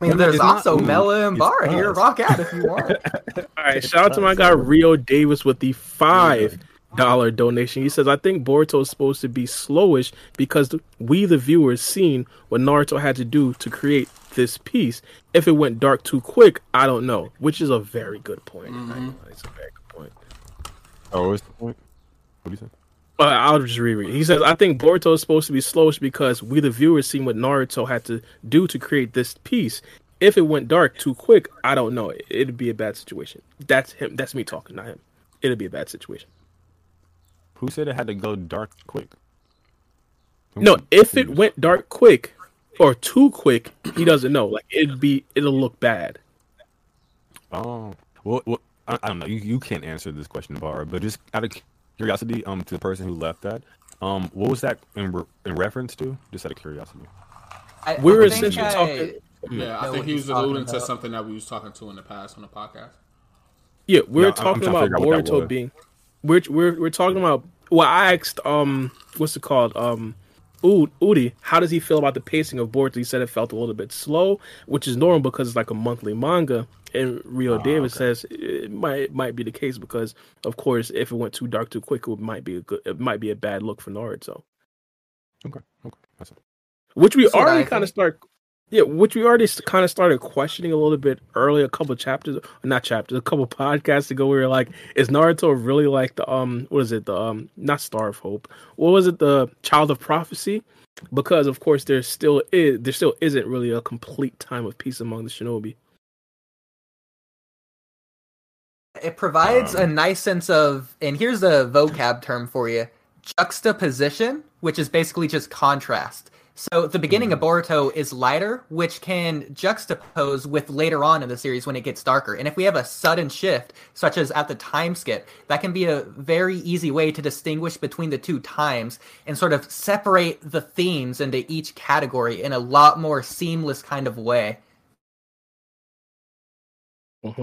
Speaker 2: I mean, there's
Speaker 4: It's not-
Speaker 2: also
Speaker 4: ooh,
Speaker 2: Mello and Bar here. Rock out if you want. <laughs>
Speaker 3: All right, shout out to my guy Rio Davis with the five dollar donation. He says, "I think Boruto is supposed to be slowish because we, the viewers, seen what Naruto had to do to create this piece. If it went dark too quick, I don't know." Which is a very good point. It's a very good point.
Speaker 4: Oh, what's the point? What do you say?
Speaker 3: Uh, I'll just reread. He says, "I think Boruto is supposed to be slowish because we, the viewers, seen what Naruto had to do to create this piece. if it went dark too quick, I don't know. It'd be a bad situation. That's him. That's me talking, not him. It'd be a bad situation.
Speaker 4: Who said it had to go dark quick? Who-
Speaker 3: No, if it went dark quick or too quick, he doesn't know. Like it'd be, it'll look bad.
Speaker 4: Oh, well, well I, I don't know. You, you can't answer this question, Bar, but just out of curiosity, um, to the person who left that, um, what was that in, re- in reference to? Just out of curiosity.
Speaker 2: I,
Speaker 3: We were
Speaker 2: I
Speaker 3: essentially
Speaker 2: I-
Speaker 3: talking-
Speaker 1: Yeah, I think he was alluding to something that we was talking to in the past on the podcast.
Speaker 3: Yeah, we're
Speaker 4: No, I'm- I'm
Speaker 3: talking about
Speaker 4: figure out
Speaker 3: Boruto
Speaker 4: was.
Speaker 3: being. We're we're we're talking about. Well, I asked um, what's it called? Um, U- Udi, how does he feel about the pacing of Boruto? He said it felt a little bit slow, which is normal because it's like a monthly manga. And Rio
Speaker 4: Ah,
Speaker 3: Davis
Speaker 4: okay.
Speaker 3: says it might might be the case because, of course, if it went too dark too quick, it might be a good. It might be a bad look for Naruto.
Speaker 4: Okay, okay, that's it.
Speaker 3: which we
Speaker 2: That's
Speaker 3: already kind of
Speaker 2: think.
Speaker 3: start yeah which we already kind of started questioning a little bit early a couple chapters not chapters a couple <laughs> podcasts ago we were like is naruto really like the um what is it the um not star of hope what was it the child of prophecy? Because of course there still is there still isn't really a complete time of peace among the shinobi.
Speaker 2: It provides
Speaker 4: Um,
Speaker 2: a nice sense of, and here's a vocab term for you juxtaposition, which is basically just contrast. So the beginning of Boruto is lighter, which can juxtapose with later on in the series when it gets darker. And if we have a sudden shift, such as at the time skip, that can be a very easy way to distinguish between the two times and sort of separate the themes into each category in a lot more seamless kind of way.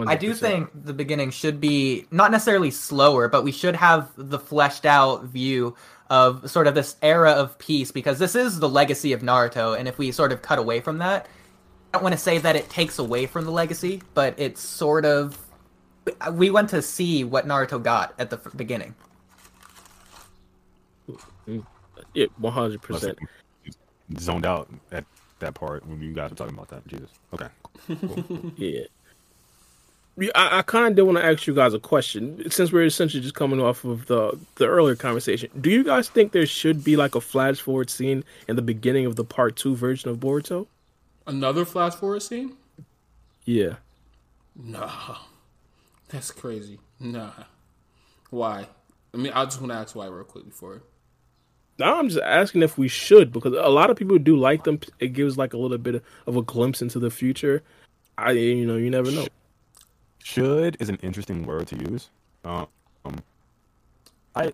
Speaker 2: I do think the beginning should be not necessarily slower, but we should have the fleshed out view of sort of this era of peace because this is the legacy of Naruto. And if we sort of cut away from that, I don't want to say that it takes away from the legacy, but it's sort of. We went to see what Naruto got at the beginning.
Speaker 3: yeah 100%
Speaker 4: zoned out at that part when you guys were talking about that. Jesus. Okay. <laughs>
Speaker 3: Yeah. Yeah, I, I kind of did want to ask you guys a question since we're essentially just coming off of the the earlier conversation. Do you guys think there should be like a flash forward scene in the beginning of the part two version of Boruto?
Speaker 1: Another flash forward scene?
Speaker 3: Yeah.
Speaker 1: Nah, that's crazy. Nah, why? I mean, I just want to ask why real quick before.
Speaker 3: Now I'm just asking if we should because a lot of people do like them. It gives like a little bit of a glimpse into the future. I you know you never know.
Speaker 4: Should is an interesting word to use. Um, I,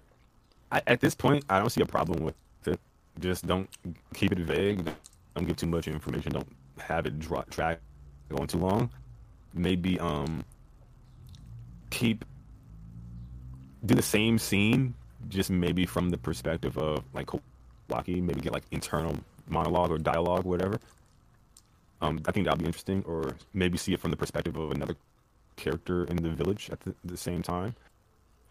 Speaker 4: I at this point I don't see a problem with it. Just don't keep it vague. Don't give too much information. Don't have it dra- drag going too long. Maybe um keep do the same scene, just maybe from the perspective of like Kawaki. Maybe get like internal monologue or dialogue, whatever. Um, I think that'd be interesting, or maybe see it from the perspective of another character in the village at the, the same time.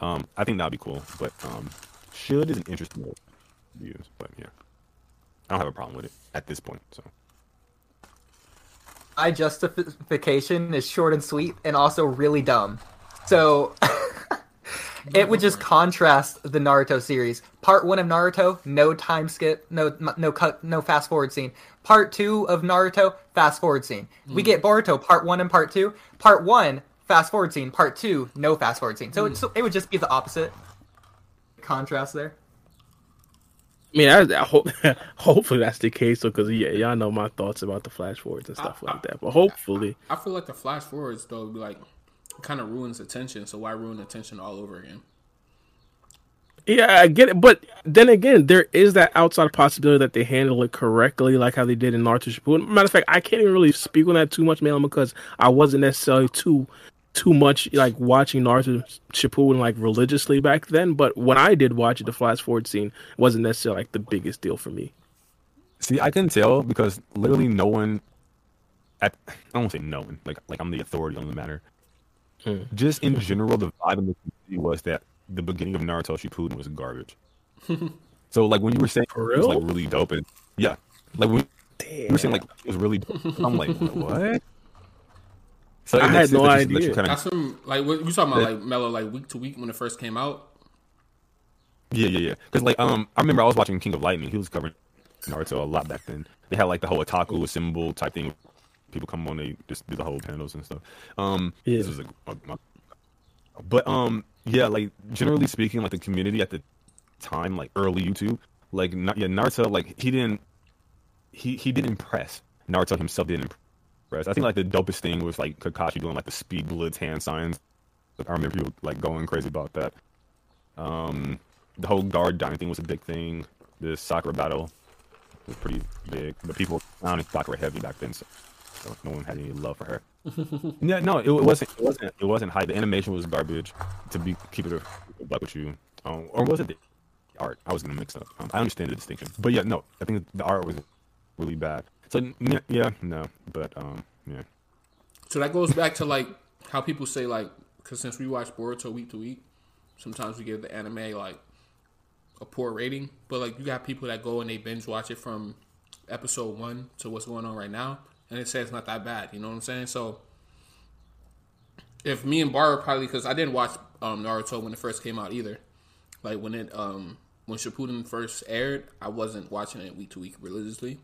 Speaker 4: Um, I think that'd be cool, but um, should is an interesting word to use. But yeah, I don't have a problem with it at this point. So
Speaker 2: My justification is short and sweet and also really dumb. So <laughs> it would just contrast the Naruto series. Part 1 of Naruto, no time skip, no no cut, no fast forward scene. Part 2 of Naruto, fast forward scene. We get Boruto part 1 and part 2. Part 1, fast forward scene. Part 2, no fast forward scene. So it, hmm. so it would just be the opposite contrast there.
Speaker 3: I mean, I, I hope <laughs> hopefully that's the case. Because yeah, y'all know my thoughts about the flash forwards and stuff like that. But hopefully,
Speaker 1: I feel like the flash forwards though would be like kind of ruins the tension. So why ruin the tension all over again?
Speaker 3: Yeah, I get it, but then again, there is that outside possibility that they handle it correctly, like how they did in Naruto Shippuden. Matter of fact, I can't even really speak on that too much, man, because I wasn't necessarily too too much like watching Naruto Shippuden like religiously back then. But when I did watch it, the flash forward scene wasn't necessarily like the biggest deal for me.
Speaker 4: see, I can tell because literally no one. At, I don't say no one, like like I'm the authority on the matter.
Speaker 3: Hmm.
Speaker 4: Just in general, the vibe in the community was that the beginning of Naruto Shippuden was garbage. <laughs> so like when you were saying
Speaker 3: For
Speaker 4: it was like really dope and yeah, like when you were saying like it was really dope, I'm like <laughs> what? So
Speaker 3: I had no
Speaker 4: that you should let
Speaker 3: idea.
Speaker 4: you kinda-
Speaker 1: That's from like what you talking about like Mello like week to week when it first came out.
Speaker 4: Yeah, yeah, yeah. Because like, um, I remember I was watching King of Lightning. He was covering Naruto a lot back then. They had like the whole otaku symbol type thing people come on, they just do the whole panels and stuff. Um,
Speaker 3: Yeah.
Speaker 4: this was a, a- my- but um, yeah, like generally speaking, like the community at the time, like early YouTube, like yeah, Naruto, like he didn't, he he didn't impress. Naruto himself didn't impress. I think like the dopest thing was like Kakashi doing like the speed blitz hand signs. I remember people like going crazy about that. Um, the whole Gaara dying thing was a big thing. The Sakura battle was pretty big, but people I don't found Sakura heavy back then, so, so no one had any love for her. <laughs> yeah, no, it wasn't. It wasn't. It wasn't high. The animation was garbage. To be keep it a buck with you, um, or was it the art? I was gonna mix up. Um, I understand the distinction, but yeah, no, I think the art was really bad. So n- yeah, no, but um, yeah.
Speaker 1: So that goes back to like how people say like because since we watch Boruto week to week, sometimes we give the anime like a poor rating. But like you got people that go and they binge watch it from episode one to what's going on right now, and it says it's not that bad. You know what I'm saying? So if me and Bar probably because I didn't watch um, Naruto when it first came out either. Like when it um when Shippuden first aired, I wasn't watching it week to week religiously.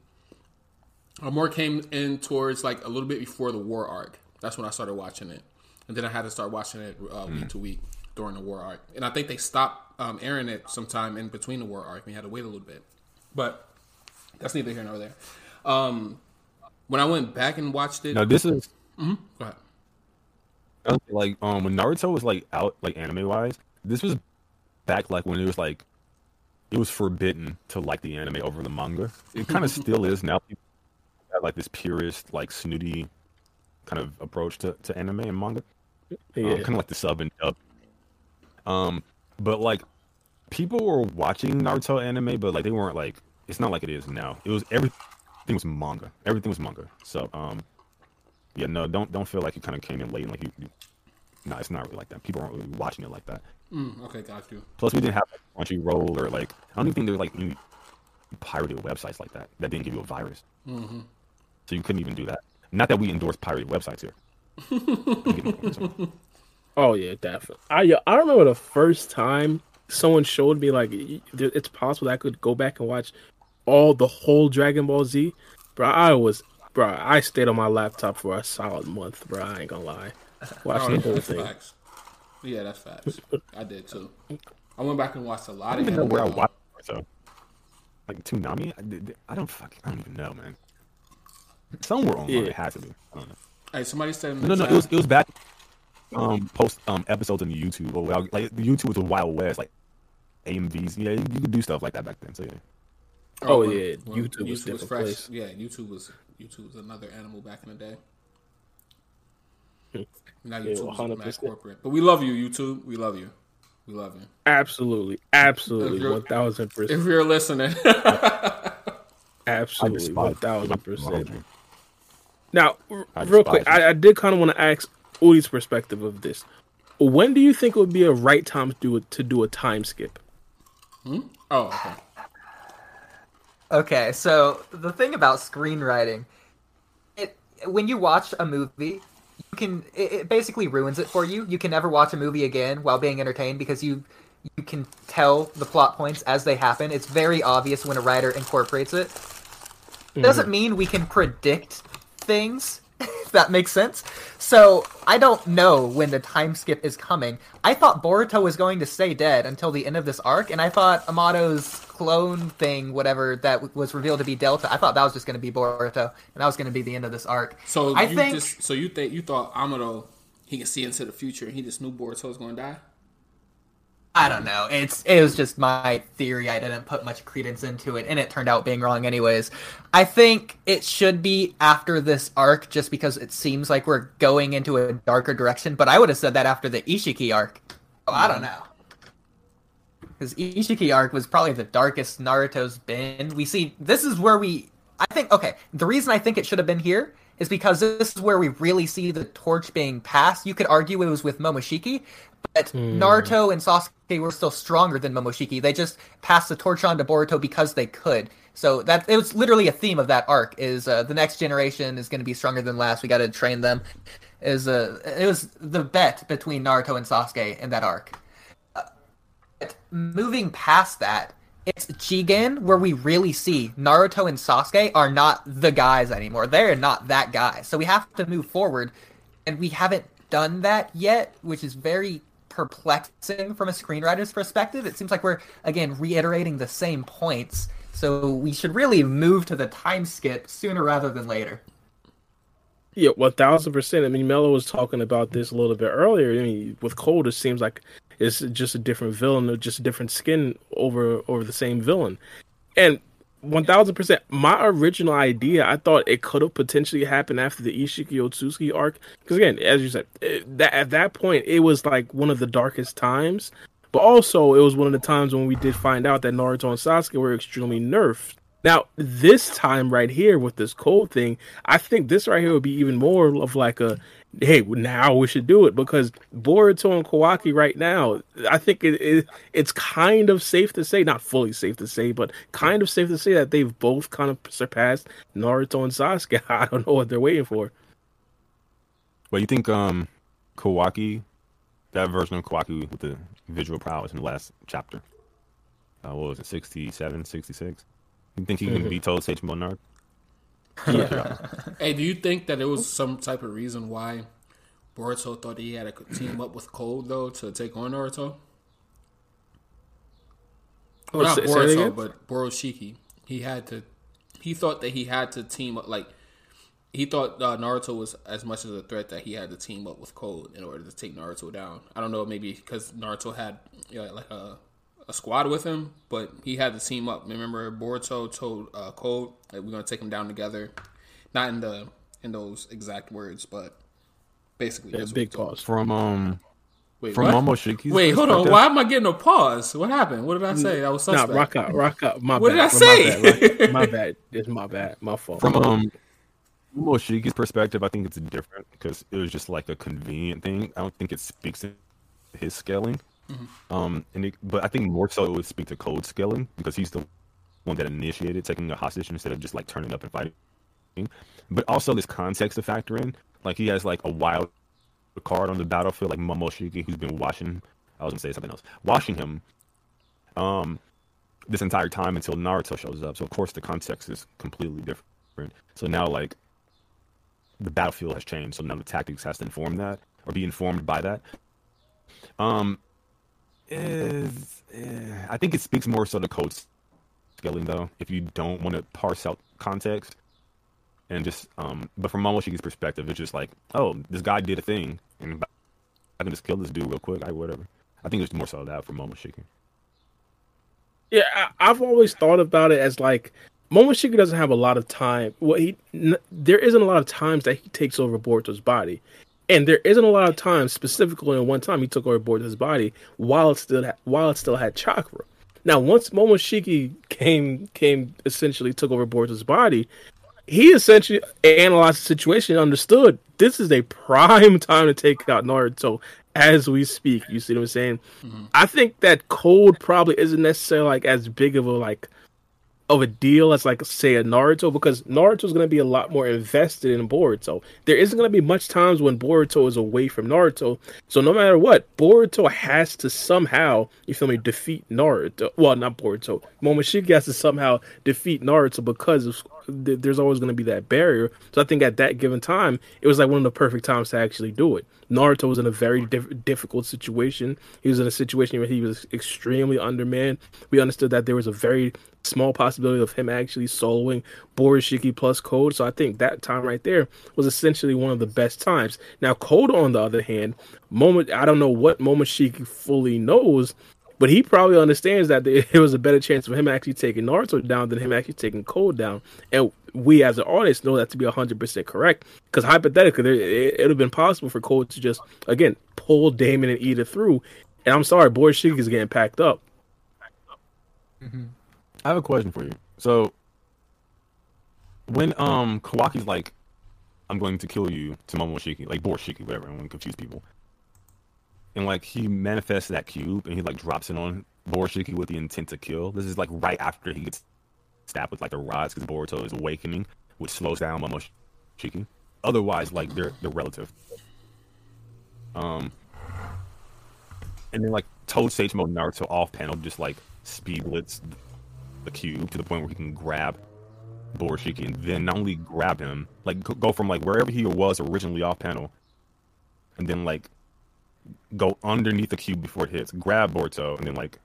Speaker 1: I more came in towards like a little bit before the war arc. That's when I started watching it, and then I had to start watching it uh, week to week during the war arc. And I think they stopped um, airing it sometime in between the war arc. We had to wait a little bit, but that's neither here nor there. Um, when I went back and watched it,
Speaker 4: No, this is
Speaker 1: go ahead.
Speaker 4: like um when Naruto was like out like anime wise, this was back like when it was like it was forbidden to like the anime over the manga. It kind of <laughs> still is now. People like this purist, like snooty kind of approach to, to anime and manga.
Speaker 3: Yeah.
Speaker 4: kind of like the sub and dub. Um, but like people were watching Naruto anime, but like they weren't like it's not like it is now. It was everything was manga. Everything was manga. So um, yeah, no, don't don't feel like you kind of came in late and like you. you no, it's not really like that. People aren't really watching it like that.
Speaker 1: Mm, okay, got you.
Speaker 4: Plus, we didn't have like, Crunchyroll or like I don't even think there were like any pirated websites like that that didn't give you a virus. Mm-hmm. So you couldn't even do that. Not that we endorse pirate websites here. <laughs>
Speaker 3: Oh yeah, definitely. I yeah, I remember the first time someone showed me like y- y- it's possible that I could go back and watch all the whole Dragon Ball Z. Bro, I was bro, I stayed on my laptop for a solid month, bro. I ain't gonna lie, <laughs> watching
Speaker 1: Oh,
Speaker 3: the whole thing.
Speaker 1: facts. Yeah, that's facts. I did too. I went back and watched a lot
Speaker 4: I
Speaker 1: of
Speaker 4: don't even know where I watched so. Like Toonami? I, I don't fucking. I don't even know, man. Somewhere online
Speaker 3: Yeah.
Speaker 4: it has to be. I don't know.
Speaker 1: Hey, somebody said in
Speaker 4: No, no, it was it was back. Um, post um episodes on YouTube or well, like the YouTube was a Wild West, like AMVs. Yeah, you, you could do stuff like that back then. So yeah.
Speaker 3: Oh,
Speaker 1: when-
Speaker 3: yeah,
Speaker 1: when
Speaker 3: YouTube was different
Speaker 1: fresh.
Speaker 3: place.
Speaker 1: Yeah, YouTube was YouTube was another animal back in the day. <laughs> Now
Speaker 3: Yeah,
Speaker 1: YouTube is mad
Speaker 3: 100%.
Speaker 1: corporate, but we love you, YouTube. We love you. We love you.
Speaker 3: Absolutely, absolutely,
Speaker 1: If you're-
Speaker 3: one thousand
Speaker 1: If you're listening, <laughs>
Speaker 3: absolutely, one thousand percent.
Speaker 4: Technology.
Speaker 3: Now, r-
Speaker 4: I
Speaker 3: real quick. I, I did kind of want to ask Udi's perspective of this. When do you think it would be a right time to do a, to do a time skip? Hmm?
Speaker 1: oh, okay.
Speaker 2: Okay, so the thing about screenwriting, it when you watch a movie, you can it, it basically ruins it for you. You can never watch a movie again while being entertained because you you can tell the plot points as they happen. It's very obvious when a writer incorporates it. Doesn't mean we can predict things. <laughs> If that makes sense. So I don't know when the time skip is coming. I thought Boruto was going to stay dead until the end of this arc, and I thought Amado's clone thing, whatever that w- was revealed to be Delta, I thought that was just going to be Boruto, and that was going to be the end of this arc.
Speaker 1: So
Speaker 2: I
Speaker 1: you
Speaker 2: think
Speaker 1: just so you think you thought Amato he can see into the future and he just knew Boruto was going to die?
Speaker 2: I don't know. It's it was just my theory. I didn't put much credence into it, and it turned out being wrong anyways. I think it should be after this arc, just because it seems like we're going into a darker direction. But I would have said that after the Isshiki arc. Oh, I don't know. Because Isshiki arc was probably the darkest Naruto's been. We see this is where we. I think okay. The reason I think it should have been here is because this is where we really see the torch being passed. You could argue it was with Momoshiki, but Naruto and Sasuke were still stronger than Momoshiki. They just passed the torch on to Boruto because they could. So that it was literally a theme of that arc. Is uh, the next generation is going to be stronger than last? We got to train them. Is uh, it was the bet between Naruto and Sasuke in that arc. Uh, but moving past that, it's Jigen where we really see Naruto and Sasuke are not the guys anymore. They're not that guy. So we have to move forward, and we haven't done that yet, which is very perplexing from a screenwriter's perspective. It seems like we're again reiterating the same points. So we should really move to the time skip sooner rather than later.
Speaker 3: Yeah, one thousand percent. I mean, Mello was talking about this a little bit earlier. I mean, with Code, it seems like it's just a different villain, or just a different skin over over the same villain. And one thousand percent, my original idea, I thought it could have potentially happened after the Isshiki Otsutsuki arc. Because again, as you said, it, that at that point, it was like one of the darkest times. But also, it was one of the times when we did find out that Naruto and Sasuke were extremely nerfed. Now, this time right here with this Code thing, I think this right here would be even more of like a hey, now we should do it because Boruto and Kawaki right now, I think it, it, it's kind of safe to say, not fully safe to say, but kind of safe to say that they've both kind of surpassed Naruto and Sasuke. <laughs> I don't know what they're waiting for.
Speaker 4: Well, you think um Kawaki, that version of Kawaki with the visual prowess in the last chapter, uh, what was it, 67, 66? You think he can beat Toad Sage Monarch? <laughs>
Speaker 1: Hey, do you think that it was some type of reason why Boruto thought he had to team up with Code though to take on Naruto? Well, not
Speaker 3: say- say?
Speaker 1: Boruto, but Boroshiki. He had to. He thought that he had to team up. Like he thought uh, Naruto was as much as a threat that he had to team up with Code in order to take Naruto down. I don't know, maybe because Naruto had you know, like a a squad with him, but he had the team up. Remember, Boruto told uh, Code that we're gonna take him down together. Not in the in those exact words, but basically,
Speaker 3: Yeah, big
Speaker 1: he
Speaker 3: pause.
Speaker 4: From um
Speaker 1: Wait,
Speaker 4: from
Speaker 1: what?
Speaker 4: Momoshiki's
Speaker 1: Wait, hold on.
Speaker 4: perspective-
Speaker 1: Why am I getting a pause? What happened? What did I say? That was
Speaker 3: Nah,
Speaker 1: suspect.
Speaker 3: rock out, rock out. My
Speaker 1: What did. I
Speaker 3: My
Speaker 1: say?
Speaker 3: bad, My bad. It's my bad. My fault.
Speaker 4: From um Momoshiki's perspective, I think it's different because it was just like a convenient thing. I don't think it speaks to his scaling. Um, and it, but I think more so it would speak to code scaling because he's the one that initiated taking a hostage instead of just like turning up and fighting. But also this context to factor in, like he has like a wild card on the battlefield, like Momoshiki, who's been watching. I was gonna say something else, watching him, um, this entire time until Naruto shows up. So of course the context is completely different. So now like the battlefield has changed. So now the tactics has to inform that or be informed by that. Um, is eh, I think it speaks more so to code scaling though. If you don't want to parse out context and just um, but from Momoshiki's perspective, it's just like, oh, this guy did a thing, and I can just kill this dude real quick. I whatever. I think it's more so that for Momoshiki.
Speaker 3: Yeah, I, I've always thought about it as like Momoshiki doesn't have a lot of time. Well, he n- there isn't a lot of times that he takes over Boruto's body, and there isn't a lot of time, specifically in one time he took over Boruto's body while it still ha- while it still had chakra. Now, once Momoshiki came came essentially took over Boruto's body, he essentially analyzed the situation and understood this is a prime <laughs> time to take out Naruto as we speak. You see what I'm saying? Mm-hmm. I think that Code probably isn't necessarily like as big of a like of a deal as like say a Naruto because Naruto's going to be a lot more invested in Boruto. There isn't going to be much times when Boruto is away from Naruto. So no matter what, Boruto has to somehow, you feel me, defeat Naruto. Well, not Boruto. Momoshiki has to somehow defeat Naruto because of, there's always going to be that barrier. So I think at that given time, it was like one of the perfect times to actually do it. Naruto was in a very diff- difficult situation. He was in a situation where he was extremely undermanned. We understood that there was a very small possibility of him actually soloing Borishiki plus Code. So I think that time right there was essentially one of the best times. Now Code, on the other hand, moment I don't know what Momoshiki fully knows, but he probably understands that there <laughs> was a better chance of him actually taking Naruto down than him actually taking Code down. And we as an audience know that to be 100% correct. Because hypothetically, it would have been possible for Code to just, again, pull Daemon and Ida through. And I'm sorry, Borishiki is getting packed up.
Speaker 4: I have a question for you. So when um Kawaki's like, I'm going to kill you to Momoshiki, like Borshiki, whatever, I don't to confuse people. And like he manifests that cube and he like drops it on Borshiki with the intent to kill. This is like right after he gets stabbed with like the rods because Boruto is awakening, which slows down Momoshiki. Otherwise, like they're they're relative. Um and then like Toad Sage Mode Naruto off panel just like speed blitz the cube to the point where he can grab Borishiki and then not only grab him, like go from like wherever he was originally off panel, and then like go underneath the cube before it hits, grab Boruto, and then like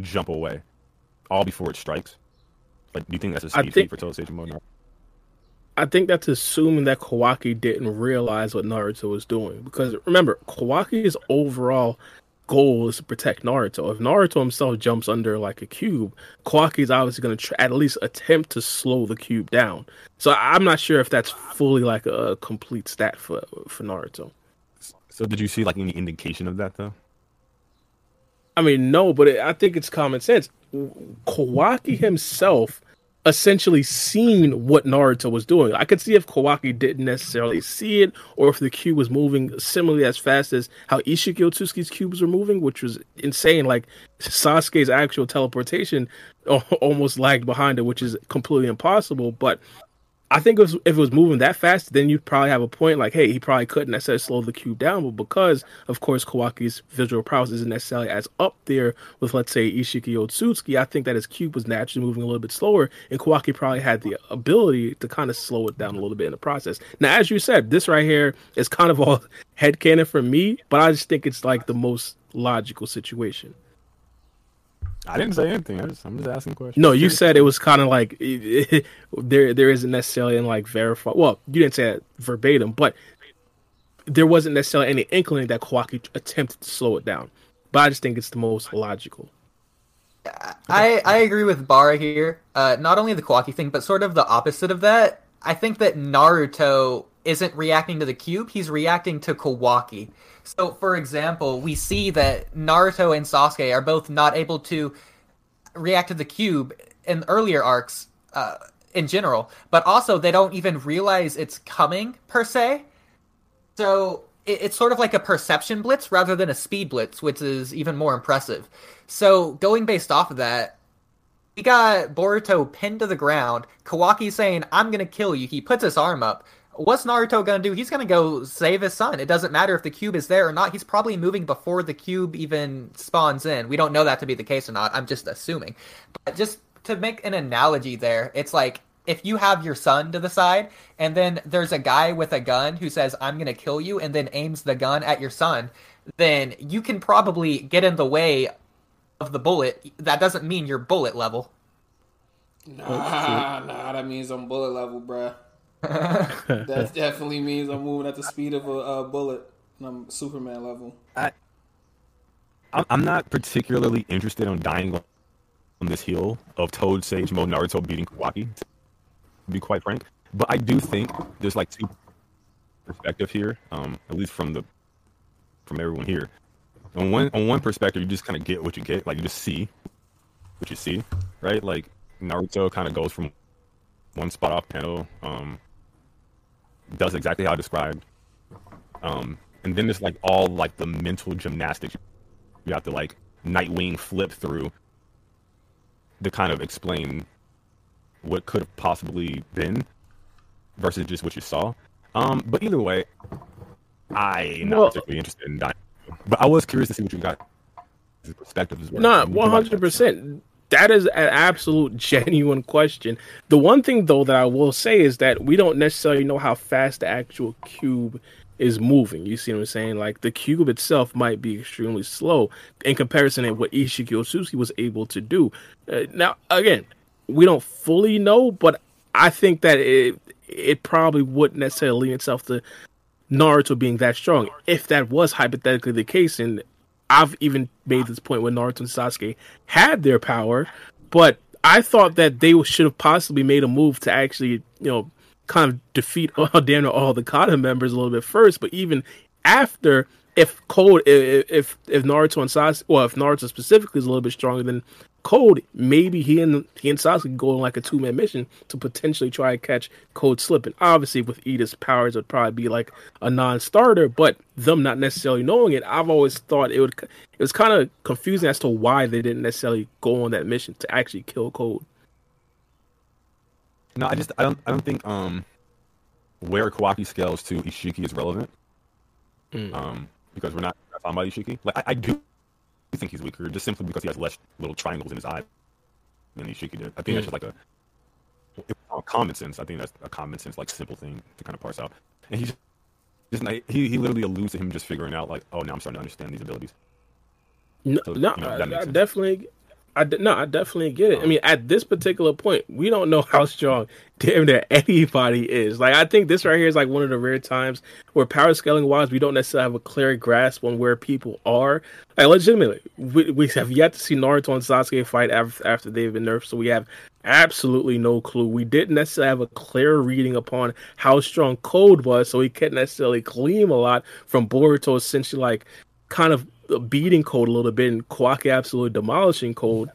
Speaker 4: jump away, all before it strikes. Like, do you think that's a speed
Speaker 3: think,
Speaker 4: for Toad Sage Mode?
Speaker 3: I think that's assuming that Kawaki didn't realize what Naruto was doing. Because remember, Kawaki's overall goal is to protect Naruto. If Naruto himself jumps under like a cube, Kawaki is obviously going to tr- at least attempt to slow the cube down. So I'm not sure if that's fully like a complete stat for for Naruto.
Speaker 4: So did you see like any indication of that though?
Speaker 3: I mean, no, but it, I think it's common sense. Kawaki himself essentially seen what Naruto was doing. I could see if Kawaki didn't necessarily see it, or if the cube was moving similarly as fast as how Isshiki Otsutsuki's cubes were moving, which was insane. Like Sasuke's actual teleportation <laughs> almost lagged behind it, which is completely impossible. But I think if, it was moving that fast, then you'd probably have a point like, hey, he probably couldn't necessarily slow the cube down. But because, of course, Kawaki's visual prowess isn't necessarily as up there with, let's say, Isshiki Otsutsuki, I think that his cube was naturally moving a little bit slower, and Kawaki probably had the ability to kind of slow it down a little bit in the process. Now, as you said, this right here is kind of all <laughs> headcanon for me, but I just think it's like the most logical situation.
Speaker 4: I didn't say anything. I just, I'm just asking questions.
Speaker 3: No, you said it was kind of like it, <laughs> it, there there isn't necessarily in like verify. Well, you didn't say it verbatim, but there wasn't necessarily any inkling that Kawaki attempted to slow it down. But I just think it's the most logical.
Speaker 2: I I agree with Bara here. Uh, not only the Kawaki thing, but sort of the opposite of that. I think that Naruto isn't reacting to the cube; he's reacting to Kawaki. So, for example, we see that Naruto and Sasuke are both not able to react to the cube in earlier arcs uh, in general, but also they don't even realize it's coming per se. So it, it's sort of like a perception blitz rather than a speed blitz, which is even more impressive. So going based off of that, we got Boruto pinned to the ground. Kawaki saying, "I'm gonna kill you." He puts his arm up what's Naruto gonna do? He's gonna go save his son. It doesn't matter if the cube is there or not. He's probably moving before the cube even spawns in. We don't know that to be the case or not. I'm just assuming. But just to make an analogy there, it's like if you have your son to the side and then there's a guy with a gun who says i'm to kill you and then aims the gun at your son then you can probably get in the way of the bullet that doesn't mean your bullet level
Speaker 1: nah nah that means i'm bullet level bruh that <laughs> definitely means I'm moving at the speed of a, a bullet. And I'm Superman level.
Speaker 4: I, I'm not particularly interested on dying on this hill of Toad, Sage Mode, Naruto beating Kawaki. To be quite frank, but I do think there's like two perspective here, um, at least from the from everyone here. On one on one perspective, you just kind of get what you get, like you just see what you see, right? Like Naruto kind of goes from one spot off panel, um, does exactly how I described. Um, and then there's like all like the mental gymnastics you have to like Nightwing flip through to kind of explain what could have possibly been versus just what you saw. Um, but either way, I'm not well, particularly interested in dying. But I was curious to see what you got Perspective perspectives were.
Speaker 3: Not one hundred percent that is an absolute <laughs> genuine question. The one thing though that I will say is that we don't necessarily know how fast the actual cube is moving. You see what I'm saying? Like the cube itself might be extremely slow in comparison to what Isshiki Otsutsuki was able to do. Uh, now, again, we don't fully know, but I think that it it probably wouldn't necessarily lean itself to Naruto being that strong. If that was hypothetically the case, and I've even made this point when Naruto and Sasuke had their power, but I thought that they should have possibly made a move to actually, you know, kind of defeat all <laughs> damn all the Kara members a little bit first. But even after, if Code, if if Naruto and Sasuke, well, if Naruto specifically is a little bit stronger than Code, maybe he and he and Sasuke go on like a two man mission to potentially try to catch Code slipping. Obviously, with Ida's powers, it would probably be like a non starter, but them not necessarily knowing it, I've always thought it would. It was kind of confusing as to why they didn't necessarily go on that mission to actually kill Code.
Speaker 4: No, I just I don't I don't think um where Kawaki scales to Isshiki is relevant. Mm. Um, because we're not talking about Isshiki. Like I, I do think he's weaker just simply because he has less little triangles in his eye than Isshiki did. I think that's just hmm. like a, a common sense. I think that's a common sense, like simple thing to kind of parse out. And he's just like he he literally alludes to him just figuring out like, oh, now I'm starting to understand these abilities.
Speaker 3: No,
Speaker 4: So,
Speaker 3: no
Speaker 4: you know,
Speaker 3: I, I definitely, I no, I definitely get it. I mean, at this particular point, we don't know <laughs> how strong damn near anybody is. Like, I think this right here is like one of the rare times where power scaling wise, we don't necessarily have a clear grasp on where people are. Like, legitimately, we, we have yet to see Naruto and Sasuke fight after, after they've been nerfed, so we have absolutely no clue. We didn't necessarily have a clear reading upon how strong Code was, so we couldn't necessarily glean a lot from Boruto essentially like kind of beating Code a little bit and Kawaki absolutely demolishing Code.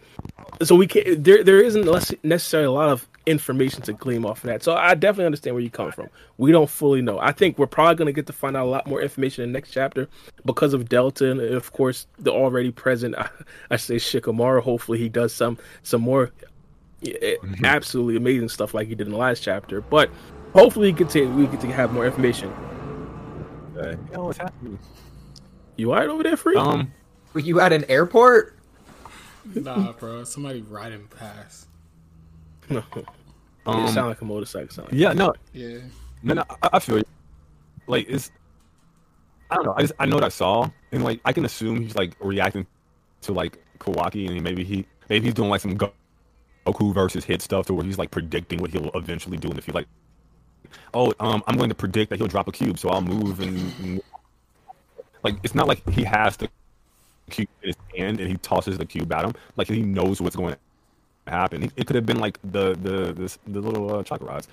Speaker 3: So we can't. there there isn't less necessarily a lot of information to glean off of that. So I definitely understand where you come from. We don't fully know. I think we're probably going to get to find out a lot more information in the next chapter because of Delta and of course the already present <laughs> I, I say Shikamaru. Hopefully he does some some more eh, absolutely amazing stuff like he did in the last chapter. But hopefully we continue we get to have more information.
Speaker 4: Uh, you know what's happening?
Speaker 3: You alright over there, free?
Speaker 4: Um,
Speaker 2: Were you at an airport?
Speaker 1: Nah, bro. Somebody riding past.
Speaker 3: no. <laughs>
Speaker 4: um,
Speaker 3: it sound like a motorcycle. Sound like
Speaker 4: yeah, no,
Speaker 1: Yeah.
Speaker 4: no, no, I, I feel you. Like it's, I don't know. I just I know what I saw, and like I can assume he's like reacting to like Kawaki, and maybe he maybe he's doing like some Goku versus Hit stuff, to where he's like predicting what he'll eventually do in the field. Like, oh, um, I'm going to predict that he'll drop a cube, so I'll move and, and like it's not like he has the cube in his hand and he tosses the cube at him. Like he knows what's going to happen. It could have been like the the the, the little uh, chakra rods.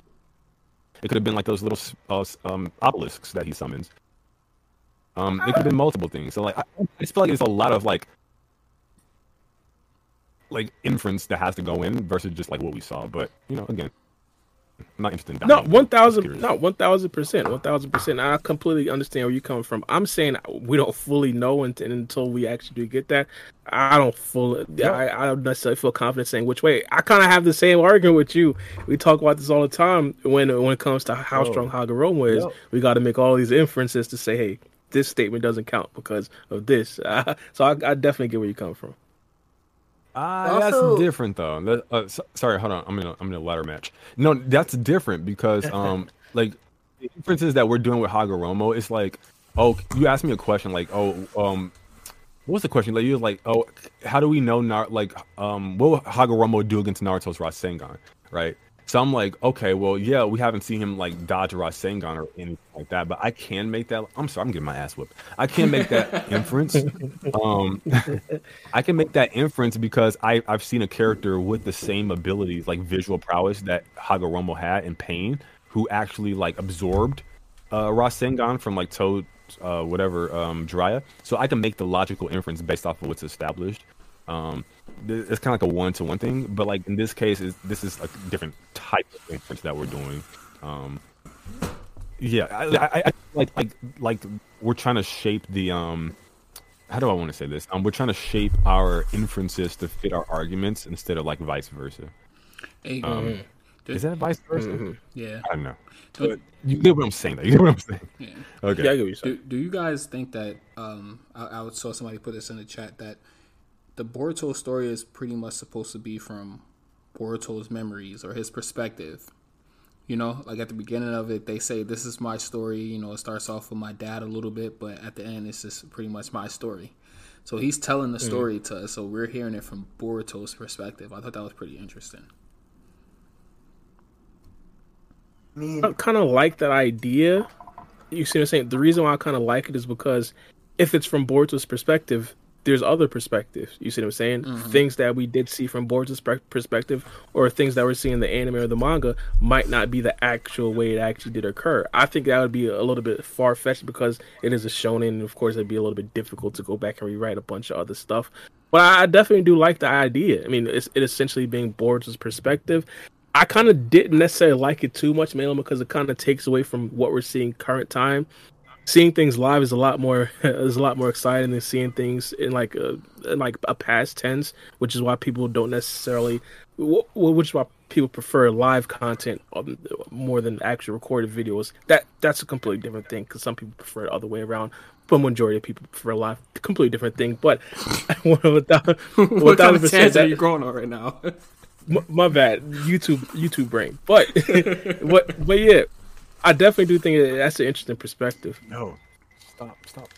Speaker 4: It could have been like those little uh, um, obelisks that he summons. Um, it could have been multiple things. So like, I, I just feel like there's a lot of like, like inference that has to go in versus just like what we saw. But you know, again, I'm not interested in.
Speaker 3: No, one thousand, no, one thousand percent, one thousand percent. I completely understand where you're coming from. I'm saying we don't fully know until, until we actually do get that. I don't fully, I, I don't necessarily feel confident saying which way. I kind of have the same argument with you. We talk about this all the time when when it comes to how
Speaker 4: Yo.
Speaker 3: strong Hagoromo is. We got to make all these inferences to say, hey, this statement doesn't count because of this. <laughs> so I, I definitely get where you're coming from.
Speaker 4: Ah,
Speaker 2: Also-
Speaker 4: that's different though. That, uh, so, sorry, hold on. I'm in a I'm in a ladder match. No, that's different because <laughs> um like the inferences that we're doing with Hagoromo is like, oh, you asked me a question like, oh, um, what was the question? Like you was like, oh, how do we know Nar like um what will Hagoromo do against Naruto's Rasengan, right? So I'm like, okay, well, yeah, we haven't seen him like dodge a Rasengan or anything like that, but I can make that. I'm sorry, I'm getting my ass whipped. I can make that <laughs> inference. Um, <laughs> I can make that inference because I I've seen a character with the same abilities, like visual prowess that Hagoromo had in Pain, who actually like absorbed uh Rasengan from like Toad, uh, whatever, um, Jiraiya. So I can make the logical inference based off of what's established. Um, it's kind of like a one to one thing, but like in this case, is this is a different type of inference that we're doing. Um, yeah, I, I, I like like like we're trying to shape the um. How do I want to say this? Um, we're trying to shape our inferences to fit our arguments instead of like vice versa.
Speaker 1: Hey,
Speaker 4: Um,
Speaker 1: Did-
Speaker 4: is that vice versa?
Speaker 3: Mm-hmm.
Speaker 1: yeah.
Speaker 4: I don't know.
Speaker 1: Do-
Speaker 4: But you get what I'm saying. Though. You get what I'm saying.
Speaker 1: yeah.
Speaker 4: Okay.
Speaker 3: Yeah, I get what you're saying.
Speaker 1: Do, do you guys think that um I, I would- saw somebody put this in the chat that the Boruto story is pretty much supposed to be from Boruto's memories or his perspective. You know, like at the beginning of it, they say this is my story. You know, it starts off with my dad a little bit, but at the end, it's just pretty much my story. So he's telling the mm. story to us, so we're hearing it from Boruto's perspective. I thought that was pretty interesting.
Speaker 2: I
Speaker 3: I kind of like that idea. You see what I'm saying? The reason why I kind of like it is because if it's from Boruto's perspective, there's other perspectives. You see what I'm saying? Mm-hmm. Things that we did see from Boruto's perspective, or things that we're seeing in the anime or the manga, might not be the actual way it actually did occur. I think that would be a little bit far fetched because it is a shonen, and of course, it'd be a little bit difficult to go back and rewrite a bunch of other stuff. But I I definitely do like the idea. I mean, it's it essentially being Boruto's perspective. I kind of didn't necessarily like it too much, mainly because it kind of takes away from what we're seeing current time. Seeing things live is a lot more <laughs> is a lot more exciting than seeing things in like a in like a past tense, which is why people don't necessarily, wh- wh- which is why people prefer live content um, more than actual recorded videos. That that's a completely different thing because some people prefer it the other way around, but majority of people prefer live. Completely different thing. But without <laughs>
Speaker 1: what <laughs> kind of tangent are you going on right now?
Speaker 3: M- my bad. YouTube YouTube brain. But what but yeah, I definitely do think that's an interesting perspective.
Speaker 4: No, stop, stop.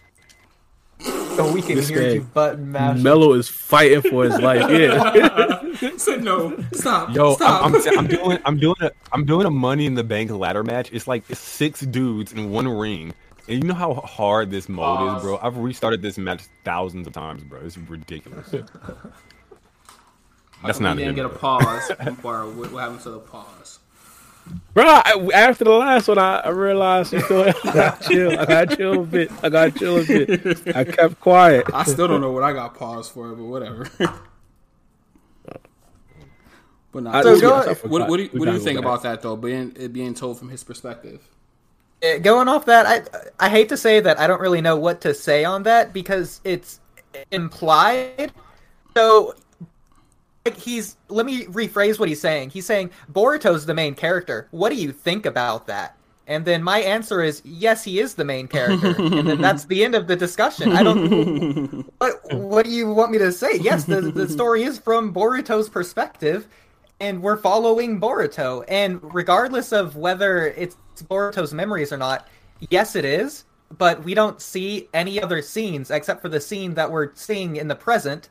Speaker 2: So we can
Speaker 3: This
Speaker 2: hear
Speaker 3: guy-
Speaker 2: you button mashing.
Speaker 3: Mello is fighting for his life. Yeah. <laughs>
Speaker 1: Said no. Stop.
Speaker 4: Yo,
Speaker 1: Stop.
Speaker 4: I'm, I'm, I'm doing, I'm doing a, I'm doing a Money in the Bank ladder match. It's like six dudes in one ring, and you know how hard this mode
Speaker 1: Pause.
Speaker 4: is, bro. I've restarted this match thousands of times, bro. It's ridiculous. <laughs> That's
Speaker 1: we
Speaker 4: not
Speaker 1: didn't get a pause. <laughs> Bar, what, what happened to the pause?
Speaker 3: Bro, I, after the last one, I, I realized you know, <laughs> I got chill. I got chill a bit. I got chill a bit. I kept quiet.
Speaker 1: I still don't know what I got paused for, but whatever. <laughs> but not.
Speaker 3: I-
Speaker 1: what,
Speaker 2: go-
Speaker 1: what,
Speaker 3: I
Speaker 1: what, do you, what do you think about that though? Being it being told from his perspective.
Speaker 2: Uh, going off that, I I hate to say that I don't really know what to say on that because it's implied. So like he's let me rephrase what he's saying. He's saying Boruto's the main character. What do you think about that? And then my answer is yes, he is the main character. and then that's the end of the discussion. I don't <laughs> what what do you want me to say? Yes, the the story is from Boruto's perspective and we're following Boruto. And regardless of whether it's Boruto's memories or not, yes, it is. But we don't see any other scenes except for the scene that we're seeing in the present.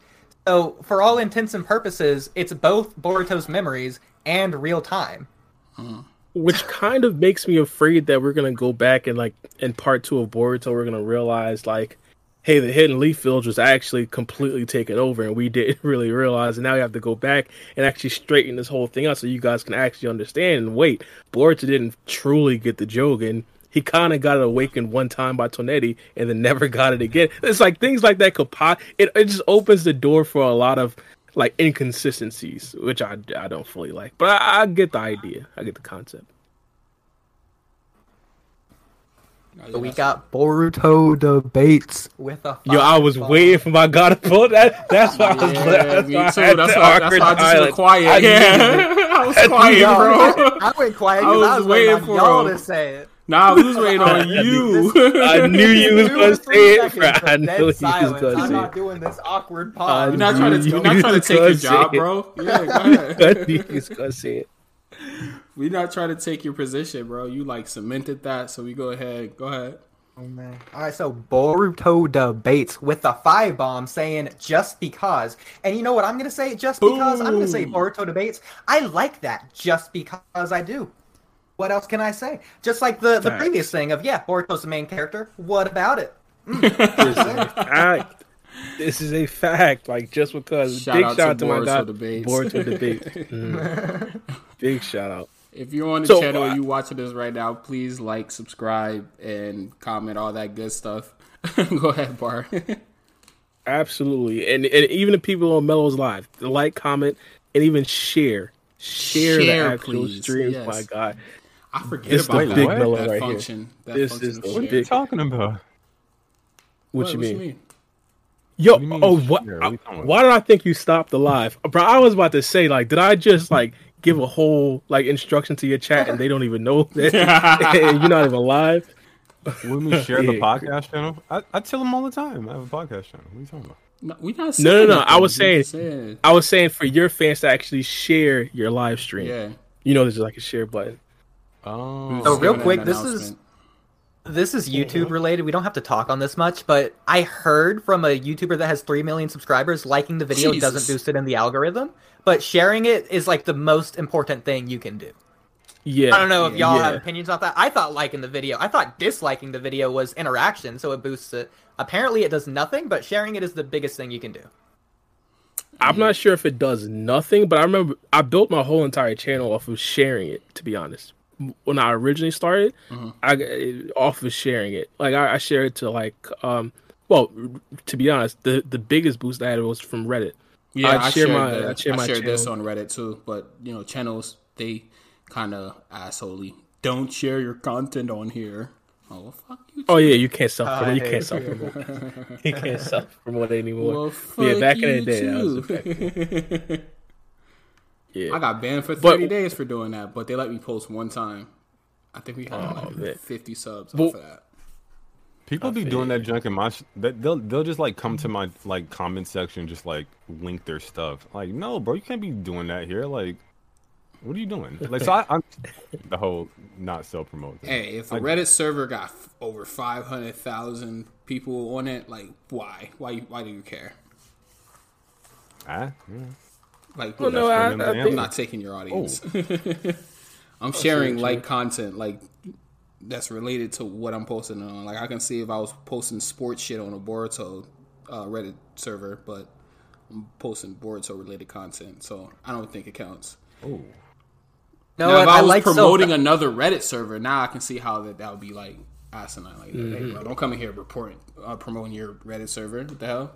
Speaker 2: So, for all intents and purposes, it's both Boruto's memories and real time. Hmm.
Speaker 3: which kind of makes me afraid that we're gonna go back and like in part two of Boruto, we're gonna realize like, hey, the hidden leaf village was actually completely taken over, and we didn't <laughs> really realize. And now we have to go back and actually straighten this whole thing out so you guys can actually understand. And wait, Boruto didn't truly get the Jogan. He kind of got it awakened one time by Toneri, and then never got it again. It's like things like that could pop. It it just opens the door for a lot of like inconsistencies, which I, I don't fully like. But I, I get the idea. I get the concept.
Speaker 2: So we got Boruto debates with a.
Speaker 3: Yo, I was
Speaker 2: five
Speaker 3: waiting for my god to pull that. That's why I was.
Speaker 1: Yeah,
Speaker 3: that's
Speaker 1: me
Speaker 3: why
Speaker 1: too.
Speaker 3: had
Speaker 1: That's why, that's why I just went quiet.
Speaker 3: I
Speaker 1: yeah, <laughs> I was quiet, bro.
Speaker 2: I went quiet <laughs>
Speaker 1: I
Speaker 2: because
Speaker 1: was
Speaker 2: I was
Speaker 1: waiting
Speaker 2: waiting
Speaker 1: for
Speaker 2: y'all to say it.
Speaker 1: Nah, we was waiting on <laughs> you.
Speaker 3: I <laughs> <laughs> knew you was gonna say it. bro. I
Speaker 2: of
Speaker 3: knew
Speaker 2: dead
Speaker 3: you was
Speaker 2: silence.
Speaker 3: gonna
Speaker 2: I'm
Speaker 3: say
Speaker 2: not
Speaker 3: it.
Speaker 2: doing this awkward
Speaker 3: I
Speaker 2: pause.
Speaker 1: You're not trying to.
Speaker 3: knew
Speaker 1: You're not trying to
Speaker 3: was
Speaker 1: take your job,
Speaker 3: it.
Speaker 1: bro. Yeah, go ahead.
Speaker 3: I knew you was gonna say it.
Speaker 1: We're not trying to take your position, bro. You like cemented that, so we go ahead. Go ahead.
Speaker 2: Oh, man. All right, so Boruto debates with the five bomb saying just because. And you know what I'm going to say? Just because. I'm going to say Boruto debates. I like that just because I do. What else can I say? Just like the, the
Speaker 3: Facts.
Speaker 2: previous thing of, yeah, Boruto's the main character. What about it? <laughs>
Speaker 3: Fact. This is a fact. Like just because.
Speaker 1: Shout
Speaker 3: big
Speaker 1: out
Speaker 3: shout out
Speaker 1: to
Speaker 3: to my
Speaker 1: Boruto
Speaker 3: guy.
Speaker 1: Debates.
Speaker 3: Boruto <laughs> debate. Mm. <laughs> Big shout out.
Speaker 1: If you're on the
Speaker 3: So,
Speaker 1: channel
Speaker 3: uh,
Speaker 1: and you watching this right now, please like, subscribe, and comment all that good stuff. go ahead, Bar.
Speaker 3: Absolutely, and and even the people on Mello's Live, like, comment, and even share, share,
Speaker 1: Share,
Speaker 3: the actual
Speaker 1: please.
Speaker 3: streams.
Speaker 1: Yes.
Speaker 3: My God,
Speaker 1: I forget
Speaker 3: This
Speaker 1: about
Speaker 3: the
Speaker 1: that,
Speaker 3: big
Speaker 1: that,
Speaker 3: Mello right here.
Speaker 1: That
Speaker 3: This
Speaker 1: function
Speaker 3: is the.
Speaker 4: What are you talking about?
Speaker 3: what, you mean?
Speaker 1: What you
Speaker 3: Yo,
Speaker 4: do you mean
Speaker 3: oh,
Speaker 4: share?
Speaker 3: what?
Speaker 4: What are you talking about?
Speaker 3: Why did I think you stopped the live, bro? I was about to say, like, did I just like give a whole like instruction to your chat and they don't even know <laughs> that <laughs> you're not even live?
Speaker 4: When we share the <laughs> podcast channel, I, I tell them all the time. I have a podcast channel. What are you talking about?
Speaker 1: No, we not
Speaker 3: No, no,
Speaker 1: saying
Speaker 3: no. I was saying-
Speaker 1: saying-
Speaker 3: I was saying for your fans to actually share your live stream.
Speaker 1: yeah.
Speaker 3: You know, there's like a share button.
Speaker 4: Oh,
Speaker 2: Oh, real quick, this is- This is YouTube related. We don't have to talk on this much, but I heard from a YouTuber that has 3 million subscribers liking the video
Speaker 1: Jesus.
Speaker 2: doesn't boost it in the algorithm, but sharing it is like the most important thing you can do.
Speaker 3: Yeah,
Speaker 2: I don't know if y'all
Speaker 3: yeah.
Speaker 2: have opinions on that. I thought liking the video, I thought disliking the video was interaction, so it boosts it. Apparently, it does nothing, but sharing it is the biggest thing you can do.
Speaker 3: I'm not sure if it does nothing, but I remember I built my whole entire channel off of sharing it. To be honest, when I originally started,
Speaker 1: Mm-hmm.
Speaker 3: I got- off of sharing it. Like I, I share it to like, um, well, to be honest, the the biggest boost I had was from Reddit.
Speaker 1: Yeah,
Speaker 3: I'd
Speaker 1: I
Speaker 3: share
Speaker 1: shared,
Speaker 3: my-
Speaker 1: the-
Speaker 3: I'd share
Speaker 1: I
Speaker 3: my
Speaker 1: shared this on Reddit too, but you know, channels they kind of assholey. Don't share your content on here. Oh fuck you.
Speaker 3: Oh yeah, you can't self promote. You can't self promote. <laughs> you can't self promote anymore.
Speaker 1: Well, fuck
Speaker 3: yeah, back in the day, that was effective. <laughs> Yeah,
Speaker 1: I got banned for
Speaker 3: But-
Speaker 1: thirty days for doing that, but they let me post one time. I think we had
Speaker 3: Oh,
Speaker 1: like
Speaker 3: man.
Speaker 1: fifty subs
Speaker 3: Well-
Speaker 1: off of that.
Speaker 4: People
Speaker 3: I
Speaker 4: be doing that junk in my. Sh- that they'll they'll just like come to my like comment section, just like link their stuff. Like, no, bro, you can't be doing that here. Like, what are you doing? Like, so I, I'm <laughs> the whole not self promote.
Speaker 1: Hey, if a
Speaker 4: I-
Speaker 1: Reddit server got f- over five hundred thousand people on it, like why? Why? Why do you care?
Speaker 4: Ah, yeah.
Speaker 1: Like,
Speaker 3: Well, no, I, I,
Speaker 1: I'm not taking your audience.
Speaker 3: Oh. <laughs>
Speaker 1: I'm sharing
Speaker 3: true.
Speaker 1: like content like that's related to what I'm posting on. Like I can see if I was posting sports shit on a Boruto uh, Reddit server, but I'm posting Boruto related content, so I don't think it counts. Oh.
Speaker 2: No,
Speaker 1: now, if I was
Speaker 2: like so-
Speaker 1: promoting another Reddit server, now I can see how that that would be like asinine. Like, hey,
Speaker 3: Mm-hmm.
Speaker 1: bro, don't come in here reporting uh, promoting your Reddit server. What the hell?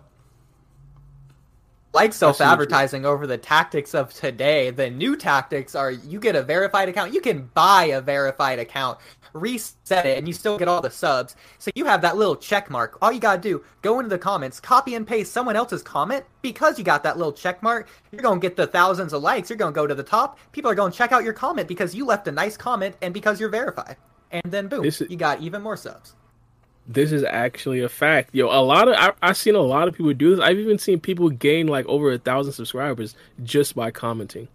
Speaker 2: Like self-advertising over the tactics of today the new tactics are you get a verified account you can buy a verified account reset it and you still get all the subs. So you have that little check mark. All you gotta do go into the comments copy and paste someone else's comment. Because you got that little check mark you're gonna get the thousands of likes you're gonna go to the top. People are gonna check out your comment because you left a nice comment and because you're verified. And then boom
Speaker 3: This
Speaker 2: you got even more subs
Speaker 3: this is actually a fact. Yo, a lot of I, I've seen a lot of people do this. I've even seen people gain like over a thousand subscribers just by commenting.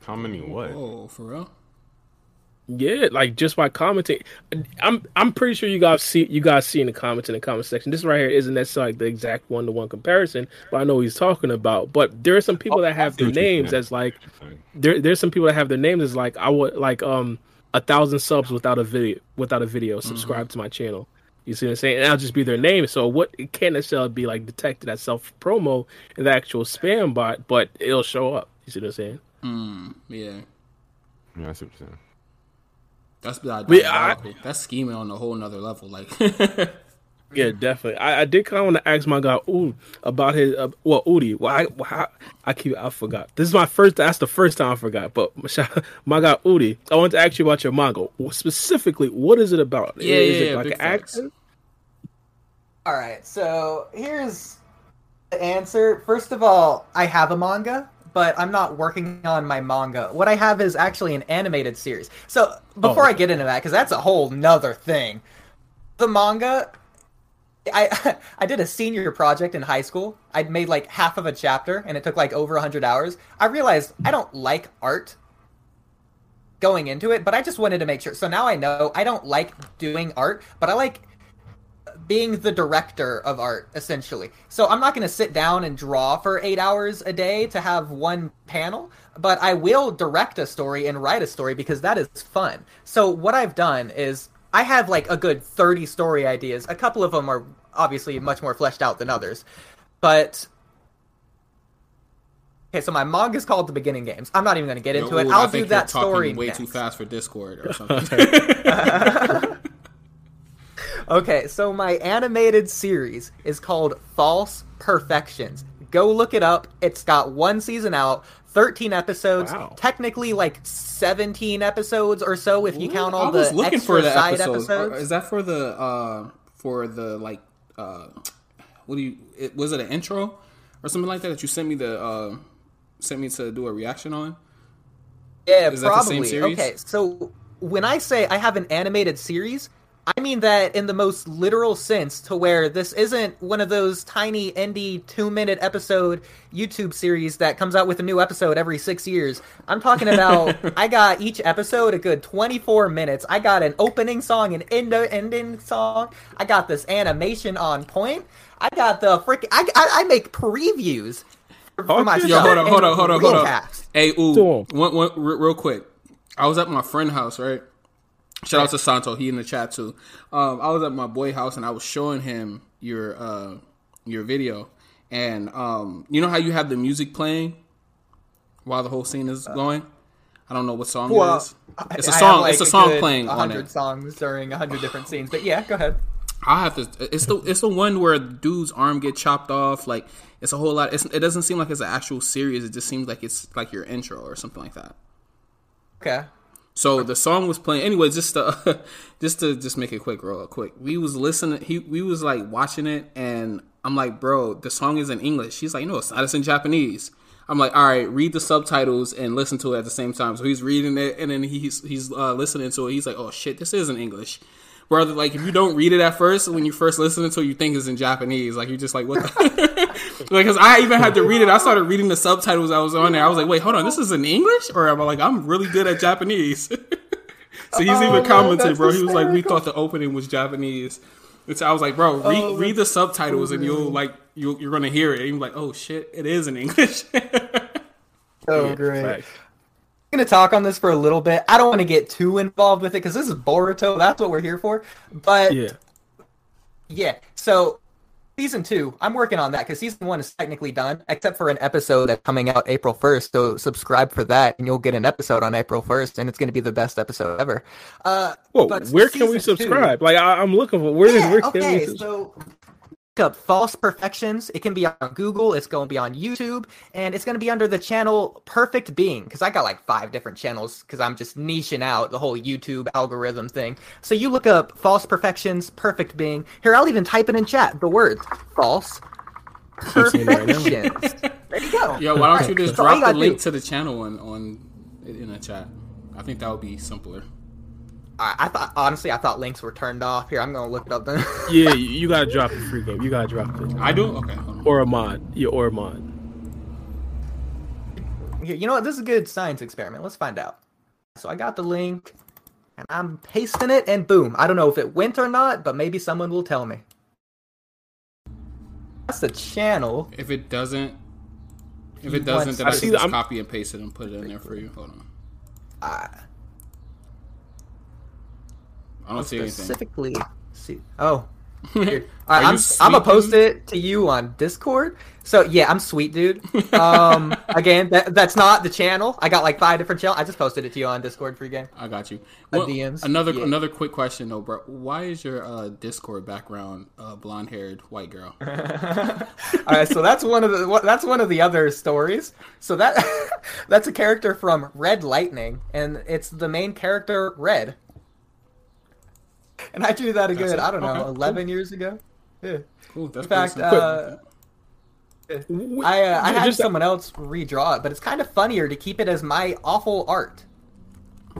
Speaker 4: commenting what?
Speaker 1: Oh, for real?
Speaker 3: Yeah, like just by commenting. I'm I'm pretty sure you guys see you guys see in the comments in the comment section. This right here isn't necessarily like the exact one to one comparison, but I know what he's talking about. But there are some people that have their names as like there there's some people that have their names as like I would like um a thousand subs without a video without a video. Mm-hmm. Subscribe to my channel. You see what I'm saying? And that'll just be their name. So what it can't necessarily be like detected as self promo in the actual spam bot, but it'll show up. You see what I'm saying?
Speaker 1: Mm, yeah.
Speaker 4: Yeah, I see what you're saying.
Speaker 1: That's that,
Speaker 3: But I-
Speaker 1: that's scheming on a whole nother level. Like, <laughs>
Speaker 3: Yeah, definitely. I, I did kind of want to ask my guy Ud about his uh, well Udi. Well, I, well, I I keep I forgot. This is my first. That's the first time I forgot. But <laughs> my guy Udi, I want to ask you about your manga specifically. What is it about?
Speaker 1: Yeah,
Speaker 3: is
Speaker 1: yeah,
Speaker 3: it
Speaker 1: yeah,
Speaker 3: like
Speaker 1: big
Speaker 3: an
Speaker 1: facts.
Speaker 3: action?
Speaker 2: All right, so here's the answer. First of all, I have a manga, but I'm not working on my manga. What I have is actually an animated series. So before I get into that, because that's a whole nother thing, the manga. I <laughs> I did a senior project in high school. I'd made like half of a chapter, and it took like over hundred hours. I realized I don't like art going into it, but I just wanted to make sure. So now I know I don't like doing art, but I like being the director of art essentially. So I'm not going to sit down and draw for 8 hours a day to have one panel, but I will direct a story and write a story because that is fun. So what I've done is I have like a good 30 story ideas. A couple of them are obviously much more fleshed out than others. But Okay, so my manga is called The Beginning Games. I'm not even going to get into it.
Speaker 1: Ooh,
Speaker 2: I'll do that story
Speaker 1: way
Speaker 2: next.
Speaker 1: too fast for Discord or <laughs> something. <laughs>
Speaker 2: Okay, so my animated series is called False Perfections. Go look it up. It's got one season out, 13 episodes,
Speaker 3: Wow.
Speaker 2: technically like 17 episodes or so if you count all
Speaker 1: I was
Speaker 2: the
Speaker 1: looking
Speaker 2: extra
Speaker 1: for the
Speaker 2: side
Speaker 1: episodes.
Speaker 2: episodes.
Speaker 1: Is that for the uh for the like uh what do you it, was it an intro or something like that that you sent me the uh sent me to do a reaction on?
Speaker 2: Yeah,
Speaker 1: Is that the same
Speaker 2: probably.
Speaker 1: series?
Speaker 2: Okay, so when I say I have an animated series, I mean that in the most literal sense, to where this isn't one of those tiny indie two minute episode YouTube series that comes out with a new episode every six years. I'm talking about <laughs> I got each episode a good 24 minutes. I got an opening song, an end ending song. I got this animation on point. I got the freaking. I, I, I make previews for, for oh,
Speaker 3: Okay.
Speaker 2: myself.
Speaker 1: Yo, hold on, hold on, hold on, hold on.
Speaker 2: recaps.
Speaker 1: Hey, ooh, one, one, real quick. I was at my friend house, right? Shout out to Santo, he in the chat too. Um, I was at my boy house and I was showing him your uh, your video, and um, you know how you have the music playing while the whole scene is going. I don't know what song
Speaker 2: Well,
Speaker 1: it is. It's a
Speaker 2: I
Speaker 1: song.
Speaker 2: like,
Speaker 1: it's a song
Speaker 2: good
Speaker 1: playing on
Speaker 2: 100
Speaker 1: it.
Speaker 2: songs during 100 different scenes. But yeah, go ahead.
Speaker 1: I have to. It's the it's the one where the dude's arm get chopped off. Like it's a whole lot. It's, it doesn't seem like it's an actual series. It just seems like it's like your intro or something like that.
Speaker 2: Okay.
Speaker 1: So the song was playing anyway. Just to <laughs> just to just make it quick, real quick. We was listening. He we was like watching it, and I'm like, bro, the song is in English. She's like, no, it's not. It's in Japanese. I'm like, all right, read the subtitles and listen to it at the same time. So he's reading it, and then he's he's uh, listening to it. He's like, oh shit, this is in English. Bro, like if you don't read it at first, when you first listen to it, you think it's in Japanese. Like you're just like, what? The? <laughs> like, cause I even had to read it. I started reading the subtitles. I was on there. I was like, wait, hold on, this is in English, or am I like, I'm really good at Japanese. <laughs> so he's
Speaker 2: Oh,
Speaker 1: even
Speaker 2: man,
Speaker 1: commented,
Speaker 2: that's
Speaker 1: bro. He was like, we thought the opening was Japanese. And so I was like, bro, oh, read,
Speaker 2: Oh,
Speaker 1: read the
Speaker 2: that's
Speaker 1: subtitles, and you'll like, you'll, you're gonna hear it. And you're like, oh shit, it is in English. <laughs>
Speaker 2: oh great.
Speaker 3: Facts.
Speaker 2: I'm gonna talk on this for a little bit. I don't want to get too involved with it because this is Boruto. That's what we're here for. But
Speaker 3: Yeah.
Speaker 2: Yeah. So season two, I'm working on that because season one is technically done, except for an episode that's coming out April 1st. So subscribe for that, and you'll get an episode on April 1st, and it's going to be the best episode ever. Uh,
Speaker 3: Whoa,
Speaker 2: but
Speaker 3: where can we
Speaker 2: season two-
Speaker 3: subscribe? Like I, I'm looking for where,
Speaker 2: Yeah,
Speaker 3: where can we
Speaker 2: okay,
Speaker 3: subscribe?
Speaker 2: so up False Perfections. It can be on Google. It's going to be on YouTube, and it's going to be under the channel Perfect Being because I got like five different channels because I'm just niching out the whole YouTube algorithm thing. So you look up False Perfections, Perfect Being. Here, I'll even type it in chat. The words false
Speaker 3: seeing it
Speaker 2: perfections. there you go. <laughs>
Speaker 1: Yo, why don't you just
Speaker 2: So
Speaker 1: drop the link
Speaker 2: do-
Speaker 1: to the channel on on in the chat? I think that would be simpler.
Speaker 2: I, I thought honestly, I thought links were turned off. Here, I'm going to look it up then. <laughs>
Speaker 3: Yeah, you, you gotta drop the free game. You gotta drop it.
Speaker 1: I do. Okay.
Speaker 3: Or a mod. Yeah, or a mod.
Speaker 2: Here, you know what? This is a good science experiment. Let's find out. So I got the link, and I'm pasting it, and boom. I don't know if it went or not, but maybe someone will tell me. That's the channel.
Speaker 1: If it doesn't, if it doesn't, then
Speaker 3: I
Speaker 1: I
Speaker 3: see
Speaker 1: can just
Speaker 3: I'm-
Speaker 1: copy and paste it and put it in there for you. Hold on.
Speaker 2: Uh,
Speaker 1: I don't see anything.
Speaker 2: specifically, see. Oh, <laughs>
Speaker 1: Are
Speaker 2: All right,
Speaker 1: you
Speaker 2: I'm I'm
Speaker 1: sweet,
Speaker 2: gonna post it to you on Discord. So yeah, I'm sweet, dude. Um, <laughs> again, that, that's not the channel. I got like five different channels. I just posted it to you on Discord for your game.
Speaker 1: I got you.
Speaker 2: Uh,
Speaker 1: Well,
Speaker 2: DMs?
Speaker 1: Another
Speaker 2: Yeah.
Speaker 1: another quick question though, bro. Why is your uh, Discord background uh, blonde haired white girl? <laughs>
Speaker 2: All right, so that's one of the that's one of the other stories. So that that's a character from Red Lightning, and it's the main character Red. And I drew that a good, I don't know
Speaker 1: Okay, cool.
Speaker 2: eleven years ago. Yeah.
Speaker 1: Cool. That's
Speaker 2: In fact, uh, I uh, I had
Speaker 3: just-
Speaker 2: someone else redraw it, but it's kind of funnier to keep it as my awful art.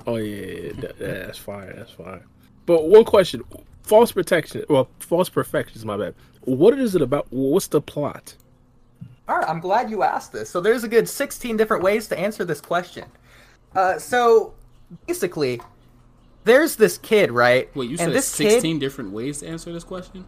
Speaker 3: Oh yeah, yeah, that- yeah, that's fine. That's fine. But one question: false protection. Well, false perfection is my bad. What is it about? What's the plot?
Speaker 2: All right, I'm glad you asked this. So there's a good 16 different ways to answer this question. Uh, so basically, there's this kid, right?
Speaker 1: Wait, you
Speaker 2: and
Speaker 1: said
Speaker 2: this
Speaker 1: sixteen
Speaker 2: Kid,
Speaker 1: different ways to answer this question?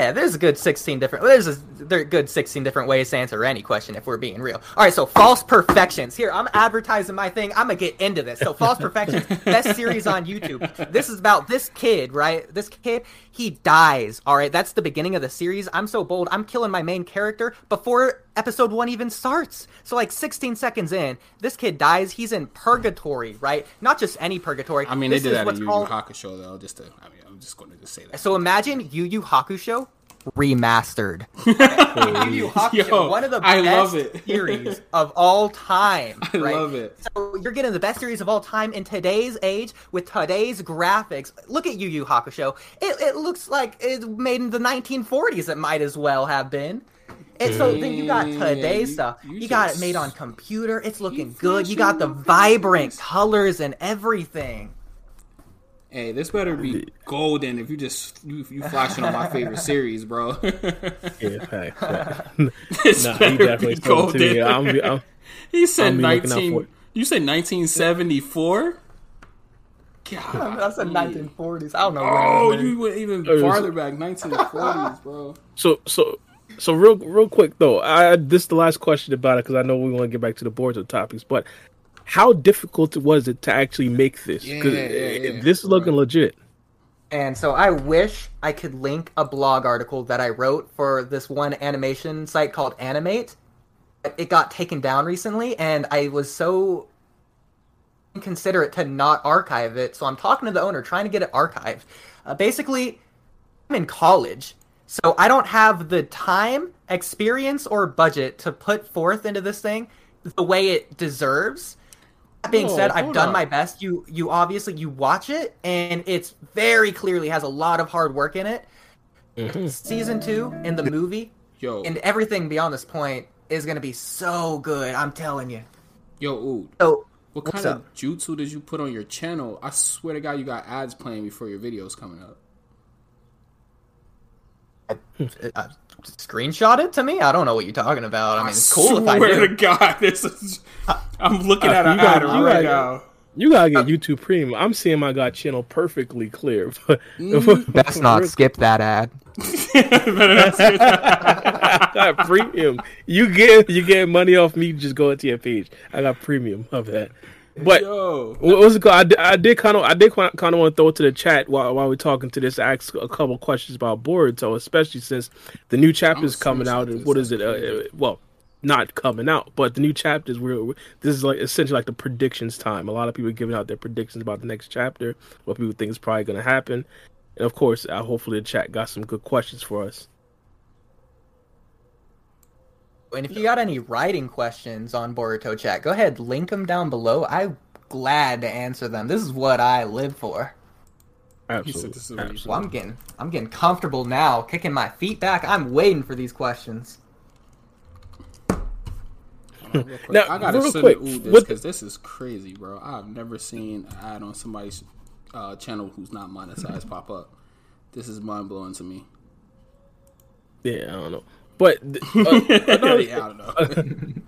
Speaker 2: Yeah, there's a good 16 different. There's a there good 16 different ways to answer any question if we're being real. All right, so false perfections. Here, I'm advertising my thing. I'm gonna get into this. So false perfections, best <laughs> series on YouTube. This is about this kid, right? This kid, he dies. All right, that's the beginning of the series. I'm so bold. I'm killing my main character before episode one even starts. So like 16 seconds in, this kid dies. He's in purgatory, right? Not just any purgatory.
Speaker 1: I mean,
Speaker 2: This
Speaker 1: they did that in Yu Yu Hakusho though. Just to, I mean, I'm just going to just say that.
Speaker 2: So imagine Yu Yu Hakusho remastered. <laughs> Yu Yu Hakusho,
Speaker 1: Yo,
Speaker 2: one of the
Speaker 1: I
Speaker 2: best
Speaker 1: love it.
Speaker 2: series of all time. <laughs>
Speaker 1: I
Speaker 2: right?
Speaker 1: love it.
Speaker 2: So you're getting the best series of all time in today's age with today's graphics. Look at Yu Yu Hakusho. It, it looks like it's made in the 1940s. It might as well have been. And so then you got today's
Speaker 1: you-
Speaker 2: stuff.
Speaker 1: you
Speaker 2: You, got it made on computer. It's looking
Speaker 1: You
Speaker 2: good. You got the vibrant colors and everything.
Speaker 1: Hey, this better be golden if you just you, you flashing on my favorite series, bro. <laughs>
Speaker 3: Yeah, facts, facts. <laughs>
Speaker 1: This
Speaker 3: nah, he
Speaker 1: better
Speaker 3: definitely
Speaker 1: be
Speaker 3: spoke to me.
Speaker 1: golden.
Speaker 3: I'm, I'm, <laughs>
Speaker 1: he said
Speaker 3: I'm be looking
Speaker 1: nineteen.
Speaker 3: for.
Speaker 1: You said nineteen seventy four. God,
Speaker 2: That's the 1940s. I don't know.
Speaker 1: Oh, you went even
Speaker 3: it was-
Speaker 1: farther back, nineteen forties, bro.
Speaker 3: so so so real real quick though. I this is the last question about it because I know we want to get back to the Boruto topics, but. How difficult was it to actually make this?
Speaker 1: Yeah, yeah, yeah.
Speaker 3: this is looking
Speaker 1: Right.
Speaker 3: legit.
Speaker 2: And so I wish I could link a blog article that I wrote for this one animation site called Animate. It got taken down recently, and I was so inconsiderate to not archive it. So I'm talking to the owner, trying to get it archived. Uh, basically, I'm in college, so I don't have the time, experience, or budget to put forth into this thing the way it deserves. That being
Speaker 1: Whoa,
Speaker 2: said, I've done
Speaker 1: up.
Speaker 2: my best. You you obviously you watch it and it's very clearly has a lot of hard work in it. Season 2 in the movie
Speaker 1: Yo,
Speaker 2: and everything beyond this point is going to be so good, I'm telling you.
Speaker 1: yo, ooh,
Speaker 2: So
Speaker 1: What kind of jutsu did you put on your channel? I swear to God, you got ads playing before your videos coming up.
Speaker 2: Uh, screenshot it to me. I don't know what you're talking about. I mean, it's cool if I
Speaker 1: swear to
Speaker 2: do.
Speaker 1: God, this is. I'm looking at
Speaker 3: Uh,
Speaker 1: an
Speaker 3: you got-
Speaker 1: ad
Speaker 3: you
Speaker 1: right
Speaker 3: got-
Speaker 1: now.
Speaker 3: You gotta get YouTube Premium. I'm seeing my God channel perfectly clear. <laughs>
Speaker 2: Best <laughs> not skip that ad.
Speaker 3: I got premium. You get you get money off me just going to your page. I got premium of that. But
Speaker 1: Yo,
Speaker 3: what was it called? I, did- I did kind of I did kind of want to throw it to the chat while while we're talking to this. Ask a couple questions about Boruto, especially since the new chapter is coming out. And what is it? Uh, uh, well, not coming out, but the new chapters. We're, we're- this is like essentially like the predictions time. A lot of people are giving out their predictions about the next chapter, what people think is probably going to happen, and of course, uh, hopefully the chat got some good questions for us.
Speaker 2: And if you got any writing questions on Boruto chat, go ahead, link them down below. I'm glad to answer them. This is what I live for.
Speaker 3: Absolutely.
Speaker 1: this is what he
Speaker 3: absolutely.
Speaker 2: Well, I'm getting, I'm getting comfortable now, kicking my feet back. I'm waiting for these questions.
Speaker 1: Real <laughs> quick.
Speaker 3: Now,
Speaker 1: I gotta
Speaker 3: real
Speaker 1: send
Speaker 3: quick,
Speaker 1: Ooh this because this is crazy, bro. I've never seen an ad on somebody's uh, channel who's not monetized pop up. This is mind blowing to me.
Speaker 3: Yeah, I don't know. But <laughs> uh, another,
Speaker 1: yeah, I don't know.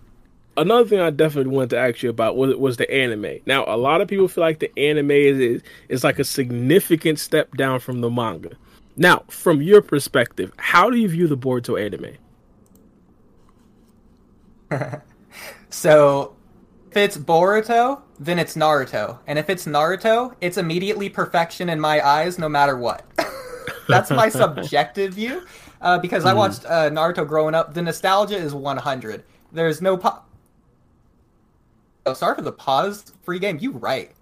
Speaker 3: another thing I definitely wanted to ask you about was was the anime. Now, a lot of people feel like the anime is, is is like a significant step down from the manga. Now, from your perspective, how do you view the Boruto anime? <laughs>
Speaker 2: So, if it's Boruto, then it's Naruto. And if it's Naruto, it's immediately perfection in my eyes, no matter what. <laughs> That's my subjective view. Uh, because I watched uh, Naruto growing up. The nostalgia is 100. There's no. Po- oh, sorry for the pause. Freegame. You right.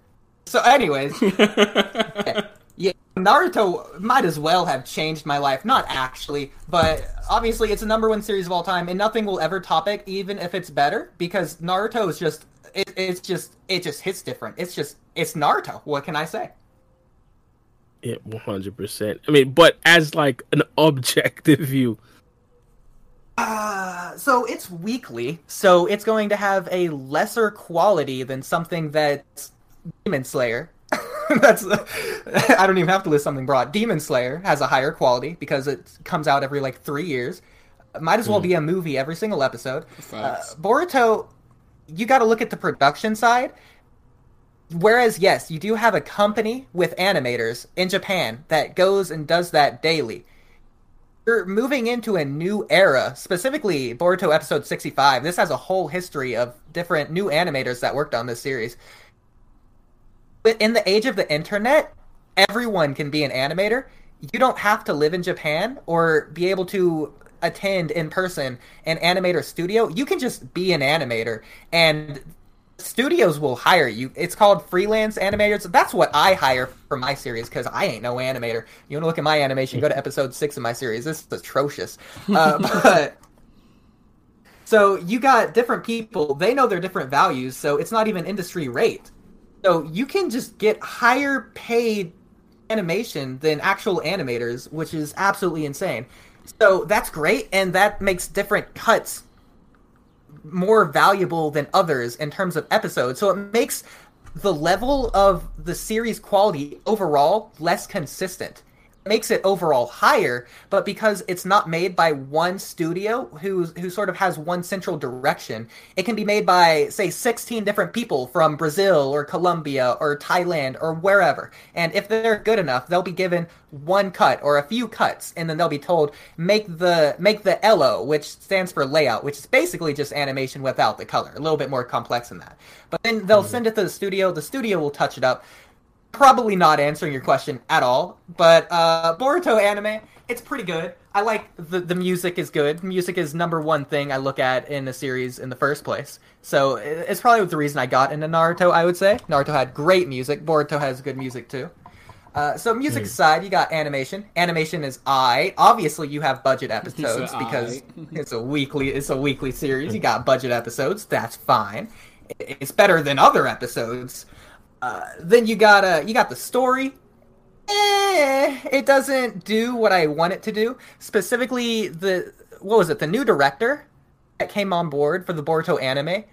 Speaker 2: So, anyways, <laughs> yeah, Naruto might as well have changed my life. Not actually, but obviously it's a number one series of all time, and nothing will ever top it, even if it's better, because Naruto is just it, it's just it just hits different. It's just it's Naruto. What can I say?
Speaker 3: Yeah, one hundred percent. I mean, but as like an <laughs> objective view,
Speaker 2: Uh, so it's weekly, so it's going to have a lesser quality than something that's Demon Slayer. <laughs> that's <laughs> I don't even have to list something broad. Demon Slayer has a higher quality because it comes out every like three years. Might as well be a movie every single episode. Uh, Boruto, you got to look at the production side. Whereas, yes, you do have a company with animators in Japan that goes and does that daily you're moving into a new era, specifically Boruto episode 65. This has a whole history of different new animators that worked on this series. But in the age of the internet, everyone can be an animator. You don't have to live in Japan or be able to attend in person an animator studio. You can just be an animator and studios will hire you. It's called freelance animators. That's what I hire for my series because I ain't no animator. You want to look at my animation? Go to <laughs> episode six of my series. This is atrocious. Uh, <laughs> but so you got different people. They know their different values, so it's not even industry rate. So you can just get higher paid animation than actual animators, which is absolutely insane. So that's great, and that makes different cuts more valuable than others in terms of episodes. So it makes the level of the series quality overall less consistent. Makes it overall higher, but because it's not made by one studio who who sort of has one central direction, it can be made by say 16 different people from Brazil or Colombia or Thailand or wherever. And if they're good enough, they'll be given one cut or a few cuts and then they'll be told make the make the LO, which stands for layout, which is basically just animation without the color. A little bit more complex than that. But then they'll mm-hmm. send it to the studio, the studio will touch it up. Probably not answering your question at all, but uh Boruto anime, it's pretty good. I like the the music is good. Music is number one thing I look at in a series in the first place. So it's probably the reason I got into Naruto. I would say Naruto had great music. Boruto has good music too. Uh, so music aside, you got animation. Animation is I. Obviously, you have budget <laughs> episodes because <laughs> it's a weekly. It's a weekly series. You got budget episodes. That's fine. It's better than other episodes. Uh, then you got uh, you got the story. Eh, it doesn't do what I want it to do. Specifically, the what was it? The new director that came on board for the Boruto anime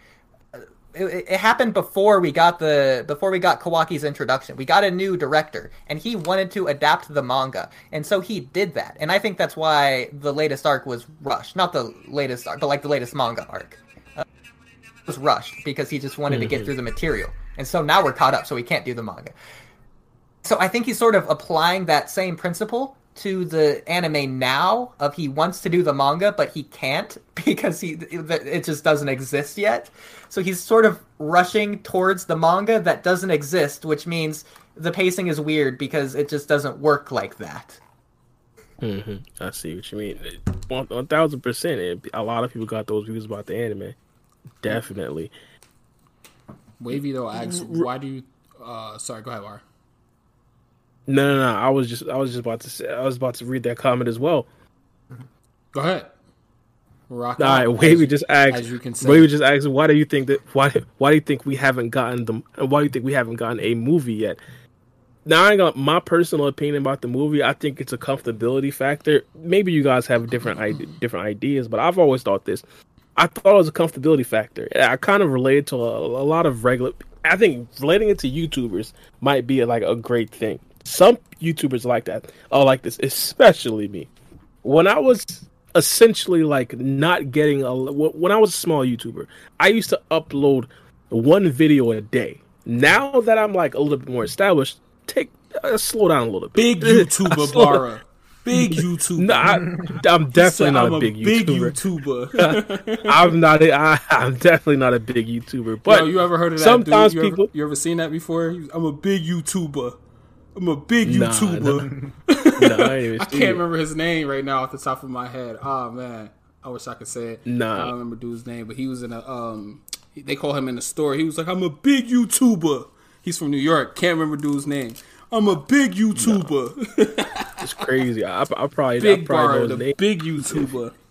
Speaker 2: it, it happened before we got the before we got Kawaki's introduction. We got a new director, and he wanted to adapt the manga, and so he did that. And I think that's why the latest arc was rushed. Not the latest arc, but like the latest manga arc uh, was rushed because he just wanted to get through the material. And so now we're caught up, so we can't do the manga. So I think he's sort of applying that same principle to the anime now of he wants to do the manga but he can't <laughs> because he it just doesn't exist yet so he's sort of rushing towards the manga that doesn't exist which means the pacing is weird because it just doesn't work like that
Speaker 3: hmm I see what you mean. One, thousand percent. A lot of people got those views about the anime. Definitely.
Speaker 1: Wavy though asks, why do you? Uh, sorry, go ahead, Lar.
Speaker 3: No, no, no. I was just, I was just about to say, I was about to read that comment as well.
Speaker 1: Go ahead. Rock
Speaker 3: All
Speaker 1: out,
Speaker 3: Wavy
Speaker 1: as-
Speaker 3: just asked.
Speaker 1: as you can say.
Speaker 3: Wavy just asked, why do you think that? Why, why do you think we haven't gotten them? Why do you think we haven't gotten a movie yet? Now, I got my personal opinion about the movie. I think it's a comfortability factor. Maybe you guys have different different ideas, but I've always thought this. I thought it was a comfortability factor. I kind of related to a, a lot of regular. I think relating it to YouTubers might be like a great thing. Some YouTubers like that. Oh, like this, especially me. When I was essentially like not getting a when I was a small YouTuber, I used to upload one video a day. Now that I'm like a little bit more established, take uh, slow down a little bit.
Speaker 1: Big <laughs> YouTuber Bara. Big <laughs> YouTuber.
Speaker 3: No, I, I'm definitely not
Speaker 1: I'm
Speaker 3: a big YouTuber. <laughs>
Speaker 1: YouTuber. <laughs>
Speaker 3: I'm not. A, I, I'm definitely not a big YouTuber. But
Speaker 1: Yo, you ever heard of that?
Speaker 3: sometimes
Speaker 1: dude? You
Speaker 3: people.
Speaker 1: Ever, you ever seen that before? I'm a big YouTuber. I'm a big
Speaker 3: Nah,
Speaker 1: YouTuber.
Speaker 3: no, I,
Speaker 1: I can't
Speaker 3: it.
Speaker 1: remember his name right now off the top of my head. Oh man, I wish I could say it.
Speaker 3: Nah.
Speaker 1: I don't remember dude's name, but he was in a um. They call him in the store. He was like, "I'm a big YouTuber." He's from New York. Can't remember dude's name. I'm a big YouTuber.
Speaker 3: It's crazy. I, I probably, I
Speaker 1: big
Speaker 3: probably
Speaker 1: bar,
Speaker 3: know
Speaker 1: the
Speaker 3: name.
Speaker 1: big YouTuber. <laughs>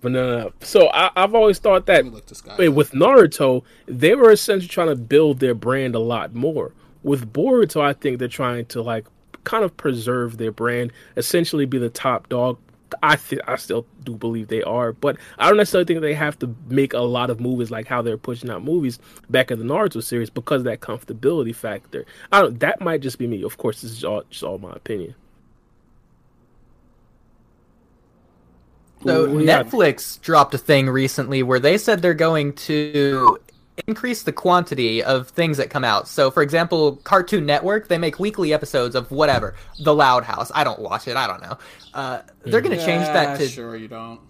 Speaker 3: But no, no, no. So I, I've always thought that
Speaker 1: me look this guy
Speaker 3: wait, with Naruto, they were essentially trying to build their brand a lot more. With Boruto, I think they're trying to like kind of preserve their brand, essentially be the top dog. I th- I still do believe they are, but I don't necessarily think they have to make a lot of movies like how they're pushing out movies back in the Naruto series because of that comfortability factor. I don't. That might just be me. Of course, this is all just all my opinion.
Speaker 2: So. Netflix dropped a thing recently where they said they're going to increase the quantity of things that come out. So for example, Cartoon Network, they make weekly episodes of whatever. The Loud House. I don't watch it. I don't know. Uh, they're going to change that to
Speaker 1: Sure, you don't.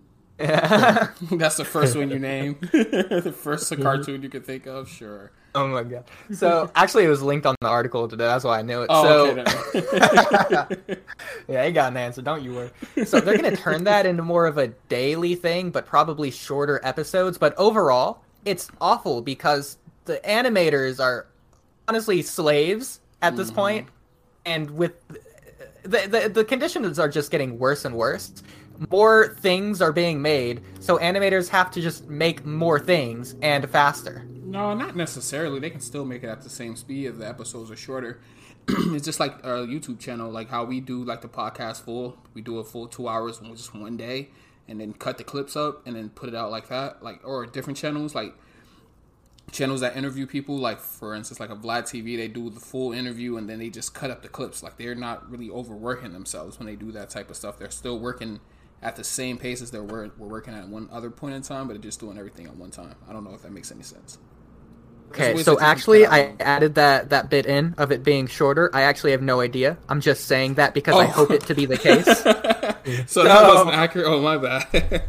Speaker 1: <laughs> That's the first one you name. <laughs> the first cartoon you could think of. Sure.
Speaker 2: Oh my god. So actually it was linked on the article today. That's why I knew it.
Speaker 1: Oh,
Speaker 2: so
Speaker 1: okay. <laughs>
Speaker 2: yeah, he got an answer. Don't you worry. So they're gonna turn that into more of a daily thing, but probably shorter episodes. But overall, it's awful because the animators are honestly slaves at this mm-hmm. point, and with the, the the conditions are just getting worse and worse. More things are being made, so animators have to just make more things and faster.
Speaker 1: No, not necessarily. They can still make it at the same speed if the episodes are shorter. <clears throat> it's just like our YouTube channel, like how we do like the podcast full. We do a full two hours just one day, and then cut the clips up and then put it out like that. Like or different channels, like channels that interview people. Like for instance, like a Vlad TV, they do the full interview and then they just cut up the clips. Like they're not really overworking themselves when they do that type of stuff. They're still working at the same pace as they were, were working at one other point in time, but they're just doing everything at one time. I don't know if that makes any sense.
Speaker 2: Okay, so
Speaker 1: that you can
Speaker 2: actually, I added that that bit in of it being shorter. I actually have no idea. I'm just saying that because I
Speaker 1: Oh.
Speaker 2: hope it to be the case. <laughs>
Speaker 1: So that wasn't accurate. Oh my bad.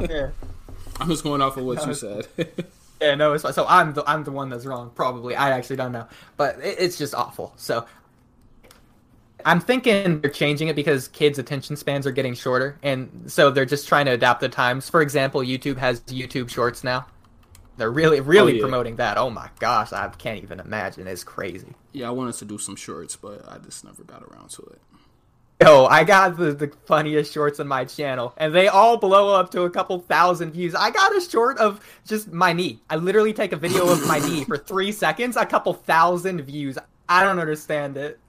Speaker 2: yeah. <laughs>
Speaker 1: I'm just going off of what you said. <laughs>
Speaker 2: yeah, no, it's fine. So I'm the I'm the one that's wrong. Probably, I actually don't know, but it, it's just awful. So I'm thinking they're changing it because kids' attention spans are getting shorter, and so they're just trying to adapt the times. For example, YouTube has YouTube Shorts now. They're really, really
Speaker 3: yeah.
Speaker 2: promoting that. Oh my gosh, I can't even imagine. It's crazy.
Speaker 1: yeah, I wanted to do some shorts, but I just never got around to it.
Speaker 2: Yo, I got the, the funniest shorts on my channel, and they all blow up to a couple thousand views. I got a short of just my knee. I literally take a video of my knee for three seconds, a couple thousand views. I don't understand it.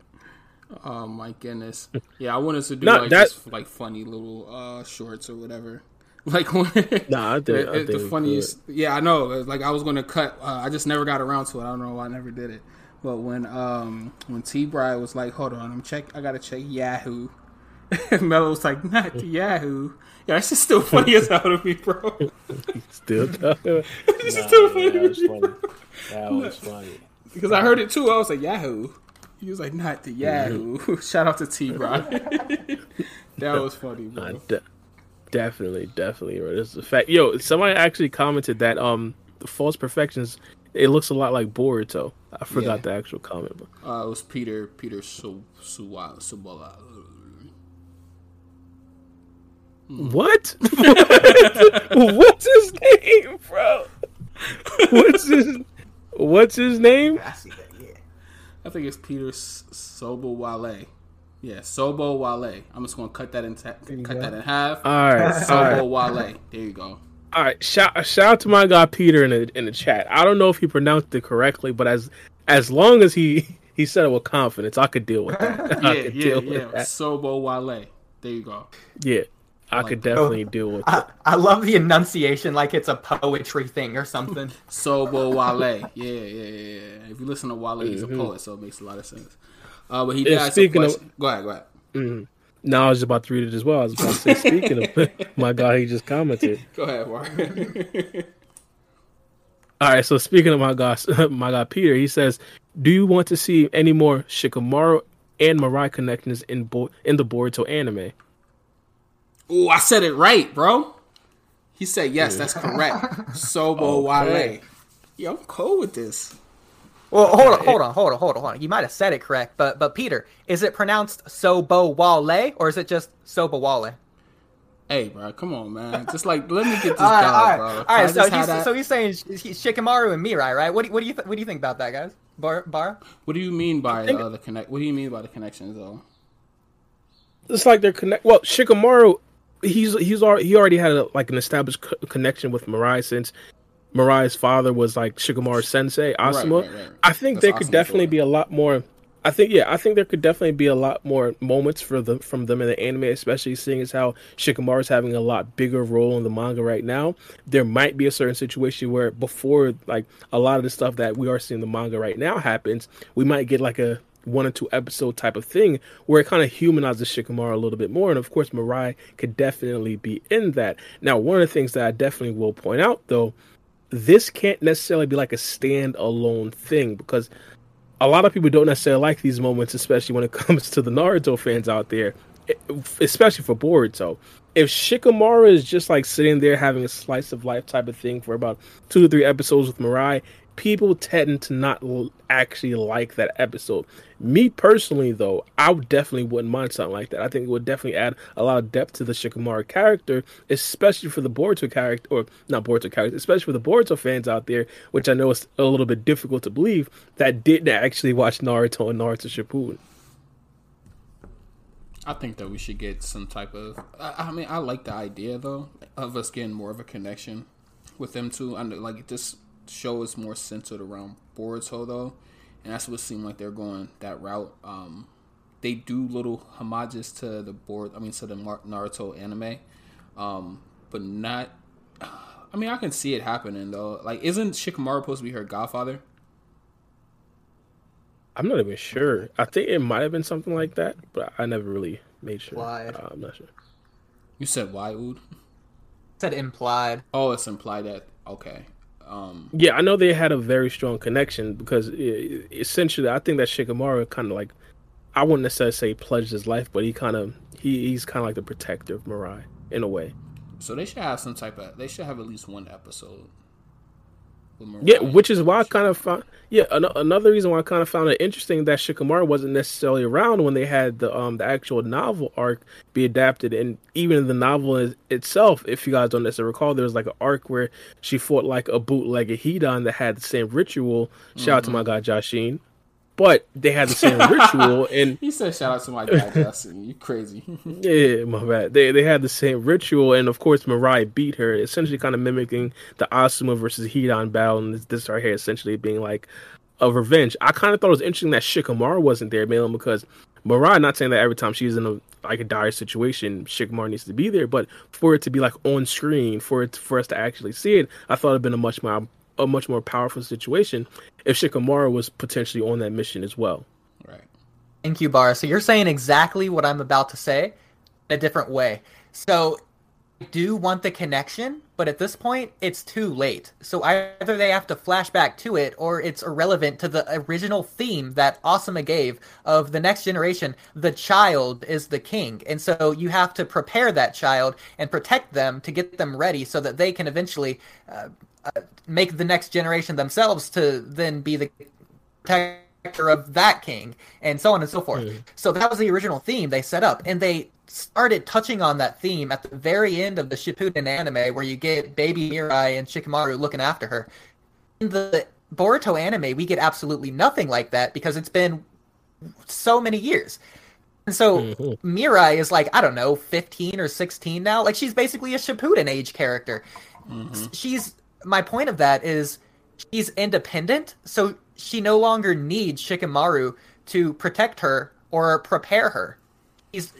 Speaker 1: Oh my goodness. Yeah, I wanted to do
Speaker 3: No,
Speaker 1: like
Speaker 3: that-
Speaker 1: just like funny little uh shorts or whatever. <laughs> Like when
Speaker 3: Nah, I
Speaker 1: it-
Speaker 3: I think
Speaker 1: the funniest. Yeah, I know. Like I was gonna cut. Uh, I just never got around to it. I don't know why I never did it. But when um when T Bride was like, "Hold on, I'm check. I gotta check Yahoo." <laughs> Mello was like, "Not <laughs> Yahoo." Yeah, that's just still funny as hell to me, bro.
Speaker 3: Still
Speaker 1: just still funny
Speaker 3: that was funny. That was funny.
Speaker 1: because I heard it too. I was like, Yahoo. He was like, not the Yahoo. Shout out to T Bride. that was funny, bro.
Speaker 3: Uh, de- definitely, definitely. Right. It's a fact. Yo, somebody actually commented that um the false perfections. It looks a lot like Boruto. I forgot
Speaker 1: Yeah.
Speaker 3: the actual comment, but
Speaker 1: Uh, it was Peter Peter Su Suwa Subola.
Speaker 3: what? <laughs> What's his name, bro? What's his What's his name?
Speaker 2: I see that. Yeah.
Speaker 1: I think it's Peter S- Sobo Wale. Yeah, Sobo Wale. I'm just gonna cut that in ta- cut that in half.
Speaker 3: All right, all right.
Speaker 1: Sobo Wale. There you go.
Speaker 3: All right, shout shout out to my guy Peter in the in the chat. I don't know if he pronounced it correctly, but as as long as he <laughs> he said it with confidence, I could deal with that. <laughs> I
Speaker 1: Yeah,
Speaker 3: could
Speaker 1: yeah,
Speaker 3: deal
Speaker 1: yeah.
Speaker 3: with that.
Speaker 1: Sobo Wale. There you go.
Speaker 3: Yeah, I
Speaker 1: Like
Speaker 3: could
Speaker 1: that.
Speaker 3: definitely deal with
Speaker 2: I,
Speaker 3: it.
Speaker 2: I love the enunciation like it's a poetry thing or something. <laughs>
Speaker 1: Sobo Wale. Yeah, yeah, yeah, yeah. If you listen to Wale, he's a mm-hmm. poet, so it makes a lot of sense. Uh, but he did
Speaker 3: Yeah,
Speaker 1: ask a
Speaker 3: speaking of-
Speaker 1: Go ahead, go ahead.
Speaker 3: Now I was just about to read it as well. I was about to say, speaking of <laughs> my guy, he just commented. <laughs>
Speaker 1: Go ahead, Warren. <laughs>
Speaker 3: All right, so speaking of my guy, my guy Peter, he says, "Do you want to see any more Shikamaru and Mirai connections in Bo- in the Boruto anime?"
Speaker 1: Oh, I said it right, bro. He said yes, that's correct. Sobo
Speaker 3: Okay.
Speaker 1: Wale. Yo, I'm cool with this.
Speaker 2: Well, hold on, hold on, hold on, hold on, hold on. You might have said it correct, but but Peter, is it pronounced Sobo Wale or is it just Sobo Wale?
Speaker 1: Hey, bro, come on, man. Just like let me get <laughs> this
Speaker 2: All right,
Speaker 1: done,
Speaker 2: all right,
Speaker 1: bro.
Speaker 2: all
Speaker 1: Can I
Speaker 2: right. So he's,
Speaker 1: that?
Speaker 2: so he's saying Sh- Sh- Shikamaru and Mirai, right? What do, what do you th- what do you think about that, guys? Bar Bar?
Speaker 1: What do you mean by uh, the connect? What do you mean by the connections, though?
Speaker 3: It's like they're connect. Well, Shikamaru, he's he's already he already had a, like an established co- connection with Mirai since Mirai's father was like Shikamaru Sensei Asuma.
Speaker 1: right, right.
Speaker 3: I think
Speaker 1: That's
Speaker 3: there could definitely be a lot more. I think yeah, I think there could definitely be a lot more moments for the from them in the anime, especially seeing as how Shikamaru is having a lot bigger role in the manga right now. There might be a certain situation where before like a lot of the stuff that we are seeing in the manga right now happens, we might get like a one or two episode type of thing where it kind of humanizes Shikamaru a little bit more. And of course, Mirai could definitely be in that. Now, one of the things that I definitely will point out though, this can't necessarily be like a standalone thing because a lot of people don't necessarily like these moments, especially when it <laughs> comes to the Naruto fans out there, especially for Boruto. If Shikamaru is just like sitting there having a slice of life type of thing for about two to three episodes with Mirai, people tend to not actually like that episode. Me personally, though, I definitely wouldn't mind something like that. I think it would definitely add a lot of depth to the Shikamaru character, especially for the Boruto character, or not Boruto character, especially for the Boruto fans out there, which I know is a little bit difficult to believe that didn't actually watch Naruto and Naruto Shippuden.
Speaker 1: I think that we should get some type of. I, mean, I like the idea though of us getting more of a connection with them too. I know, like this show is more centered around Boruto though, and that's what seemed like they're going that route. Um, they do little homages to the board. I mean, to the Mar- Naruto anime, um, but not. I mean, I can see it happening though. Like, isn't Shikamaru supposed to be her godfather?
Speaker 3: I'm not even sure. I think it might have been something like that, but I never really made sure.
Speaker 2: Implied.
Speaker 3: Uh, I'm not sure.
Speaker 1: You said why, Ood?
Speaker 2: Said implied.
Speaker 1: Oh, it's implied that okay. Um,
Speaker 3: Yeah, I know they had a very strong connection because i essentially, I think that Shikamaru kind of like, I wouldn't necessarily say pledged his life, but he kind of he, he's kind of like the protector of Mirai in a way.
Speaker 1: So they should have some type of. They should have at least one episode.
Speaker 3: Yeah, which is why I kind of found yeah an- another reason why I kind of found it interesting that Shikamaru wasn't necessarily around when they had the um the actual novel arc be adapted, and even in the novel is- itself, if you guys don't necessarily recall, there was like an arc where she fought like a bootlegger Hidan that had the same ritual. Shout out to my guy Jashin, but they had the same <laughs> ritual and.
Speaker 1: He said, "Shout out to my guy Justin. You crazy." <laughs>
Speaker 3: Yeah, my bad. They they had the same ritual, and of course, Mirai beat her, essentially kind of mimicking the Asuma versus Hidan battle, and this, this right here essentially being like a revenge. I kind of thought it was interesting that Shikamaru wasn't there, mainly because Mirai. not saying that every time she's in a like a dire situation, Shikamaru needs to be there, but for it to be like on screen, for it for us to actually see it, I thought it'd been a much more a much more powerful situation if Shikamaru was potentially on that mission as well.
Speaker 1: Right.
Speaker 2: Thank you, Bar. So you're saying exactly what I'm about to say in a different way. So do want the connection, but at this point, it's too late. So either they have to flash back to it, or it's irrelevant to the original theme that Asuma gave of the next generation. The child is the king, and so you have to prepare that child and protect them to get them ready, so that they can eventually uh, uh, make the next generation themselves to then be the protector of that king, and so on and so forth. Mm. So that was the original theme they set up, and they started touching on that theme at the very end of the Shippuden anime, where you get baby Mirai and Shikamaru looking after her. In the Boruto anime, we get absolutely nothing like that because it's been so many years. And so mm-hmm. Mirai is like, I don't know, 15 or 16 now. Like she's basically a Shippuden age character. Mm-hmm. She's my point of that is she's independent, so she no longer needs Shikamaru to protect her or prepare her he's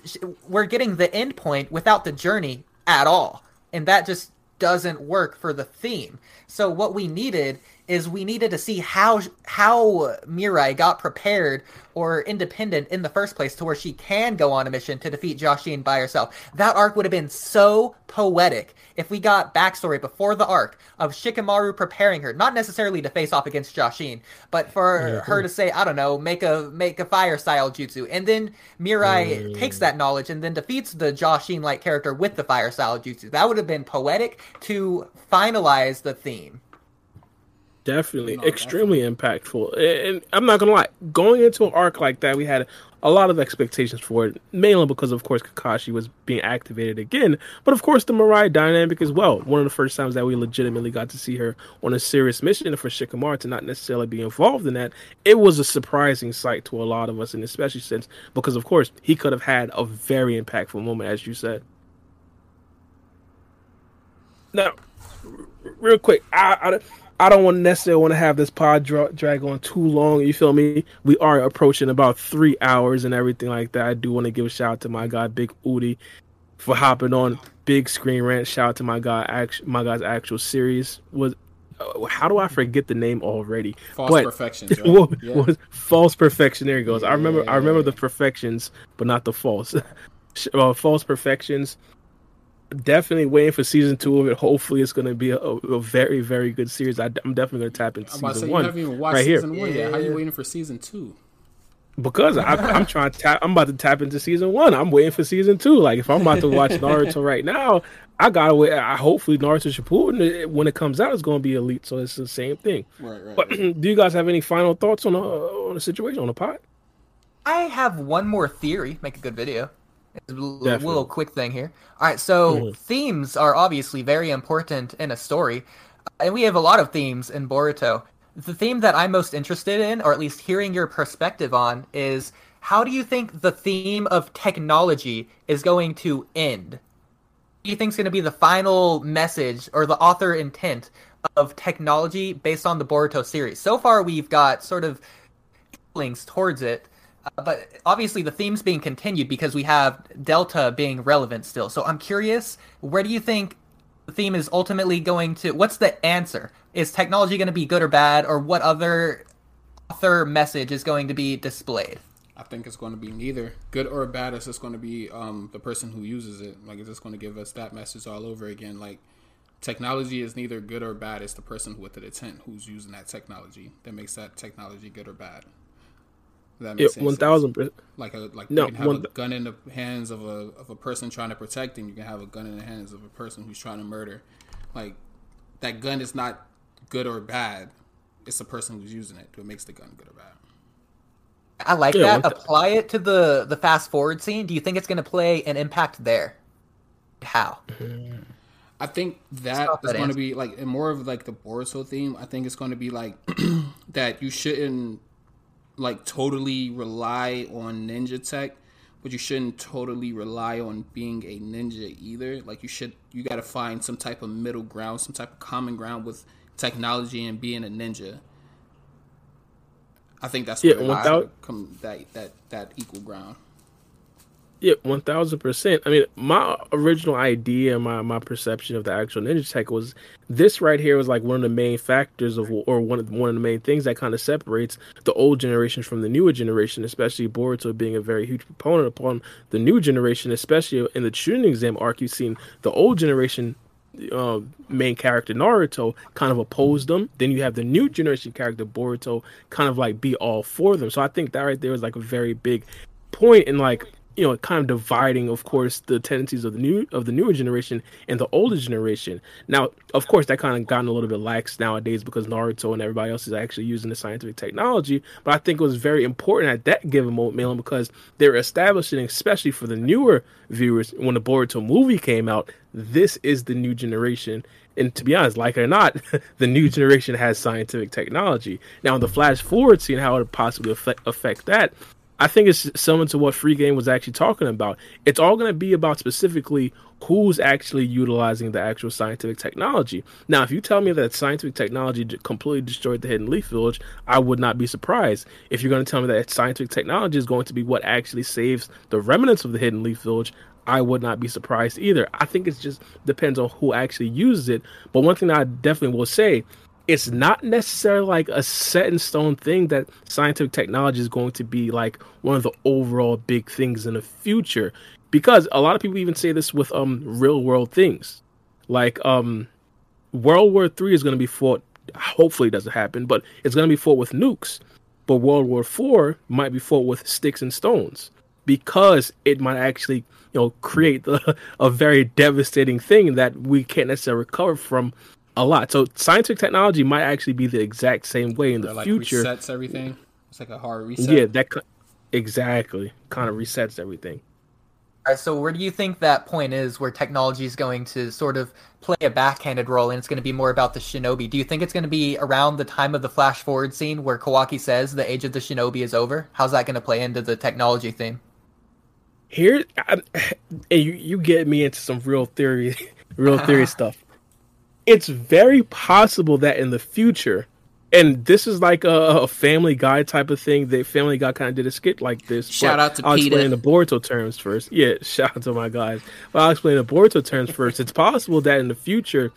Speaker 2: we're getting the end point without the journey at all. And that just doesn't work for the theme. So what we needed is we needed to see how how Mirai got prepared or independent in the first place to where she can go on a mission to defeat Jashin by herself. That arc would have been so poetic if we got backstory before the arc of Shikamaru preparing her, not necessarily to face off against Jashin, but for yeah, her to say, I don't know, make a make a fire style jutsu, and then Mirai takes that knowledge and then defeats the Jashin like character with the fire style jutsu. That would have been poetic to finalize the theme.
Speaker 3: Definitely, no, extremely definitely. impactful. And I'm not gonna lie, going into an arc like that, we had a lot of expectations for it, mainly because, of course, Kakashi was being activated again, but of course, the Mirai dynamic as well. One of the first times that we legitimately got to see her on a serious mission for Shikamaru to not necessarily be involved in that, it was a surprising sight to a lot of us, and especially since, because of course, he could have had a very impactful moment, as you said. Now, real quick, I, I I don't want necessarily want to have this pod dra- drag on too long. You feel me? We are approaching about three hours and everything like that. I do want to give a shout out to my guy Big Udi for hopping on Big Screen Rant. Shout out to my guy, act- my guy's actual series was. Uh, how do I forget the name already?
Speaker 1: False but, perfections. <laughs> Right?
Speaker 3: yeah. was false perfection. There he goes. Yeah. I remember. I remember the perfections, but not the false. <laughs> uh, false perfections definitely waiting for season two of it. Hopefully, it's going to be a, a, very, very good series. I, am definitely going to tap into season say, one. You haven't even watched
Speaker 1: right season here. one yet. How are you waiting for season two?
Speaker 3: Because I, am trying to tap. I'm about to tap into season one. I'm waiting for season two. Like if I'm about to watch <laughs> Naruto right now, I gotta wait. I hopefully Naruto Shippuden uh, when it comes out is going to be elite. So it's the same thing.
Speaker 1: Right, right.
Speaker 3: But <clears throat> do you guys have any final thoughts on the on the situation on the pot?
Speaker 2: I have one more theory. Make a good video. Definitely. little quick thing here. All right, so mm-hmm. themes are obviously very important in a story, and we have a lot of themes in Boruto. The theme that I'm most interested in, or at least hearing your perspective on, is how do you think the theme of technology is going to end? What do you think is going to be the final message or the author intent of technology based on the Boruto series? So far, we've got sort of links towards it, uh, but obviously the theme's being continued because we have Delta being relevant still. So I'm curious, where do you think the theme is ultimately going to? What's the answer? Is technology going to be good or bad, or what other author message is going to be displayed?
Speaker 1: I think it's going to be neither good or bad. It's just going to be um, the person who uses it. Like it's just going to give us that message all over again. Like technology is neither good or bad. It's the person with the intent who's using that technology that makes that technology good or bad.
Speaker 3: That makes yeah, one thousand percent.
Speaker 1: Like a like no, you can have one, a gun in the hands of a of a person trying to protect, and you can have a gun in the hands of a person who's trying to murder. Like that gun is not good or bad. It's the person who's using it who makes the gun good or bad.
Speaker 2: I like yeah, that. Apply it to the the fast forward scene. Do you think it's going to play an impact there? How?
Speaker 1: I think that is going to be like more of like the Boruto theme. I think it's going to be like <clears throat> that. You shouldn't like totally rely on ninja tech, but you shouldn't totally rely on being a ninja either. Like you should you got to find some type of middle ground, some type of common ground with technology and being a ninja. I think that's
Speaker 3: Yeah, without-
Speaker 1: come that that that equal ground.
Speaker 3: Yeah, one thousand percent. I mean, my original idea, my my perception of the actual Ninja Tech was this right here was like one of the main factors of, or one of one of the main things that kind of separates the old generation from the newer generation. Especially Boruto being a very huge proponent upon the new generation, especially in the Chunin exam arc. You've seen the old generation uh, main character Naruto kind of oppose them. Then you have the new generation character Boruto kind of like be all for them. So I think that right there is like a very big point in like you know kind of dividing of course the tendencies of the new of the newer generation and the older generation. Now of course that kind of gotten a little bit lax nowadays because naruto and everybody else is actually using the scientific technology. But i think it was very important at that given moment Malin, because they're establishing especially for the newer viewers when the boruto movie came out this is the new generation. And to be honest, like it or not, <laughs> the new generation has scientific technology. Now, in the flash forward, seeing how it possibly affect, affect that, I think it's similar to what Freegame was actually talking about. It's all going to be about specifically who's actually utilizing the actual scientific technology. Now, if you tell me that scientific technology completely destroyed the Hidden Leaf Village, I would not be surprised. If you're going to tell me that scientific technology is going to be what actually saves the remnants of the Hidden Leaf Village, I would not be surprised either. I think it just depends on who actually uses it. But one thing I definitely will say it's not necessarily like a set in stone thing that scientific technology is going to be like one of the overall big things in the future. Because a lot of people even say this with um real world things. Like um world war three is going to be fought hopefully it doesn't happen but it's going to be fought with nukes. But world war four might be fought with sticks and stones because it might actually you know create the, <laughs> a very devastating thing that we can't necessarily recover from a lot. So scientific technology might actually be the exact same way in the
Speaker 1: like
Speaker 3: future.
Speaker 1: resets everything. It's like a hard reset.
Speaker 3: Yeah, that exactly kind of resets everything.
Speaker 2: All right, so where do you think that point is where technology is going to sort of play a backhanded role and it's going to be more about the shinobi? Do you think it's going to be around the time of the flash forward scene where Kawaki says the age of the shinobi is over? How's that going to play into the technology theme?
Speaker 3: Here, I, <laughs> and you you get me into some real theory, <laughs> real theory <laughs> stuff. It's very possible that in the future, and this is like a, a Family Guy type of thing. That Family Guy kind of did a skit like this.
Speaker 1: Shout out to
Speaker 3: I'll
Speaker 1: Peter.
Speaker 3: explain the Boruto terms first. Yeah, <laughs> shout out to my guys. But I'll explain the Boruto terms first. It's possible that in the future,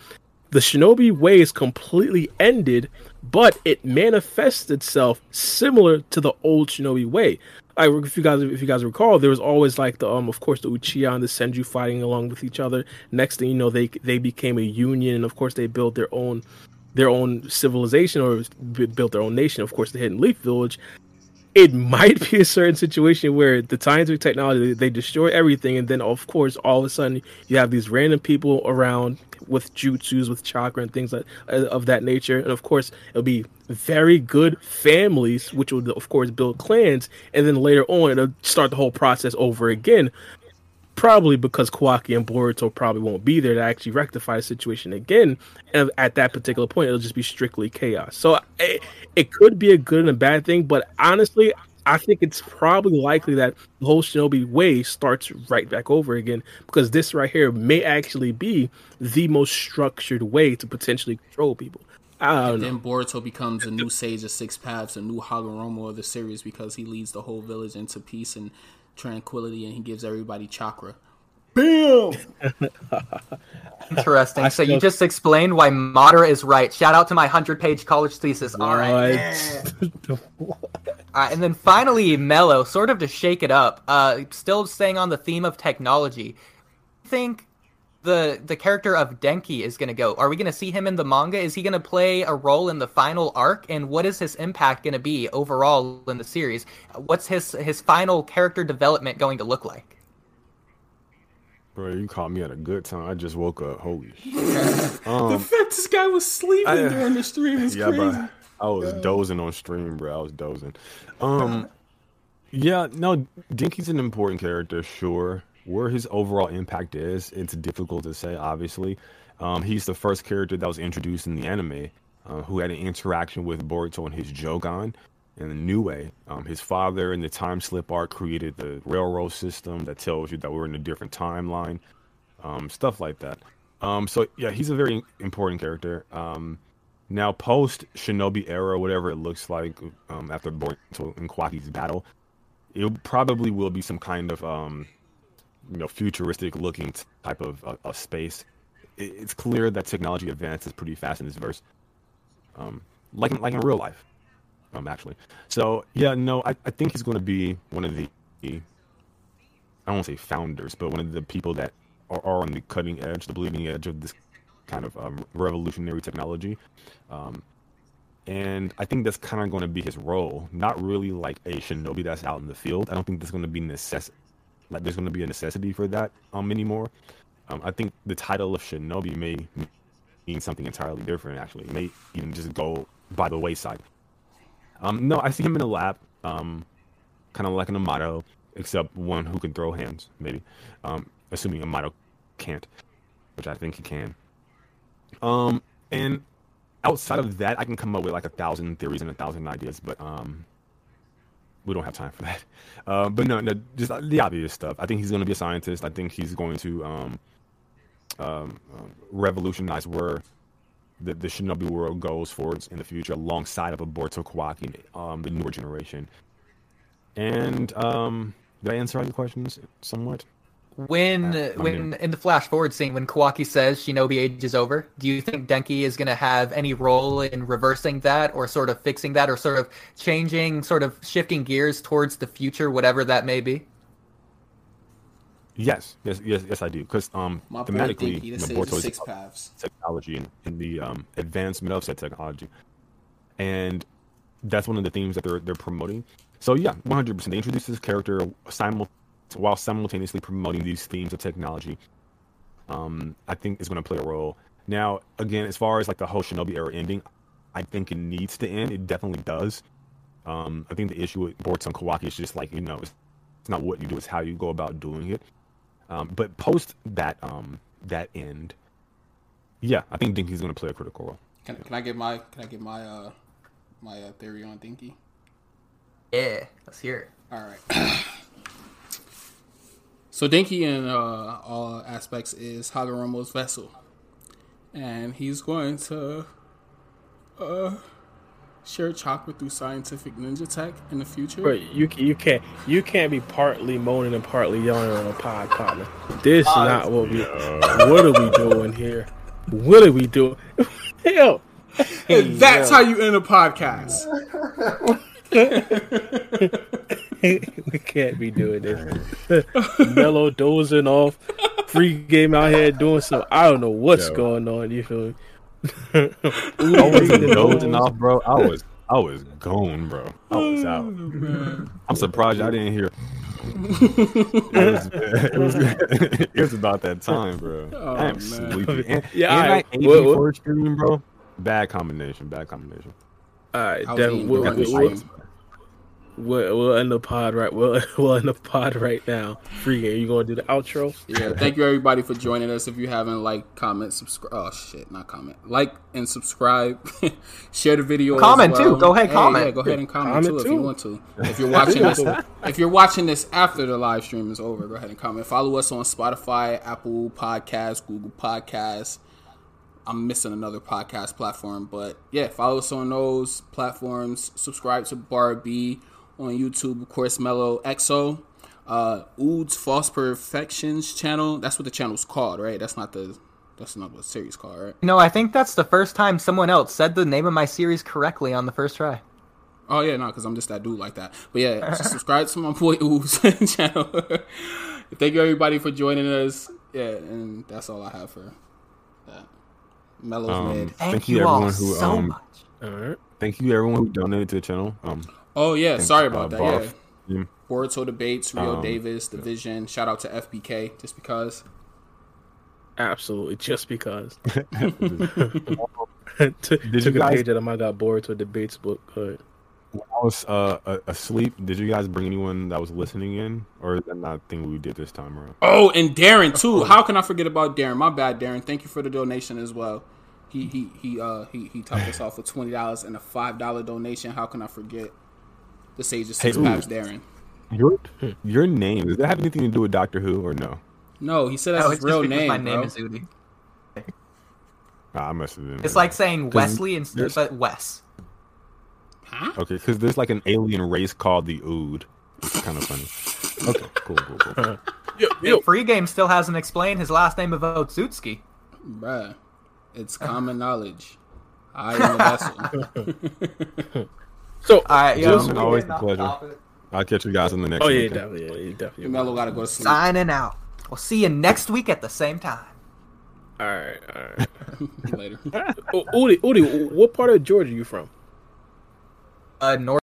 Speaker 3: the Shinobi way is completely ended, but it manifests itself similar to the old Shinobi way. I, if you guys if you guys recall, there was always like the um of course the Uchiha and the Senju fighting along with each other. Next thing you know, they they became a union, and of course they built their own their own civilization or built their own nation. Of course, the Hidden Leaf Village. It might be a certain situation where the scientific technology they destroy everything, and then of course all of a sudden you have these random people around with jutsus, with chakra and things like uh, of that nature, and of course it'll be very good families, which will of course build clans, and then later on it'll start the whole process over again. Probably because Kawaki and Boruto probably won't be there to actually rectify the situation again. And at that particular point, it'll just be strictly chaos. So it, it could be a good and a bad thing, but honestly, I think it's probably likely that the whole Shinobi way starts right back over again because this right here may actually be the most structured way to potentially control people. I don't know.
Speaker 1: Then Boruto becomes a new sage of six paths, a new Hagoromo of the series because he leads the whole village into peace and tranquility, and he gives everybody chakra. Bam! <laughs>
Speaker 2: Interesting.
Speaker 3: I
Speaker 2: so you just explained why Madara is right. Shout out to my 100 page college thesis. All right.
Speaker 3: What? <laughs>
Speaker 2: Uh, and then finally, Mello, sort of to shake it up, uh, still staying on the theme of technology. I think the the character of Denki is going to go. Are we going to see him in the manga? Is he going to play a role in the final arc? And what is his impact going to be overall in the series? What's his his final character development going to look like?
Speaker 4: Bro, you caught me at a good time. I just woke up. Holy <laughs> shit.
Speaker 1: the
Speaker 4: Um,
Speaker 1: fact this guy was sleeping
Speaker 4: I-
Speaker 1: during the stream is
Speaker 4: yeah,
Speaker 1: crazy.
Speaker 4: bro. I was dozing on stream, bro. I was dozing. Um, <laughs> yeah, no, Denki's an important character, sure. Where his overall impact is, it's difficult to say. Obviously, um, he's the first character that was introduced in the anime, uh, who had an interaction with Boruto and his Jogan in a new way. Um, his father in the time slip arc created the railroad system that tells you that we're in a different timeline, um, stuff like that. Um, so yeah, he's a very important character. Um, Now, post Shinobi era, whatever it looks like um, after Boruto and Kawaki's battle, it probably will be some kind of you know futuristic looking type of, uh, of space. It's clear that technology advances pretty fast in this verse, um, like in, like in real life, um, actually. So yeah, no, I, I think he's going to be one of the I don't want to say founders, but one of the people that are, are on the cutting edge, the bleeding edge of this kind of um, revolutionary technology. Um, and I think that's kind of going to be his role. Not really like a shinobi that's out in the field. I don't think that's going to be necess- like there's going to be a necessity for that um anymore. Um, I think the title of shinobi may mean something entirely different. Actually, it may even just go by the wayside. Um, no, I see him in a lab, um, kind of like an Amado, except one who can throw hands, maybe. Um, assuming Amado can't, which I think he can. Um, and outside of that, I can come up with like a thousand theories and a thousand ideas, but um, we don't have time for that. <laughs> Uh, but no, no, just the obvious stuff. I think he's going to be a scientist. I think he's going to um, um, uh, revolutionize where the, the Shinobi world goes forwards in the future, alongside of a Boruto Kawaki, um, the newer generation. And um, did I answer all your questions somewhat?
Speaker 2: When
Speaker 4: Uh,
Speaker 2: when
Speaker 4: mean-
Speaker 2: in the flash forward scene when Kawaki says Shinobi age is over, do you think Denki is going to have any role in reversing that or sort of fixing that or sort of changing sort of shifting gears towards the future whatever that may be?
Speaker 4: Yes, yes, yes, yes, I do. Because um,
Speaker 1: My boy
Speaker 4: thematically,
Speaker 1: Denki,
Speaker 4: you
Speaker 1: the
Speaker 4: know,
Speaker 1: sage
Speaker 4: Boruto
Speaker 1: of
Speaker 4: is
Speaker 1: six paths.
Speaker 4: technology and in the um, advancement of said technology, and that's one of the themes that they're they're promoting. So yeah, one hundred percent. They introduce this character simul- while simultaneously promoting these themes of technology. Um, I think is going to play a role. Now, again, as far as like the whole Shinobi era ending, I think it needs to end. It definitely does. Um, I think the issue with Boruto and Kawaki is just like you know, it's, it's not what you do, it's how you go about doing it. Um, but post that um, that end, yeah, I think Denki's going to play a critical role.
Speaker 1: Can, can I get my can I get my uh my uh, theory on Denki?
Speaker 2: Yeah, let's hear it.
Speaker 1: All right. <clears throat> so Denki in uh, all aspects is Hagoromo's vessel, and he's going to uh share chakra through scientific ninja tech in the future.
Speaker 3: Bro, you you can't you can't be partly moaning and partly yelling on a pod, partner. This is not what we. What are we doing here? What are we doing? <laughs> Hell,
Speaker 1: that's how you end a podcast. <laughs> <laughs>
Speaker 3: we can't be doing this. <laughs> Mello dozing off, Freegame out here doing some. I don't know what's
Speaker 4: Yo.
Speaker 3: going on. You feel me? <laughs>
Speaker 4: I wasn't dozing off, bro. I was I was gone, bro. I was out. I'm surprised I didn't hear. it, was, it, was, it was about that time, bro. I am
Speaker 1: man.
Speaker 4: sleepy. And,
Speaker 3: Yeah,
Speaker 4: and I
Speaker 3: alright.
Speaker 4: ate
Speaker 3: What- what-
Speaker 4: stream, bro. Bad combination. Bad combination.
Speaker 3: All right,
Speaker 1: I
Speaker 3: Devin,
Speaker 1: eating
Speaker 3: we'll,
Speaker 1: during
Speaker 3: we'll,
Speaker 1: the
Speaker 3: we'll,
Speaker 1: stream.
Speaker 3: we'll, we'll end the pod right. We'll, <laughs> we'll end the pod right now. Freegame. You gonna do the outro?
Speaker 1: Yeah, thank you everybody for joining us. If you haven't like, comment, subscribe. Oh shit, not comment. Like and subscribe. <laughs> Share the video. as
Speaker 2: Comment,
Speaker 1: well.
Speaker 2: too. Go ahead,
Speaker 1: Hey,
Speaker 2: comment.
Speaker 1: Yeah, go ahead and comment,
Speaker 3: Comment,
Speaker 1: too, if you want to. If you're watching this, <laughs> if you're watching this after the live stream is over, go ahead and comment. Follow us on Spotify, Apple Podcasts, Google Podcasts. I'm missing another podcast platform, but yeah, follow us on those platforms. Subscribe to Bar B on YouTube, of course, Mello XO. Uh, Ood's False Perfections channel. That's what the channel's called, right? That's not the. That's not what series called, right?
Speaker 2: No, I think that's the first time someone else said the name of my series correctly on the first try.
Speaker 1: Oh yeah, no, because I'm just that dude like that. But yeah, <laughs> subscribe to my boy Oob's <laughs> channel. <laughs> Thank you everybody for joining us. Yeah, and that's all I have for that. Mello's
Speaker 4: Um,
Speaker 1: mid.
Speaker 2: Thank,
Speaker 4: Thank
Speaker 2: you,
Speaker 4: you,
Speaker 2: all
Speaker 4: everyone who,
Speaker 2: so
Speaker 4: um,
Speaker 2: much.
Speaker 3: All right.
Speaker 4: Thank you, everyone who donated to the channel. Um,
Speaker 1: Oh yeah,
Speaker 4: thanks,
Speaker 1: sorry
Speaker 4: uh,
Speaker 1: about that.
Speaker 4: Barf.
Speaker 1: Yeah,
Speaker 4: Yeah.
Speaker 1: Boruto debates, Rio
Speaker 4: Um,
Speaker 1: Davis, Division. Shout out to FBK just because.
Speaker 3: Absolutely, just because. <laughs> <laughs>
Speaker 4: Did
Speaker 3: Took
Speaker 4: you
Speaker 3: a
Speaker 4: guys-
Speaker 3: page out of my got bored to a debates book. Good.
Speaker 4: when I was uh, asleep. Did you guys bring anyone that was listening in, or is that not a thing we did this time around?
Speaker 1: Oh, and Darren too. How can I forget about Darren? My bad, Darren. Thank you for the donation as well. He he he uh he he topped us <laughs> off with twenty dollars and a five dollar donation. How can I forget the Sage of Six
Speaker 4: Hey, ooh.
Speaker 1: Paths, Darren?
Speaker 4: Your your name does that have anything to do with Doctor Who or no?
Speaker 1: No, he said that's
Speaker 2: Oh,
Speaker 1: his real name.
Speaker 2: my name
Speaker 1: bro.
Speaker 2: is Udi.
Speaker 4: Ah, I must have been.
Speaker 2: It's like saying Wesley instead
Speaker 4: there's-
Speaker 2: but Wes.
Speaker 1: Huh?
Speaker 4: Okay, because there's like an alien race called the Ood. It's kind of funny. Okay, cool, cool, cool. <laughs>
Speaker 3: Yo, yo,
Speaker 2: Freegame still hasn't explained his last name of Otsutsuki.
Speaker 1: Bruh, it's common knowledge. I am a vessel. <laughs> <laughs>
Speaker 3: so
Speaker 2: All right, yo,
Speaker 4: Gentlemen, always
Speaker 2: getting
Speaker 4: a pleasure. I'll catch you guys in the next
Speaker 3: oh
Speaker 4: one.
Speaker 3: yeah,
Speaker 4: okay?
Speaker 3: definitely, yeah, yeah, definitely.
Speaker 1: Mello gotta go to sleep.
Speaker 2: Signing out. We'll see you next week at the same time.
Speaker 3: All right, all right.
Speaker 1: Later.
Speaker 3: Udi, Udi, what part of Georgia are you from?
Speaker 2: Uh, North.